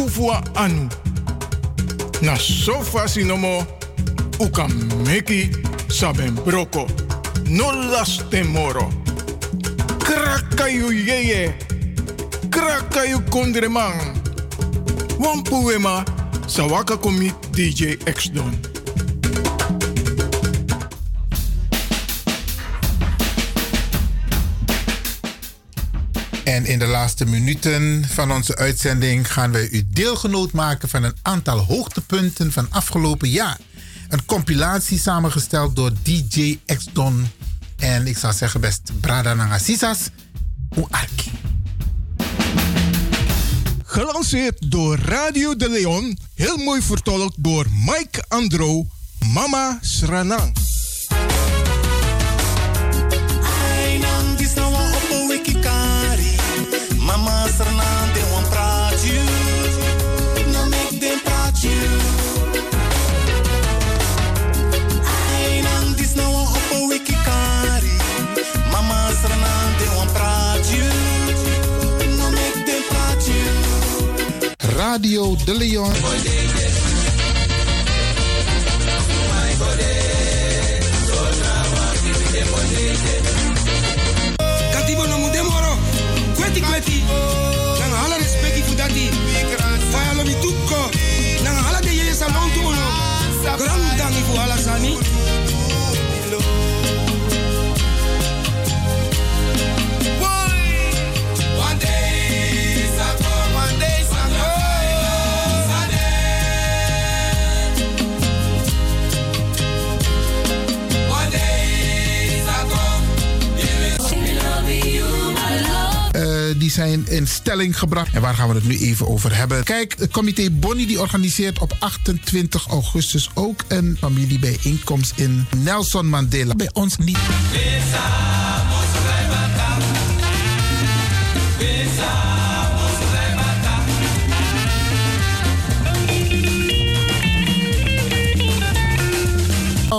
fua anu. Na sofa sinomo, uka meki saben broko. No las temoro. Krakayu yeye. Krakayu kondreman. Wampuema sawaka komi DJ X Don. En in de laatste minuten van onze uitzending gaan wij u deelgenoot maken van een aantal hoogtepunten van afgelopen jaar. Een compilatie samengesteld door DJ X Don. En ik zou zeggen best Brada Nangasisas. Uarki. Gelanceerd door Radio de Leon. Heel mooi vertolkt door Mike Andro. Mama Sranang. Radio de Leon. In stelling gebracht. En waar gaan we het nu even over hebben? Kijk, het comité Bonnie die organiseert op 28 augustus ook een familiebijeenkomst in Nelson Mandela. Bij ons niet.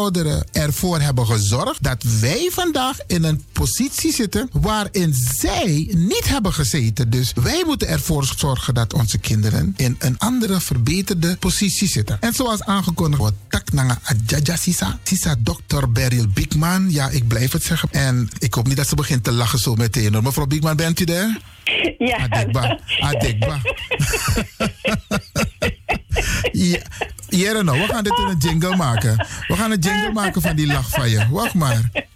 Ouderen ervoor hebben gezorgd dat wij vandaag in een positie zitten waarin zij niet hebben gezeten. Dus wij moeten ervoor zorgen dat onze kinderen in een andere verbeterde positie zitten. En zoals aangekondigd wordt, tak nanga ajaja sisa. Sisa Dr. Beryl Bigman. Ja, ik blijf het zeggen. En ik hoop niet dat ze begint te lachen zo meteen. hoor. Mevrouw Bigman, bent u daar? Ja. Adekba. Adekba. [laughs] ja. Jere, nou, we gaan dit in een jingle maken. We gaan een jingle maken van die lach van je. Wacht maar. [laughs]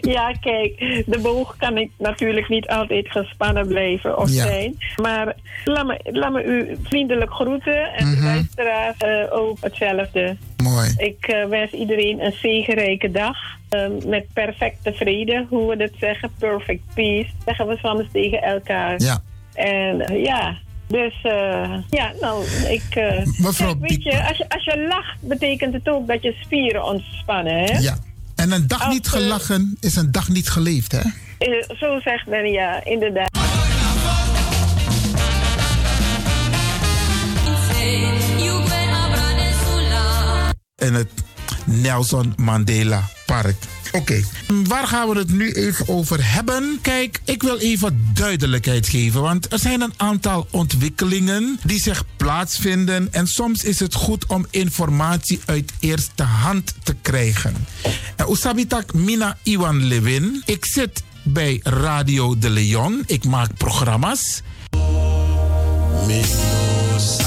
Ja, kijk, de boog kan ik natuurlijk niet altijd gespannen blijven of Ja. zijn. Maar laat me, laat me u vriendelijk groeten en de Mhm. luisteraars eh, ook hetzelfde. Mooi. Ik eh, wens iedereen een zegenrijke dag. eh, met perfecte vrede, hoe we dat zeggen. Perfect peace. Zeggen we soms tegen elkaar. Ja. En eh, ja, dus eh, ja, nou, ik... eh, Mevrouw kijk, weet je, als je, als je lacht, betekent het ook dat je spieren ontspannen, hè? Ja. En een dag niet Als, gelachen is een dag niet geleefd, hè? Eh, zo zegt men, ja, inderdaad. in het Nelson Mandela Park. Oké, waar gaan we het nu even over hebben? Kijk, ik wil even duidelijkheid geven, want er zijn een aantal ontwikkelingen die zich plaatsvinden en soms is het goed om informatie uit eerste hand te krijgen. En Usabitak Mina Iwan Levin, ik zit bij Radio de Leon, ik maak programma's. Yutori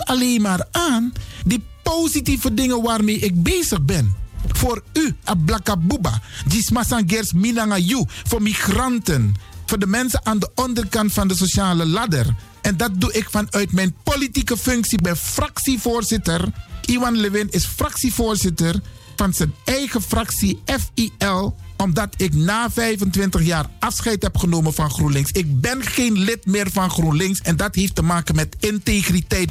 alleen maar aan die positieve dingen waarmee ik bezig ben. Voor u, Ablakabuba, Gismasangers Minanga You, voor migranten, voor de mensen aan de onderkant van de sociale ladder. En dat doe ik vanuit mijn politieke functie bij fractievoorzitter. Iwan Levin is fractievoorzitter van zijn eigen fractie FIL omdat ik na 25 jaar afscheid heb genomen van GroenLinks. Ik ben geen lid meer van GroenLinks en dat heeft te maken met integriteit.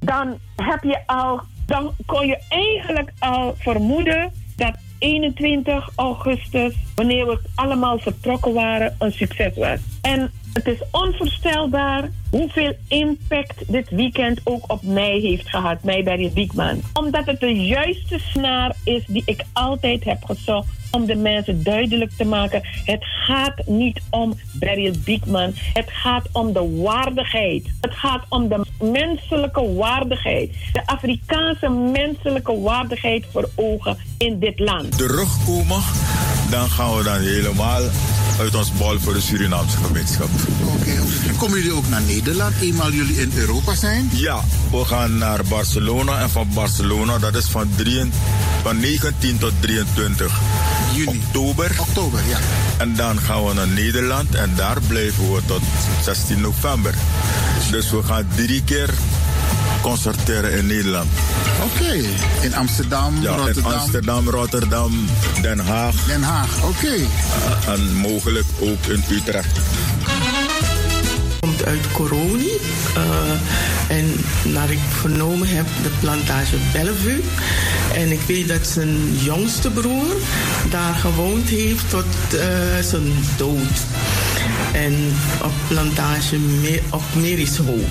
Dan heb je al, dan kon je eigenlijk al vermoeden dat 21 augustus, wanneer we allemaal vertrokken waren, een succes was. En het is onvoorstelbaar hoeveel impact dit weekend ook op mij heeft gehad, mij Barry Biekman. Omdat het de juiste snaar is die ik altijd heb gezocht om de mensen duidelijk te maken. Het gaat niet om Barry Biekman. Het gaat om de waardigheid. Het gaat om de menselijke waardigheid. De Afrikaanse menselijke waardigheid voor ogen in dit land. terugkomen, dan gaan we dan helemaal uit ons bal voor de Surinaamse gemeenschap. Oké, komen jullie ook naar Nederland eenmaal jullie in Europa zijn? Ja, we gaan naar Barcelona en van Barcelona, dat is van, 3, van 19 tot 23 Juni. oktober. Oktober, ja. En dan gaan we naar Nederland en daar blijven we tot 16 november. Dus we gaan drie keer concerteren in Nederland. Oké, in Amsterdam, Ja, in Rotterdam. Amsterdam, Rotterdam, Den Haag. Den Haag, oké. en mogelijk ook in Utrecht. Uit Coroni. eh, en naar ik vernomen heb, de plantage Bellevue. En ik weet dat zijn jongste broer daar gewoond heeft tot eh, zijn dood. En op plantage op Merishoop.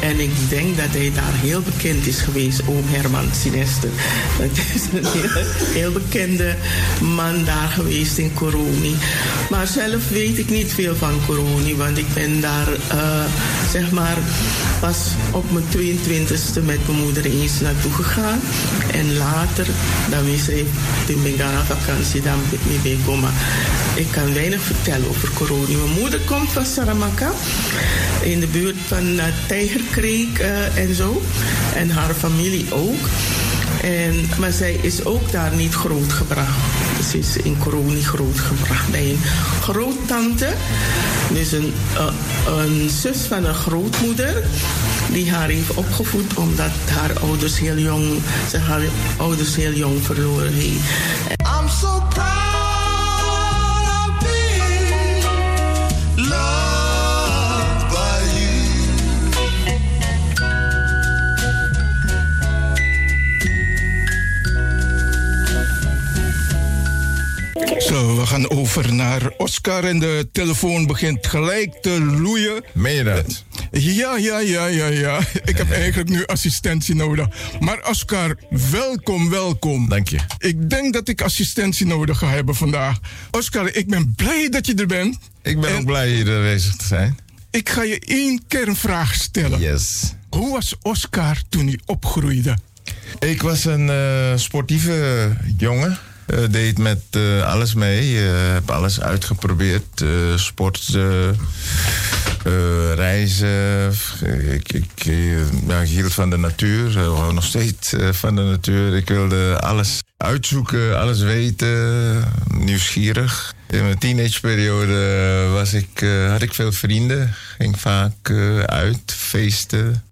En ik denk dat hij daar heel bekend is geweest, oom Herman Sinester. Dat is een heel, bekende man daar geweest in Coroni. Maar zelf weet ik niet veel van Coroni, want ik ben daar, eh, zeg maar, pas op mijn 22e met mijn moeder eens naartoe gegaan. En later, dan wist ik de Megara vakantie, dan ben ik komen. Ik kan weinig vertellen over Coroni. Mijn moeder komt van Saramaka, in de buurt van uh, Tijgerkreek eh, en zo. En haar familie ook. En, maar zij is ook daar niet grootgebracht. Is in Coroni grootgebracht bij een groottante. Dus een, eh, een zus van een grootmoeder. Die haar heeft opgevoed omdat haar ouders heel jong, ze haar ouders heel jong verloren heeft. I'm so gaan over naar Oscar en de telefoon begint gelijk te loeien. Meen je dat? Ja, ja, ja, ja, ja. Ik heb [laughs] eigenlijk nu assistentie nodig. Maar Oscar, welkom, welkom. Dank je. Ik denk dat ik assistentie nodig ga hebben vandaag. Oscar, ik ben blij dat je er bent. Ik ben ook blij hier aanwezig te zijn. Ik ga je één kernvraag stellen. Yes. Hoe was Oscar toen hij opgroeide? Ik was een eh, sportieve jongen. Eh, deed met eh, alles mee. Heb alles uitgeprobeerd. Eh, sport, reizen. Ik, ik, hield van de natuur. Nog steeds van de natuur. Ik wilde alles uitzoeken, alles weten. Nieuwsgierig. In mijn teenageperiode was ik, had ik veel vrienden. Ging vaak uit, feesten.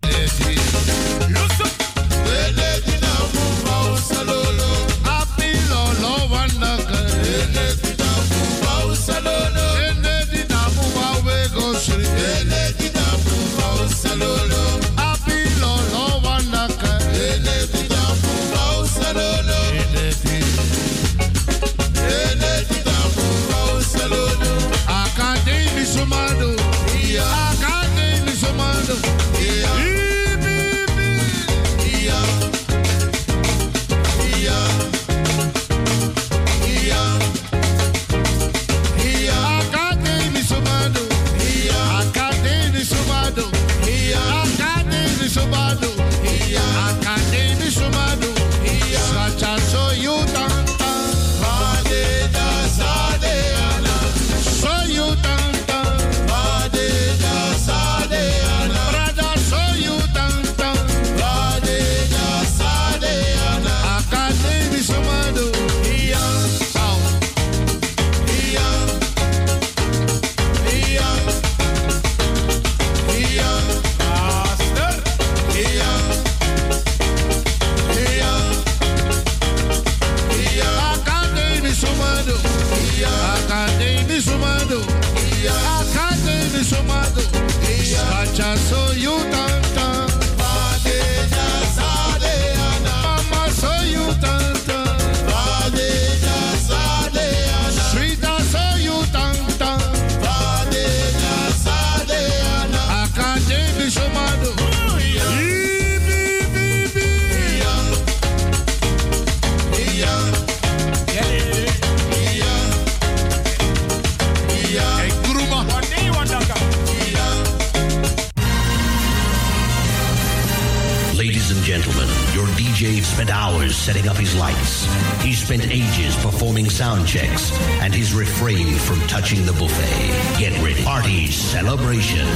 Setting up his lights. He spent ages performing sound checks, and he's refrained from touching the buffet. Get ready. Party celebration.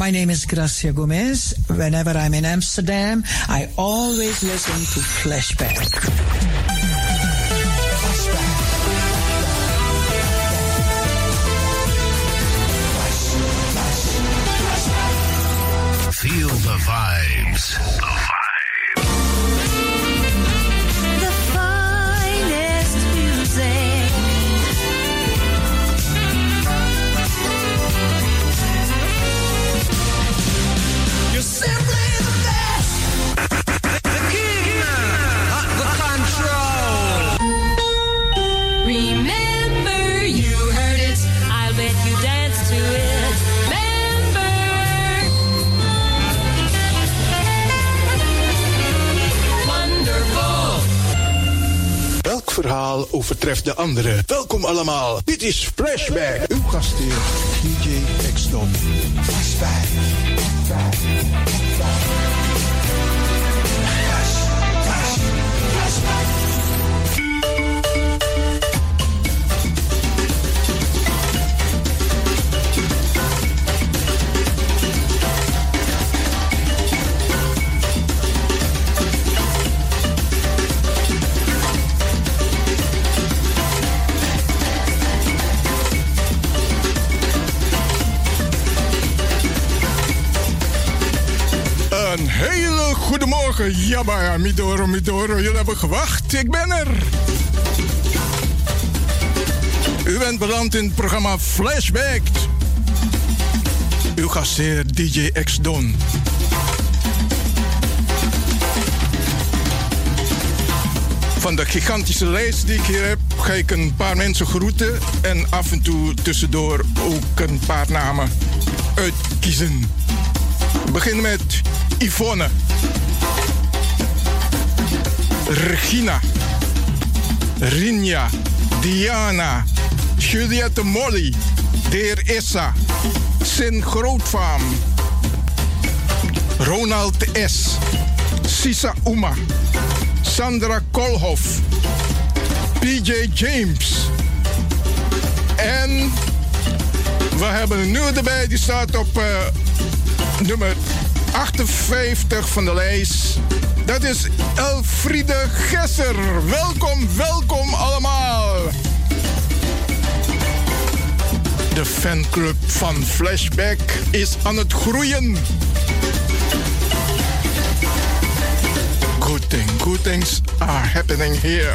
My name is Gracia Gomez. Whenever I'm in Amsterdam, I always listen to Flashback. Overtreft de andere. Welkom allemaal. Dit is Flashback. Uw gastheer DJ X-Don. Flashback. Een morgen. Jabba, Midoro, Midoro. Jullie hebben gewacht. Ik ben er. U bent beland in het programma Flashback. Uw gastheer DJ X Don. Van de gigantische lijst die ik hier heb, ga ik een paar mensen groeten. En af en toe tussendoor ook een paar namen uitkiezen. We beginnen met Yvonne. Regina. Rinja. Diana. Juliette Molly. Deer Issa. Sin Grootvaam. Ronald S. Sisa Uma. Sandra Kolhoff. PJ James. En we hebben een nieuwe erbij, die staat op eh, nummer 58 van de lijst. Dat is Elfriede Gesser. Welkom, welkom allemaal. De fanclub van Flashback is aan het groeien. Good thing, good things are happening here.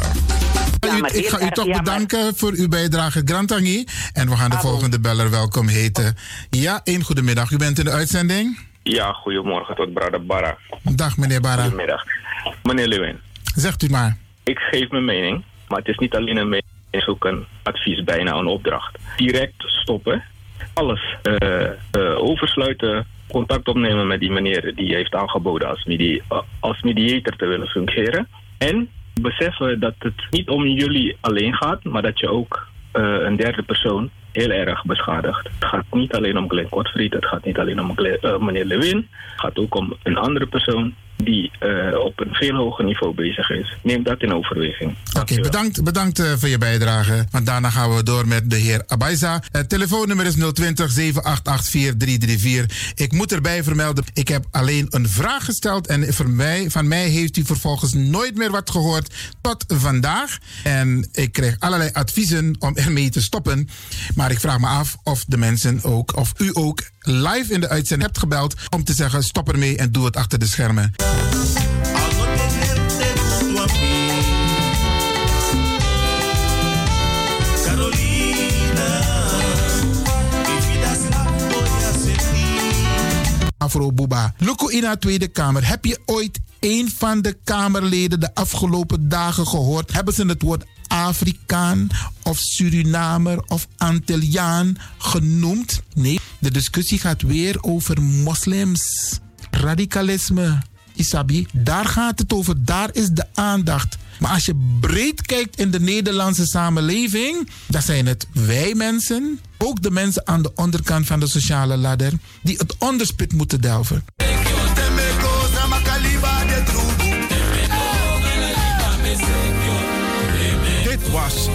U- ik ga u toch bedanken voor uw bijdrage, Grantangi. En we gaan de volgende beller welkom heten. Ja, één goedemiddag. U bent in de uitzending. Ja, goedemorgen tot Brother Barra. Dag, meneer Barra. Goedemiddag. Meneer Lewin, Zegt u maar. ik geef mijn mening, maar het is niet alleen een mening, het is ook een advies, bijna een opdracht. Direct stoppen, alles eh, eh, oversluiten, contact opnemen met die meneer die heeft aangeboden als, medi eh, als mediator te willen fungeren. En beseffen dat het niet om jullie alleen gaat, maar dat je ook eh, een derde persoon heel erg beschadigt. Het gaat niet alleen om Glenn Kortfried, het gaat niet alleen om Glenn- eh, meneer Lewin. Het gaat ook om een andere persoon die eh, op een veel hoger niveau bezig is. Neem dat in overweging. Oké, bedankt, bedankt eh, voor je bijdrage. Want daarna gaan we door met de heer Abaiza. Het telefoonnummer is 020 788 4334. Ik moet erbij vermelden, ik heb alleen een vraag gesteld. En voor mij, van mij heeft u vervolgens nooit meer wat gehoord tot vandaag. En ik kreeg allerlei adviezen om ermee te stoppen. Maar ik vraag me af of de mensen ook, of u ook live in de uitzending hebt gebeld om te zeggen stop ermee en doe het achter de schermen. Afro Buba. In haar Tweede Kamer. Heb je ooit een van de Kamerleden de afgelopen dagen gehoord? Hebben ze het woord Afrikaan of Surinamer of Antilliaan genoemd? Nee, de discussie gaat weer over moslims. Radicalisme. Isabi, daar gaat het over. Daar is de aandacht. Maar als je breed kijkt in de Nederlandse samenleving, dan zijn het wij mensen, ook de mensen aan de onderkant van de sociale ladder, die het onderspit moeten delven. Dit was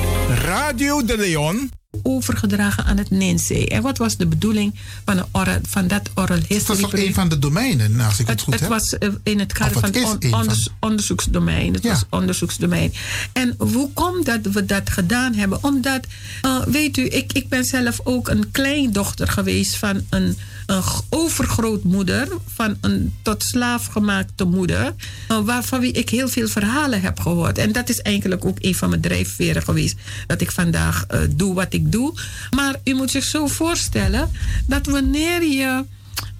Radio de Leon. Overgedragen aan het Ninsee. En wat was de bedoeling van, een oral, van dat oral history? Dat was toch een van de domeinen, nou, als ik het, Het, goed het heb? was eh, in het kader van het het onders- onderzoeksdomein. Het was onderzoeksdomein. En hoe komt dat we dat gedaan hebben? Omdat, eh, weet u, ik, ik ben zelf ook een kleindochter geweest van een, een overgrootmoeder, van een tot slaaf gemaakte moeder, eh, waarvan wie ik heel veel verhalen heb gehoord. En dat is eigenlijk ook een van mijn drijfveren geweest, dat ik vandaag eh, doe wat ik doe. Maar u moet zich zo voorstellen dat wanneer je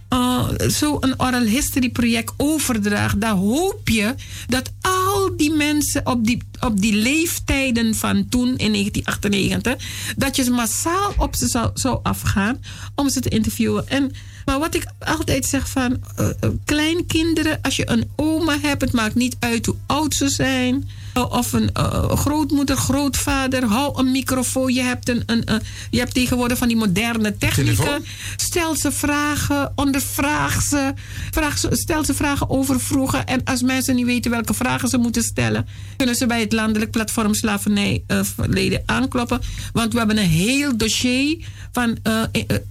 uh, zo'n oral history project overdraagt, dan hoop je dat al die mensen op die, op die leeftijden van toen in 1998, dat je massaal op ze zou, zou afgaan om ze te interviewen. En, maar wat ik altijd zeg van uh, uh, kleinkinderen, als je een oma hebt, het maakt niet uit hoe oud ze zijn. Uh, Of een uh, grootmoeder, grootvader, hou een microfoon. Je hebt, een, een, je hebt tegenwoordig van die moderne technieken. Telefoon. Stel ze vragen, ondervraag ze, vraag ze. Stel ze vragen over vroeger. En als mensen niet weten welke vragen ze moeten stellen, kunnen ze bij het landelijk platform slavernij uh, verleden aankloppen. Want we hebben een heel dossier van uh,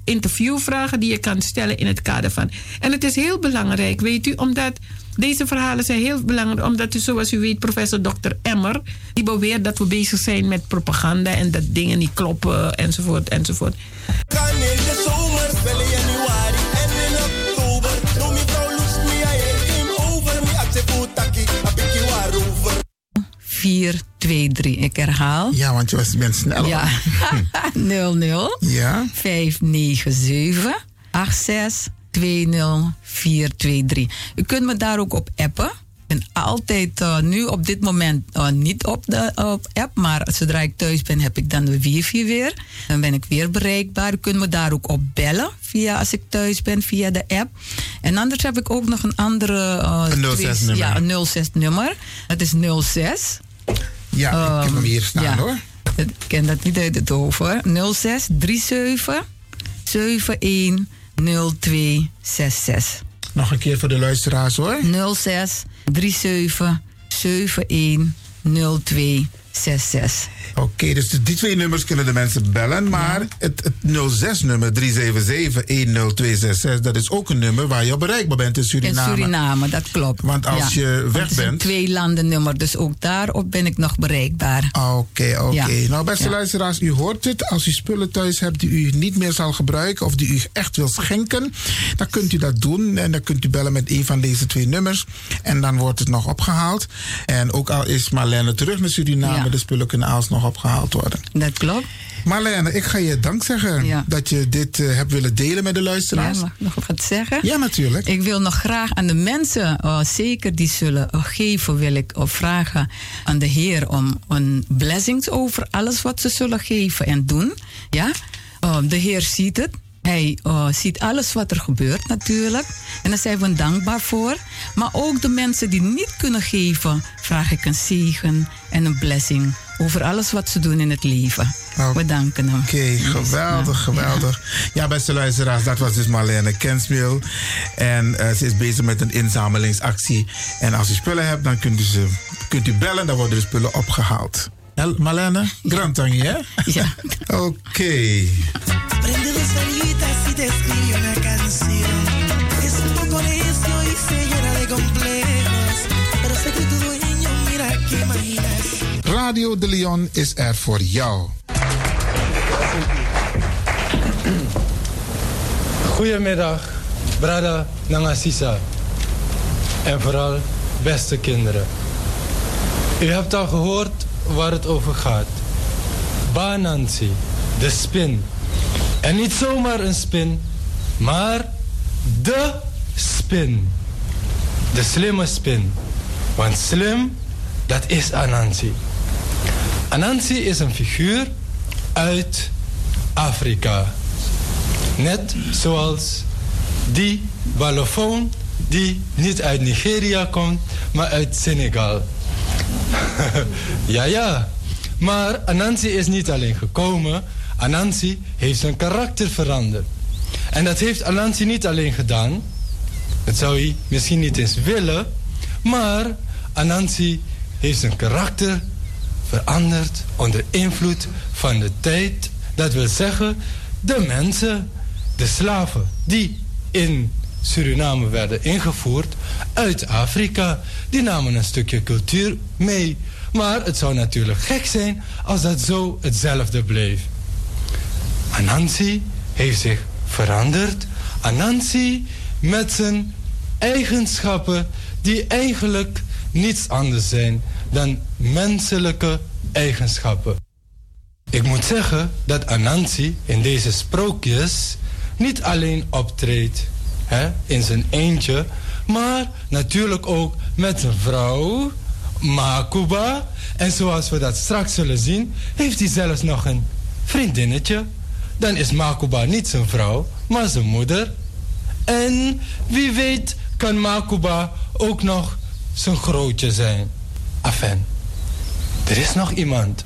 interviewvragen die je kan stellen in het kader van. En het is heel belangrijk, weet u, omdat. Deze verhalen zijn heel belangrijk, omdat u, zoals u weet, professor Dr. Emmer, die beweert dat we bezig zijn met propaganda en dat dingen niet kloppen, enzovoort, enzovoort. Kan in de zomer, wel in januari en in oktober. Noem je vrouw me, ja, je over me, als je voet taki, heb ik je waarover. 4, 2, 3. Ik herhaal. Ja, want je was, bent snel. Ja. 00 [laughs] Ja. 597 86 20423. U kunt me daar ook op appen. Ik ben altijd eh, nu op dit moment eh, niet op de op app. Maar zodra ik thuis ben, heb ik dan de wifi weer. Dan ben ik weer bereikbaar. U kunt me daar ook op bellen. Via, als ik thuis ben, via de app. En anders heb ik ook nog een andere... eh, Een 06 twee- nummer. Ja, een 06 nummer. Dat is 06. Ja, ik heb hem hier staan ja. hoor. Ik ken dat niet uit het hoofd hoor. 06 37 71 0266. Nog een keer voor de luisteraars hoor. 06 37 71 0266. Oké, dus die twee nummers kunnen de mensen bellen. Maar het, het 06-nummer 377-10266, dat is ook een nummer waar je op bereikbaar bent in In Suriname. Suriname, dat klopt. Want als Ja, je weg is een bent. twee landen nummer, dus ook daarop ben ik nog bereikbaar. Oké, oké. Ja. Nou, beste luisteraars, u hoort het. Als u spullen thuis hebt die u niet meer zal gebruiken of die u echt wil schenken, dan kunt u dat doen. En dan kunt u bellen met een van deze twee nummers. En dan wordt het nog opgehaald. En ook al is Marlene terug naar Suriname, Ja. de spullen kunnen alsnog opgehaald worden. Dat klopt. Marlene, ik ga je dank zeggen dat je dit eh, hebt willen delen met de Ja, luisteraars. mag ik nog wat zeggen? Ja, natuurlijk. Ik wil nog graag aan de mensen, eh, zeker die zullen eh, geven, wil ik eh, vragen aan de Heer om een blessings over alles wat ze zullen geven en doen. Ja? De Heer ziet het. Hij eh, ziet alles wat er gebeurt natuurlijk. En daar zijn we dankbaar voor. Maar ook de mensen die niet kunnen geven, vraag ik een zegen en een blessing over alles wat ze doen in het leven. We danken hem. Oké, geweldig, geweldig. Ja. beste luisteraars, dat was dus Marlene Kensmil. En eh, ze is bezig met een inzamelingsactie. En als u spullen hebt, dan kunt u, ze, kunt u bellen, dan worden de spullen opgehaald. Ja, Marlene, [laughs] grantangi, hè? Ja. [laughs] Oké. Prende dos velitas y te escribe una canción. Es un poco necio y se llena de complejos. Pero sé que tu dueño, mira que imaginas. Radio de Leon is er voor jou. Goedemiddag, Brada Nangasisa. En vooral beste kinderen. U hebt al gehoord waar het over gaat. Banansi, de spin. En niet zomaar een spin, maar de spin. De slimme spin. Want slim, dat is Anansi. Anansi is een figuur uit Afrika. Net zoals die ballofoon die niet uit Nigeria komt, maar uit Senegal. [laughs] ja, ja. Maar Anansi is niet alleen gekomen. Anansi heeft zijn karakter veranderd. En dat heeft Anansi niet alleen gedaan. Dat zou hij misschien niet eens willen. Maar Anansi heeft zijn karakter veranderd onder invloed van de tijd. Dat wil zeggen, de mensen, de slaven die in Suriname werden ingevoerd uit Afrika, die namen een stukje cultuur mee. Maar het zou natuurlijk gek zijn als dat zo hetzelfde bleef. Anansi heeft zich veranderd. Anansi met zijn eigenschappen die eigenlijk niets anders zijn dan menselijke eigenschappen. Ik moet zeggen dat Anansi in deze sprookjes niet alleen optreedt hè, in zijn eentje, maar natuurlijk ook met zijn vrouw, Makuba. En zoals we dat straks zullen zien, heeft hij zelfs nog een vriendinnetje. Dan is Makuba niet zijn vrouw, maar zijn moeder. En wie weet kan Makuba ook nog zijn grootje zijn. Afen, er is nog iemand.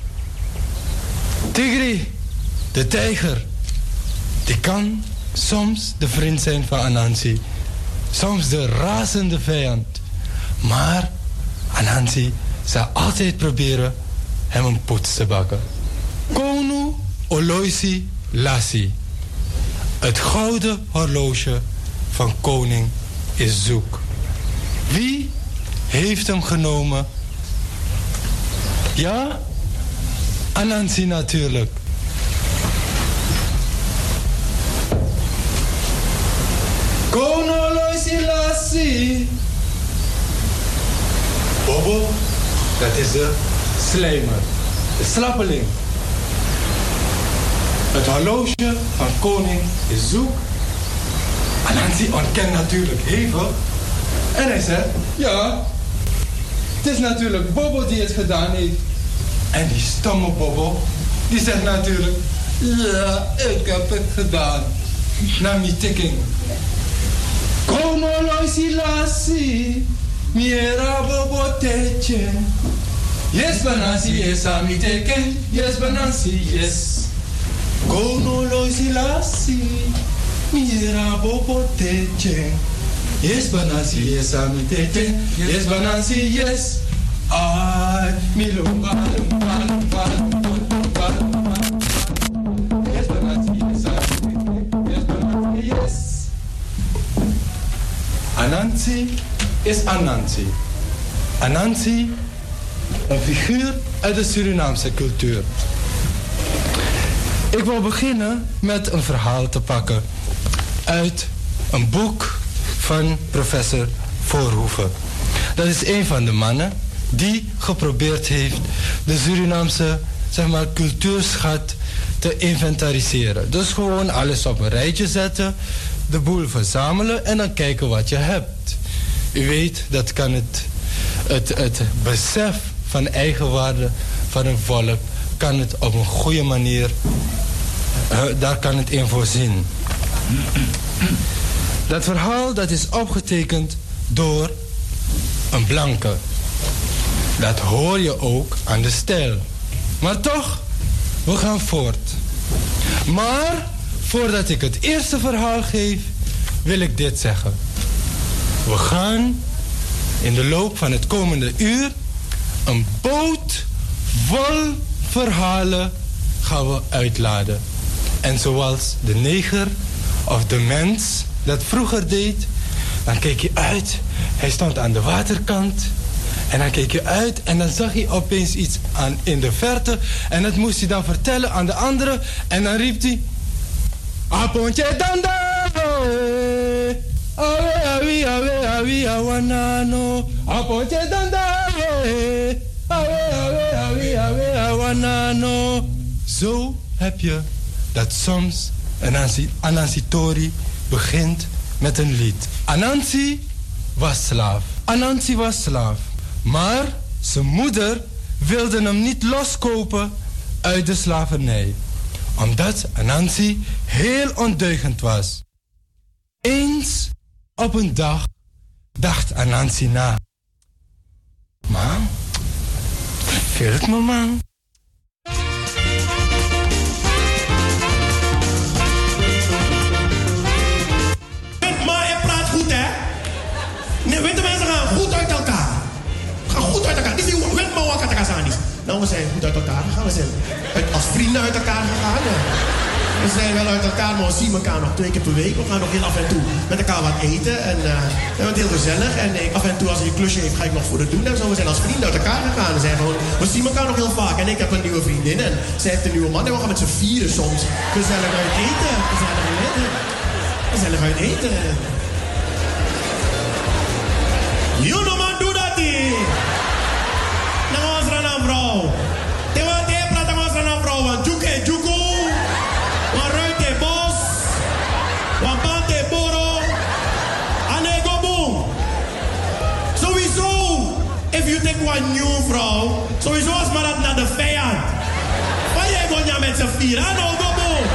Tigri, de tijger. Die kan soms de vriend zijn van Anansi. Soms de razende vijand. Maar Anansi zal altijd proberen hem een poets te bakken. Konu Oloisi Lassi. Het gouden horloge van koning is zoek. Wie heeft hem genomen? Ja, Anansi natuurlijk. Kono Loisi Lassi. Bobo, dat is de slijmer, de slappeling. Het horloge van koning is zoek. Anansi ontkent natuurlijk hevig. En hij zegt, ja, Het is natuurlijk Bobo die het gedaan heeft. En die stomme Bobo, die zegt natuurlijk... Ja, ik heb het gedaan. Na mi tikking. Como loisi lasi, miera Bobo teche. Yes, banansi, yes, ami teken. Yes, banansi, yes. Como loisi lasi, miera Bobo teche. Yes, banansi, yes, ami teken. Yes, banansi, yes. Ay, mi Anansi is Anansi. Anansi, een figuur uit de Surinaamse cultuur. Ik wil beginnen met een verhaal te pakken uit een boek van professor Voorhoeven. Dat is een van de mannen die geprobeerd heeft de Surinaamse zeg maar, cultuurschat te inventariseren. Dus gewoon alles op een rijtje zetten, de boel verzamelen en dan kijken wat je hebt. U weet, dat kan het, het, het besef van eigenwaarde van een volk, kan het op een goede manier, eh, daar kan het in voorzien. Dat verhaal dat is opgetekend door een blanke. Dat hoor je ook aan de stijl. Maar toch, we gaan voort. Maar voordat ik het eerste verhaal geef, wil ik dit zeggen. We gaan in de loop van het komende uur een boot vol verhalen gaan we uitladen. En zoals de neger of de mens dat vroeger deed, dan keek je uit. Hij stond aan de waterkant. En dan keek je uit en dan zag hij opeens iets aan, in de verte. En dat moest hij dan vertellen aan de anderen. En dan riep hij... Apontje danda! Awe, awi, awe, awi, awanano. Apontje danda! Awe, awe, awi, awe, awanano. Zo heb je dat soms een Anansi- Anansitori begint met een lied. Anansi was slaaf. Anansi was slaaf. Maar zijn moeder wilde hem niet loskopen uit de slavernij. Omdat Anansi heel ondeugend was. Eens op een dag dacht Anansi na. Man, verveelt me man. Maar je praat goed, hè? Nee, witte mensen gaan goed uit elkaar. Gaan goed uit elkaar. Die zien wet maar niet. Nou, we zijn goed uit elkaar gegaan. We zijn als vrienden uit elkaar gegaan. We zijn wel uit elkaar, maar we zien elkaar nog twee keer per week. We gaan nog heel af en toe met elkaar wat eten. En eh, we het heel gezellig. En ik, af en toe als hij een klusje heeft, ga ik nog voor het doen. En zo, we zijn als vrienden uit elkaar gegaan. We, zijn gewoon, we zien elkaar nog heel vaak. En ik heb een nieuwe vriendin. En zij heeft een nieuwe man. En we gaan met z'n vieren soms gezellig uit eten. Gezellig uit eten. Gezellig uit eten. One new vrouw, sowieso als maar dat naar de vijand. Waar jij gewoon met z'n vier, ah no, go boom.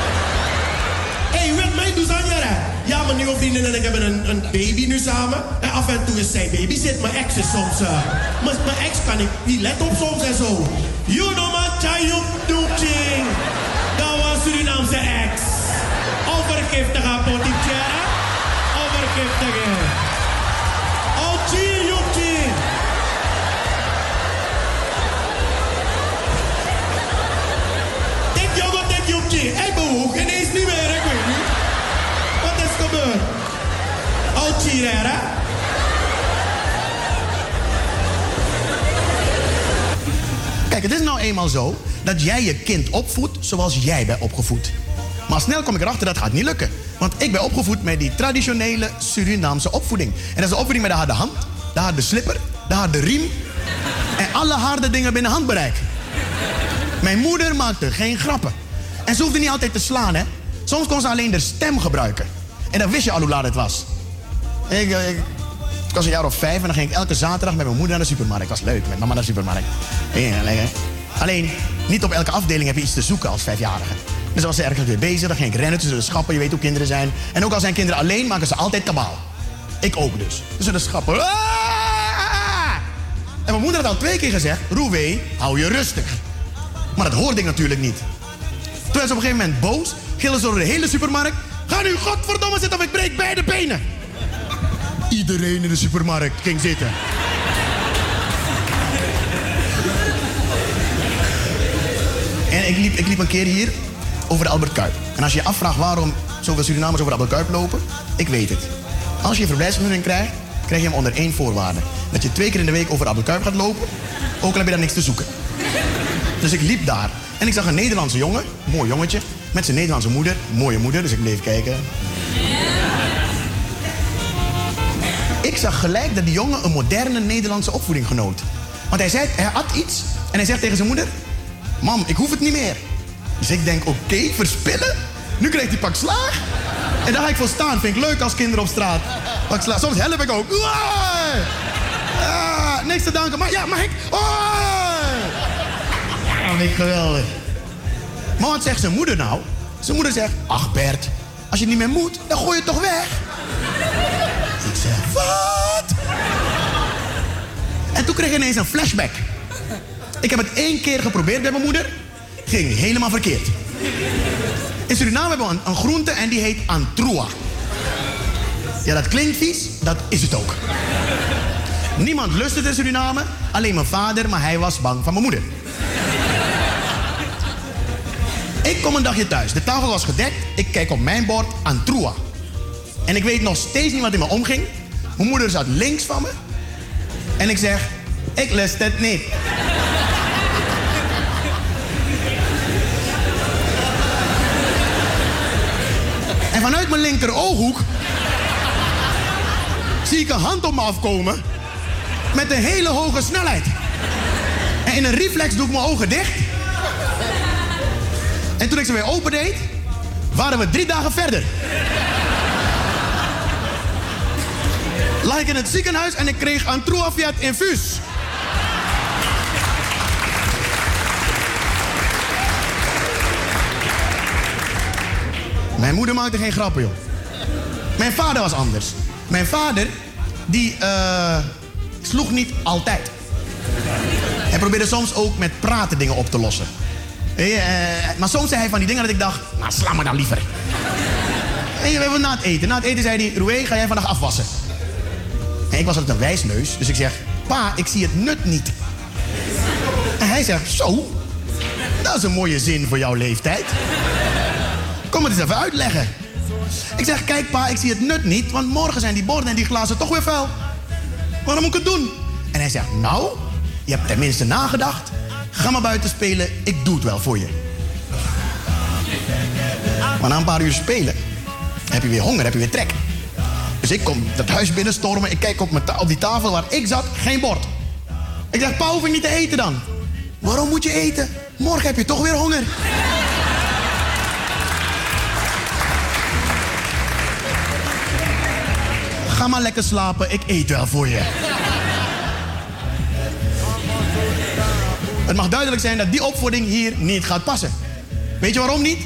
Hé, hey, weet mij, doe aan je Ja, mijn nieuwe vriendin en ik hebben een, een baby nu samen. En af en toe is zij baby zit. Mijn ex is soms... eh, mijn, ex kan ik niet let op soms en zo. You know man, Chayuk Doeching. Dat was Surinaamse ex. Overgiftige politiek, Overgiftige. Hè? Kijk, het is nou eenmaal zo dat jij je kind opvoedt zoals jij bent opgevoed. Maar snel kom ik erachter dat gaat niet lukken. Want ik ben opgevoed met die traditionele Surinaamse opvoeding. En dat is de opvoeding met de harde hand, de harde slipper, de harde riem. En alle harde dingen binnen handbereik. Mijn moeder maakte geen grappen. En ze hoefde niet altijd te slaan, hè. Soms kon ze alleen de stem gebruiken. En dan wist je al hoe laat het was. Ik, ik, was een jaar of vijf en dan ging ik elke zaterdag met mijn moeder naar de supermarkt. was leuk, met mama naar de supermarkt. Alleen, niet op elke afdeling heb je iets te zoeken als vijfjarige. Dus als ze ergens weer bezig, dan ging ik rennen tussen de schappen. Je weet hoe kinderen zijn. En ook al zijn kinderen alleen, maken ze altijd kabaal. Ik ook dus. Tussen de schappen. Ah! En mijn moeder had al twee keer gezegd... Roewee, hou je rustig. Maar dat hoorde ik natuurlijk niet. Toen werd ze op een gegeven moment boos. Gillen ze door de hele supermarkt. Ga nu godverdomme zitten of ik breek beide benen. Iedereen in de supermarkt ging zitten. En ik liep, ik liep een keer hier over de Albert Kuip. En als je je afvraagt waarom zoveel Surinamers over de Albert Kuip lopen, ik weet het. Als je een verblijfsvergunning krijgt, krijg je hem onder één voorwaarde. Dat je twee keer in de week over de Albert Kuip gaat lopen, ook al heb je daar niks te zoeken. Dus ik liep daar en ik zag een Nederlandse jongen, mooi jongetje, met zijn Nederlandse moeder, mooie moeder, dus ik bleef kijken. Ik zag gelijk dat die jongen een moderne Nederlandse opvoeding genoot. Want hij, zei, hij had iets en hij zegt tegen zijn moeder... Mam, ik hoef het niet meer. Dus ik denk, oké, verspillen? Nu krijgt hij pak slaag. En daar ga ik voor staan. Vind ik leuk als kinderen op straat. Pak slaag. Soms help ik ook. Ah, niks te danken. Maar ja, mag ik? Oh! Ik geweldig. Maar wat zegt zijn moeder nou? Zijn moeder zegt, ach Bert, als je niet meer moet, dan gooi je het toch weg. Wat? En toen kreeg ik ineens een flashback. Ik heb het één keer geprobeerd bij mijn moeder. Ging helemaal verkeerd. In Suriname hebben we een, een groente en die heet antroa. Ja, dat klinkt vies, dat is het ook. Niemand lust het in Suriname, alleen mijn vader, maar hij was bang van mijn moeder. Ik kom een dagje thuis. De tafel was gedekt. Ik kijk op mijn bord antroa. En ik weet nog steeds niet wat in me omging. Mijn moeder zat links van me. En ik zeg, ik lust het niet. En vanuit mijn linker ooghoek zie ik een hand op me afkomen met een hele hoge snelheid. En in een reflex doe ik mijn ogen dicht. En toen ik ze weer opendeed, waren we drie dagen verder. Lag ik in het ziekenhuis en ik kreeg een Truafiat infuus. Mijn moeder maakte geen grappen, joh. Mijn vader was anders. Mijn vader, die eh, sloeg niet altijd. Hij probeerde soms ook met praten dingen op te lossen. Eh, maar soms zei hij van die dingen dat ik dacht, nou sla me dan liever. En we hebben na het eten. Na het eten zei hij, Roué, ga jij vandaag afwassen? En ik was altijd een wijsneus, dus ik zeg, pa, ik zie het nut niet. En hij zegt, zo, dat is een mooie zin voor jouw leeftijd. Kom het eens even uitleggen. Ik zeg, kijk pa, ik zie het nut niet, want morgen zijn die borden en die glazen toch weer vuil. Waarom moet ik het doen? En hij zegt, nou, je hebt tenminste nagedacht. Ga maar buiten spelen, ik doe het wel voor je. Maar na een paar uur spelen heb je weer honger, heb je weer trek. Dus ik kom dat huis binnenstormen, ik kijk op, mijn op die tafel waar ik zat, geen bord. Ik zeg, pa, hoef niet te eten dan? Waarom moet je eten? Morgen heb je toch weer honger. Ga maar lekker slapen, ik eet wel voor je. Het mag duidelijk zijn dat die opvoeding hier niet gaat passen. Weet je waarom niet?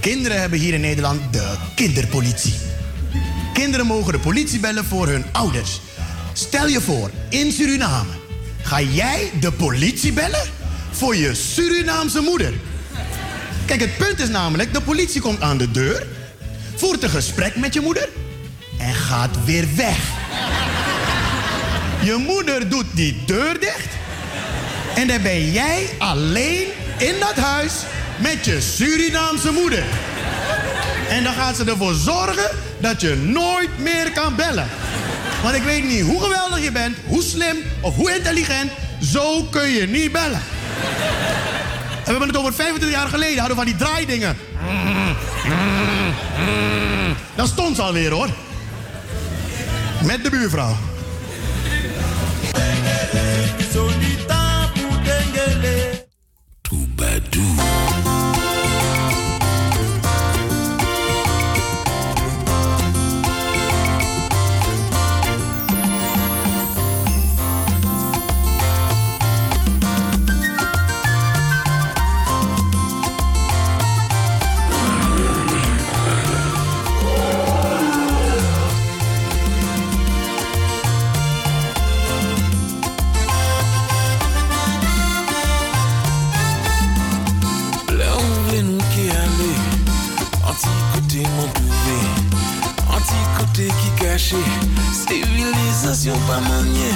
Kinderen hebben hier in Nederland de kinderpolitie. Kinderen mogen de politie bellen voor hun ouders. Stel je voor, in Suriname ga jij de politie bellen voor je Surinaamse moeder. Kijk, het punt is namelijk, de politie komt aan de deur, voert een gesprek met je moeder en gaat weer weg. Je moeder doet die deur dicht en dan ben jij alleen in dat huis met je Surinaamse moeder. En dan gaat ze ervoor zorgen dat je nooit meer kan bellen. Want ik weet niet hoe geweldig je bent, hoe slim of hoe intelligent, zo kun je niet bellen. En we hebben het over 25 jaar geleden, hadden we van die draaidingen. Dat stond ze alweer hoor. Met de buurvrouw. Civilisation pas manier,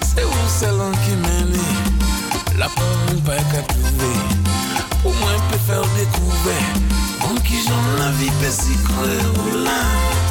c'est où c'est l'an qui mène la peur, ou pas qu'à trouver. Au moins, peut faire découvrir en qui j'en la vie, pèse si creux.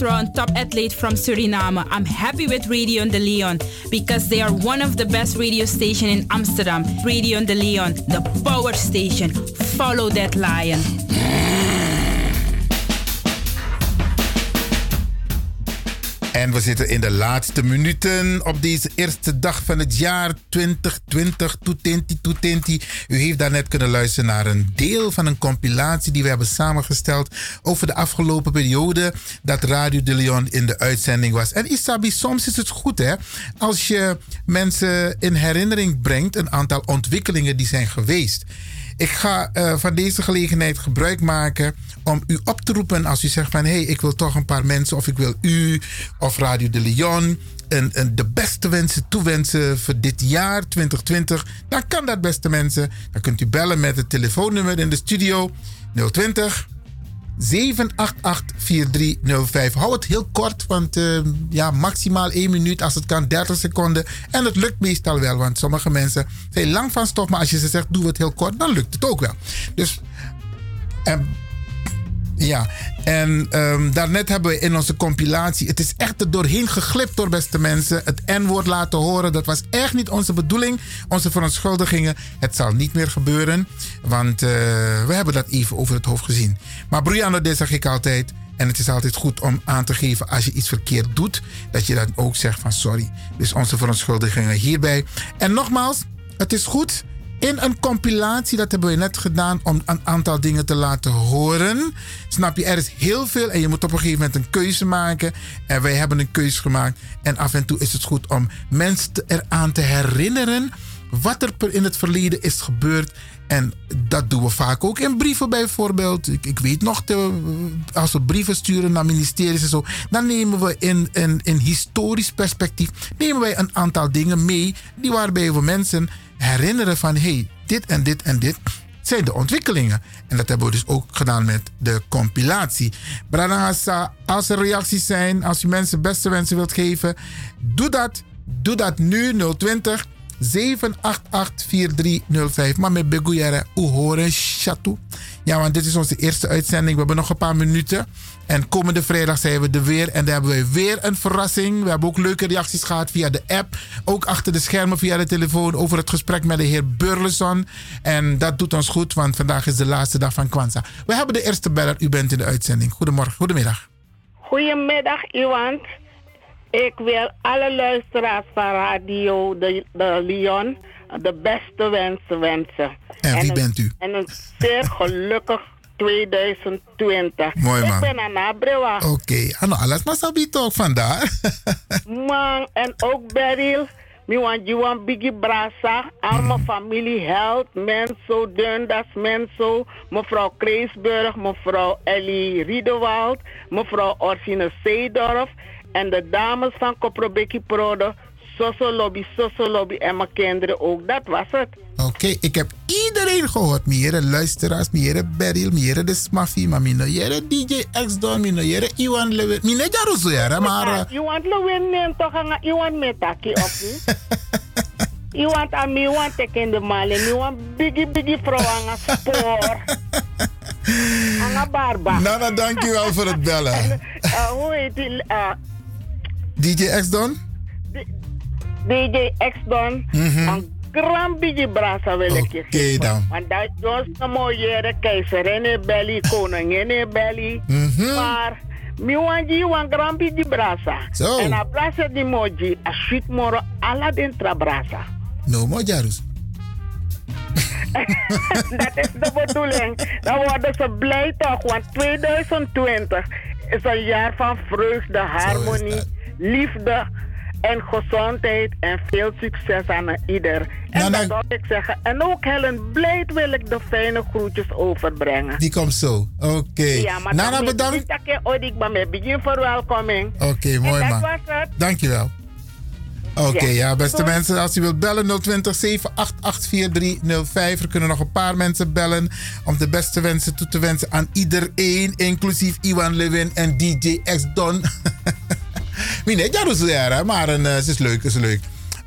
Getron, top athlete from Suriname. I'm happy with Radio de Leon because they are one of the best radio station in Amsterdam. Radio de Leon, the power station. Follow that lion. En we zitten in de laatste minuten op deze eerste dag van het jaar 2020. Toetenti, toetenti. U heeft daarnet kunnen luisteren naar een deel van een compilatie die we hebben samengesteld over de afgelopen periode dat Radio de Leon in de uitzending was. En Isabi, soms is het goed hè, als je mensen in herinnering brengt een aantal ontwikkelingen die zijn geweest. Ik ga eh, van deze gelegenheid gebruik maken om u op te roepen als u zegt van hé, hey, ik wil toch een paar mensen of ik wil u of Radio de Leon een, een, de beste wensen toewensen voor dit jaar 2020. Dan kan dat beste mensen. Dan kunt u bellen met het telefoonnummer in de studio 020 788-4305. Hou het heel kort, want uh, ja, maximaal 1 minuut, als het kan 30 seconden. En het lukt meestal wel, want sommige mensen zijn lang van stof, maar als je ze zegt, doe het heel kort, dan lukt het ook wel. Dus, en, ja, en um, daarnet hebben we in onze compilatie, het is echt er doorheen geglipt door beste mensen, het N-woord laten horen. Dat was echt niet onze bedoeling, onze verontschuldigingen. Het zal niet meer gebeuren, want uh, we hebben dat even over het hoofd gezien. Maar Brianna, dit zeg ik altijd. En het is altijd goed om aan te geven als je iets verkeerd doet, dat je dan ook zegt van sorry. Dus onze verontschuldigingen hierbij. En nogmaals, het is goed in een compilatie, dat hebben we net gedaan om een aantal dingen te laten horen. Snap je, er is heel veel en je moet op een gegeven moment een keuze maken. En wij hebben een keuze gemaakt. En af en toe is het goed om mensen eraan te herinneren wat er in het verleden is gebeurd. En dat doen we vaak ook in brieven bijvoorbeeld. Ik, ik weet nog, als we brieven sturen naar ministeries en zo, dan nemen we in, in, in historisch perspectief nemen wij een aantal dingen mee die waarbij we mensen herinneren van hey, dit en dit en dit zijn de ontwikkelingen. En dat hebben we dus ook gedaan met de compilatie. Branagasa, als er reacties zijn, als u mensen beste wensen wilt geven, doe dat. Doe dat nu 020 788-4305. Maar met Beguyere, Uhore Chateau. Ja, want dit is onze eerste uitzending. We hebben nog een paar minuten. En komende vrijdag zijn we er weer. En dan hebben we weer een verrassing. We hebben ook leuke reacties gehad via de app. Ook achter de schermen via de telefoon over het gesprek met de heer Burleson. En dat doet ons goed, want vandaag is de laatste dag van Kwanzaa. We hebben de eerste beller. U bent in de uitzending. Goedemorgen, goedemiddag. Goedemiddag, Iwan. Ik wil alle luisteraars van Radio de, de Lyon de beste wensen wensen. En wie een- bent u? En een zeer gelukkig 2020. Mooi, man. Ik ben Anna Brewa. Oké, ano alles maar sabi toch vandaar. [laughs] Man, en ook Beryl. Mi want you want Biggie Brasa. Al mijn familie Held, Menso, Dundas, Menso. Mevrouw Kreesburg, mevrouw Ellie Riedewald. Mevrouw Orsine Seedorf. En de dames van Koprobeki Prode. Soso Lobby, Soso Lobby en mijn kinderen ook. Dat was het. Oké, ik heb iedereen gehoord. Miere luisteraars, miere Beryl, miere de Smaffie, maar miere DJ X-Don, miere Iwan Lewin. Miere Jaruzo, ja, maar... eh, You want Lewin neem toch aan you want metaki of niet? [laughs] You want a me want teken de malen. You want biggie biggie vrouw aan een spoor. [laughs] Aan een barba. Nana, dankjewel voor het bellen. Uh, [laughs] hoe heet die? Uh, DJ X-Don? DJ X-Don. Een grand biggie brasa wil ik je Oké dan. Want dat was een mooie keizerin in belly, [laughs] koningin in belly. Mhm. Maar, mi want die want grand biggie brasa. Zo. En a brasa die moji, a sweet moro, ala dentra brasa. No more Jaruzo. [laughs] dat is de bedoeling. Dan worden ze blij toch, want 2020 is een jaar van vreugde, harmonie, liefde en gezondheid en veel succes aan ieder. En dat wil ik zeggen. En ook Helen Blijd wil ik de fijne groetjes overbrengen. Die komt zo. Oké. Ja, maar Nana, dan bedankt. Ik ooit ik ben met begin verwelkoming. Oké, mooi en dat man. was het. Dankjewel. Oké, Ja. ja, beste mensen, als u wilt bellen 020 788 4305. Er kunnen nog een paar mensen bellen om de beste wensen toe te wensen aan iedereen, inclusief Iwan Lewin en DJ X Don. [laughs] Mine, ja, dat is er, maar eh, het is leuk, is leuk.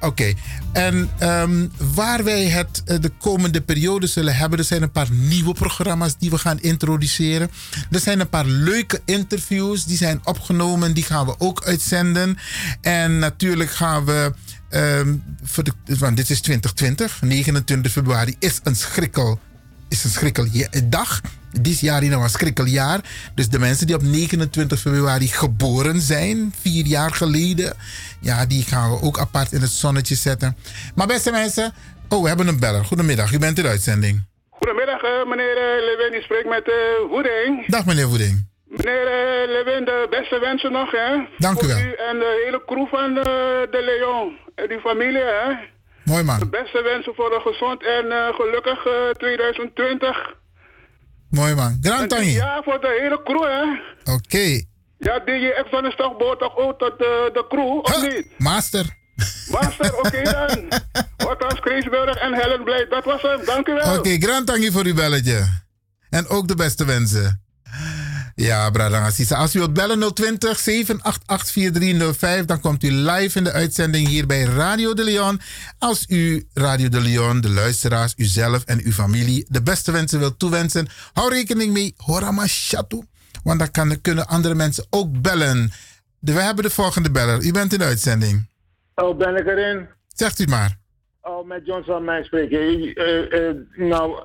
Oké, en ehm, waar wij het eh, de komende periode zullen hebben, er zijn een paar nieuwe programma's die we gaan introduceren. Er zijn een paar leuke interviews die zijn opgenomen, die gaan we ook uitzenden. En natuurlijk gaan we, ehm, voor de, want dit is 2020, 29 februari is een schrikkel, is een schrikkeldag. Dit jaar is nou een schrikkeljaar. Dus de mensen die op 29 februari geboren zijn, vier jaar geleden, ja, die gaan we ook apart in het zonnetje zetten. Maar beste mensen, oh, we hebben een beller. Goedemiddag, u bent in de uitzending. Goedemiddag, eh, meneer eh, Lewin. Ik spreek met eh Woeding. Dag meneer Woeding. Meneer eh, Lewin, de beste wensen nog, hè? Dank u Voor wel. u en de hele crew van eh, de Leon. En die familie, hè? Mooi man, De beste wensen voor een gezond en eh, gelukkig eh, 2020. mooi man. Grand Tangi. Ja, voor de hele crew, hè? Oké, Ja, DJ Exxon is toch behoort toch ook tot de, de crew, of niet? master. Master, oké [laughs] dan. Wat als Kreesburg en Helen Blij. Dat was hem, dank u wel. Oké, grand tangi voor uw belletje. En ook de beste wensen. Ja, Bradang Assisa. Als u wilt bellen 020 788 4305, dan komt u live in de uitzending hier bij Radio de Leon. Als u Radio de Leon, de luisteraars, uzelf en uw familie de beste wensen wilt toewensen, hou rekening mee, Horama Shatu. Want dan kan, kunnen andere mensen ook bellen. We hebben de volgende beller. U bent in de uitzending. Oh, ben ik erin? Zegt u maar. Oh, met John zal mij spreken. Eh, eh, nou,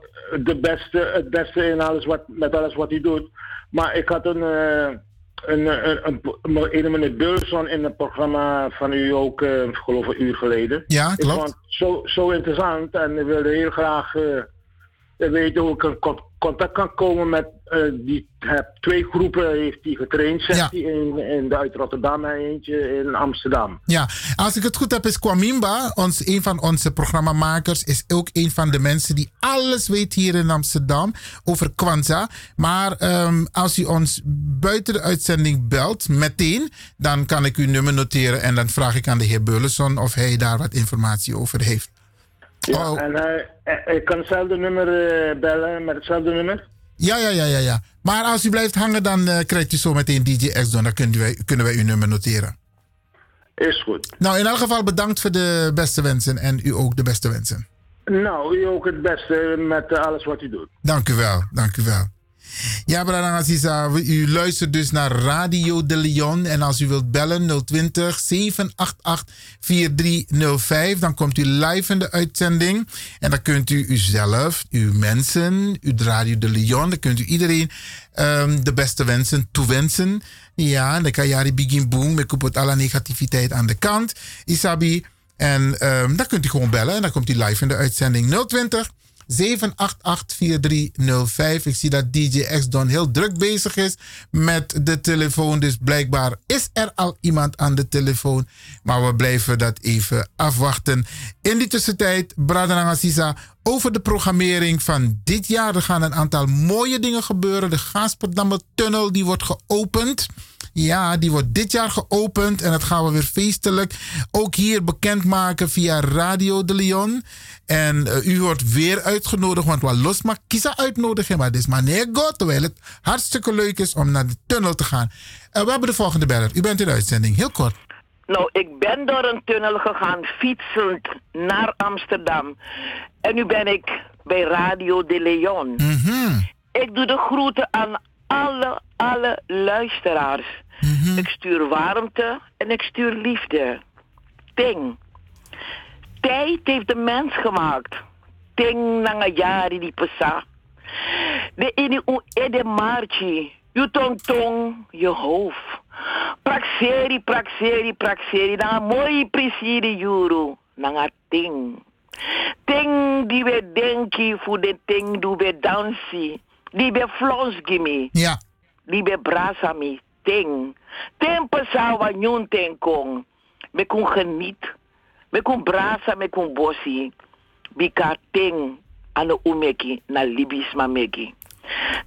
de beste, het beste in alles wat, met alles wat hij doet. Maar ik had een, eh een, een, een, een, een meneer Beulson in het programma van u ook, eh, ik geloof een uur geleden. Ja, Ik klopt. vond het zo, zo interessant en ik wilde heel graag eh, weten hoe ik in con- contact kan komen met eh, die heb twee groepen heeft hij getraind, zegt Ja. hij, in, in, uit Rotterdam en eentje in Amsterdam. Ja, als ik het goed heb, is Kwamimba, ons, een van onze programmamakers, is ook een van de mensen die alles weet hier in Amsterdam over Kwanzaa. Maar ehm, als u ons buiten de uitzending belt, meteen, dan kan ik uw nummer noteren en dan vraag ik aan de heer Beulenson of hij daar wat informatie over heeft. Ja, en hij, hij- ik kan hetzelfde nummer eh, bellen met hetzelfde nummer. Ja, ja, ja, ja, ja. Maar als u blijft hangen, dan eh, krijgt u zo meteen DJ X. Dan kunnen wij, kunnen wij uw nummer noteren. Is goed. Nou, in elk geval bedankt voor de beste wensen en u ook de beste wensen. Nou, u ook het beste met eh, alles wat u doet. Dank u wel, dank u wel. Ja, Brada Aziza, u luistert dus naar Radio de Leon. En als u wilt bellen 020 788 4305, dan komt u live in de uitzending. En dan kunt u uzelf, uw mensen, uw Radio de Leon, dan kunt u iedereen ehm, de beste wensen toewensen. Ja, dan kan Jari Begin Boom, ik het alle negativiteit aan de kant. Isabi. En ehm, dan kunt u gewoon bellen en dan komt u live in de uitzending 020 788-4305. Ik zie dat DJ X Don heel druk bezig is met de telefoon. Dus blijkbaar is er al iemand aan de telefoon. Maar we blijven dat even afwachten. In die tussentijd, Brada Sisa, over de programmering van dit jaar. Er gaan een aantal mooie dingen gebeuren. De Gaasperdammer Tunnel die wordt geopend. Ja, die wordt dit jaar geopend en dat gaan we weer feestelijk ook hier bekendmaken via Radio de Leon. En uh, u wordt weer uitgenodigd, want we los maar kiezen uitnodigen. Maar dit is maar nego, terwijl het hartstikke leuk is om naar de tunnel te gaan. Uh, we hebben de volgende beller. U bent in de uitzending, heel kort. Nou, ik ben door een tunnel gegaan, fietsend naar Amsterdam. En nu ben ik bij Radio de Leon. Mm Ik doe de groeten aan alle, alle luisteraars. Ik stuur warmte en ik stuur liefde. Ting. Tijd heeft de mens gemaakt. Ting nangajari di pesa. De ini u ede marchi. Je tong tong, je hoofd. Praxeri, praxeri, praxeri. Na mooi presiri juru. Nanga ting. Ting die we denki voor de ting die we dansi. Die we flons gimme. Ja. Die we brasami. Ting. Tempo sawa nyun ten kong. Me kon geniet. Me kon brasa, me kon bossi. Bika ting ano umeki na libisma meki.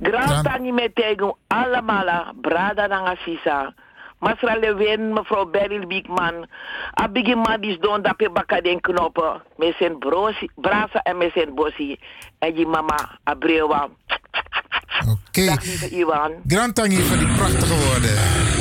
Grand tangi me tegen allemaal brada nanga sisa. Masra Lewin, mevrouw Beryl Biekman. Abigi Madis don dape baka den knoppen. Met zijn brasa en met zijn bossi. En je mama Abrewa. Oké. Dag lieve Iwan. Grand Tangi voor die prachtige woorden.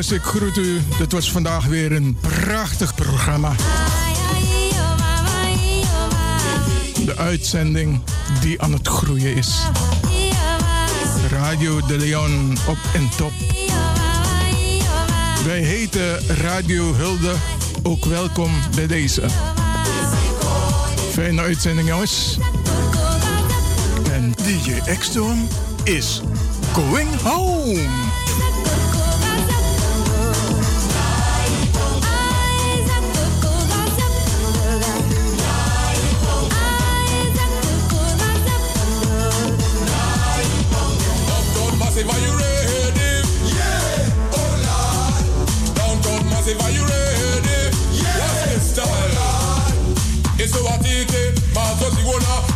Luisteraars, ik groet u. Dit was vandaag weer een prachtig programma. De uitzending die aan het groeien is. Radio de Leon op en top. Wij heten Radio Hulde ook welkom bij deze. Fijne uitzending, jongens. En DJ X-Storm is going home.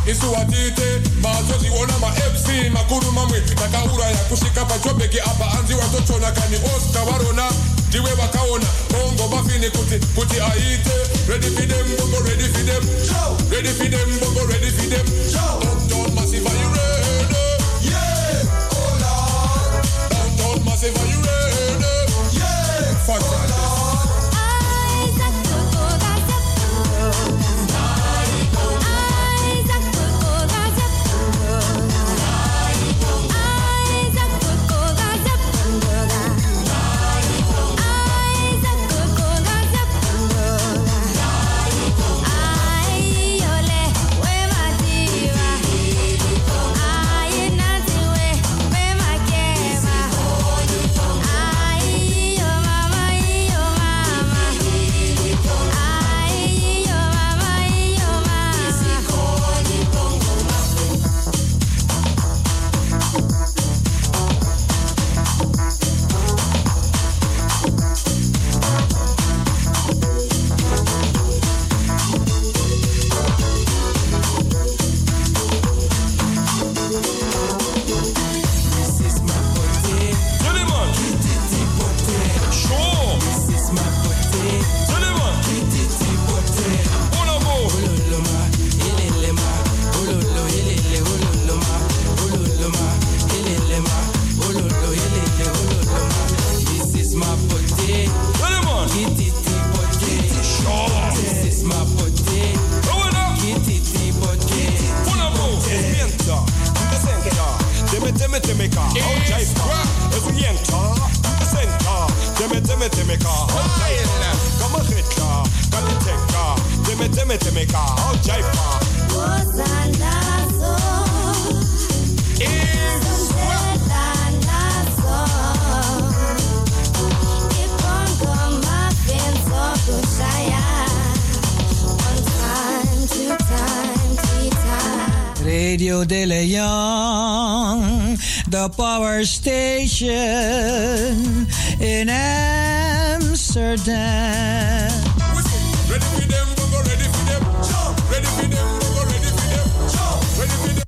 Mazoziona, isuwatite, mazoziona ma MC makuru mamwe takaura ya kushika pachobeki apa anzi watochona kani Oscar warona ndiwe wakaona bongo bafini kuti kuti aite. Ready for them bongo ready for them. Ready for them bongo ready for them. Downtown Massive, are you ready? Yeah, oh Lord. Downtown Massive, are you ready? Yeah, fantastic. timeka, oh jaina, kama gita, katiteka, teme teme temeka, oh jaipa. Radio De Leon, the power station in Amsterdam.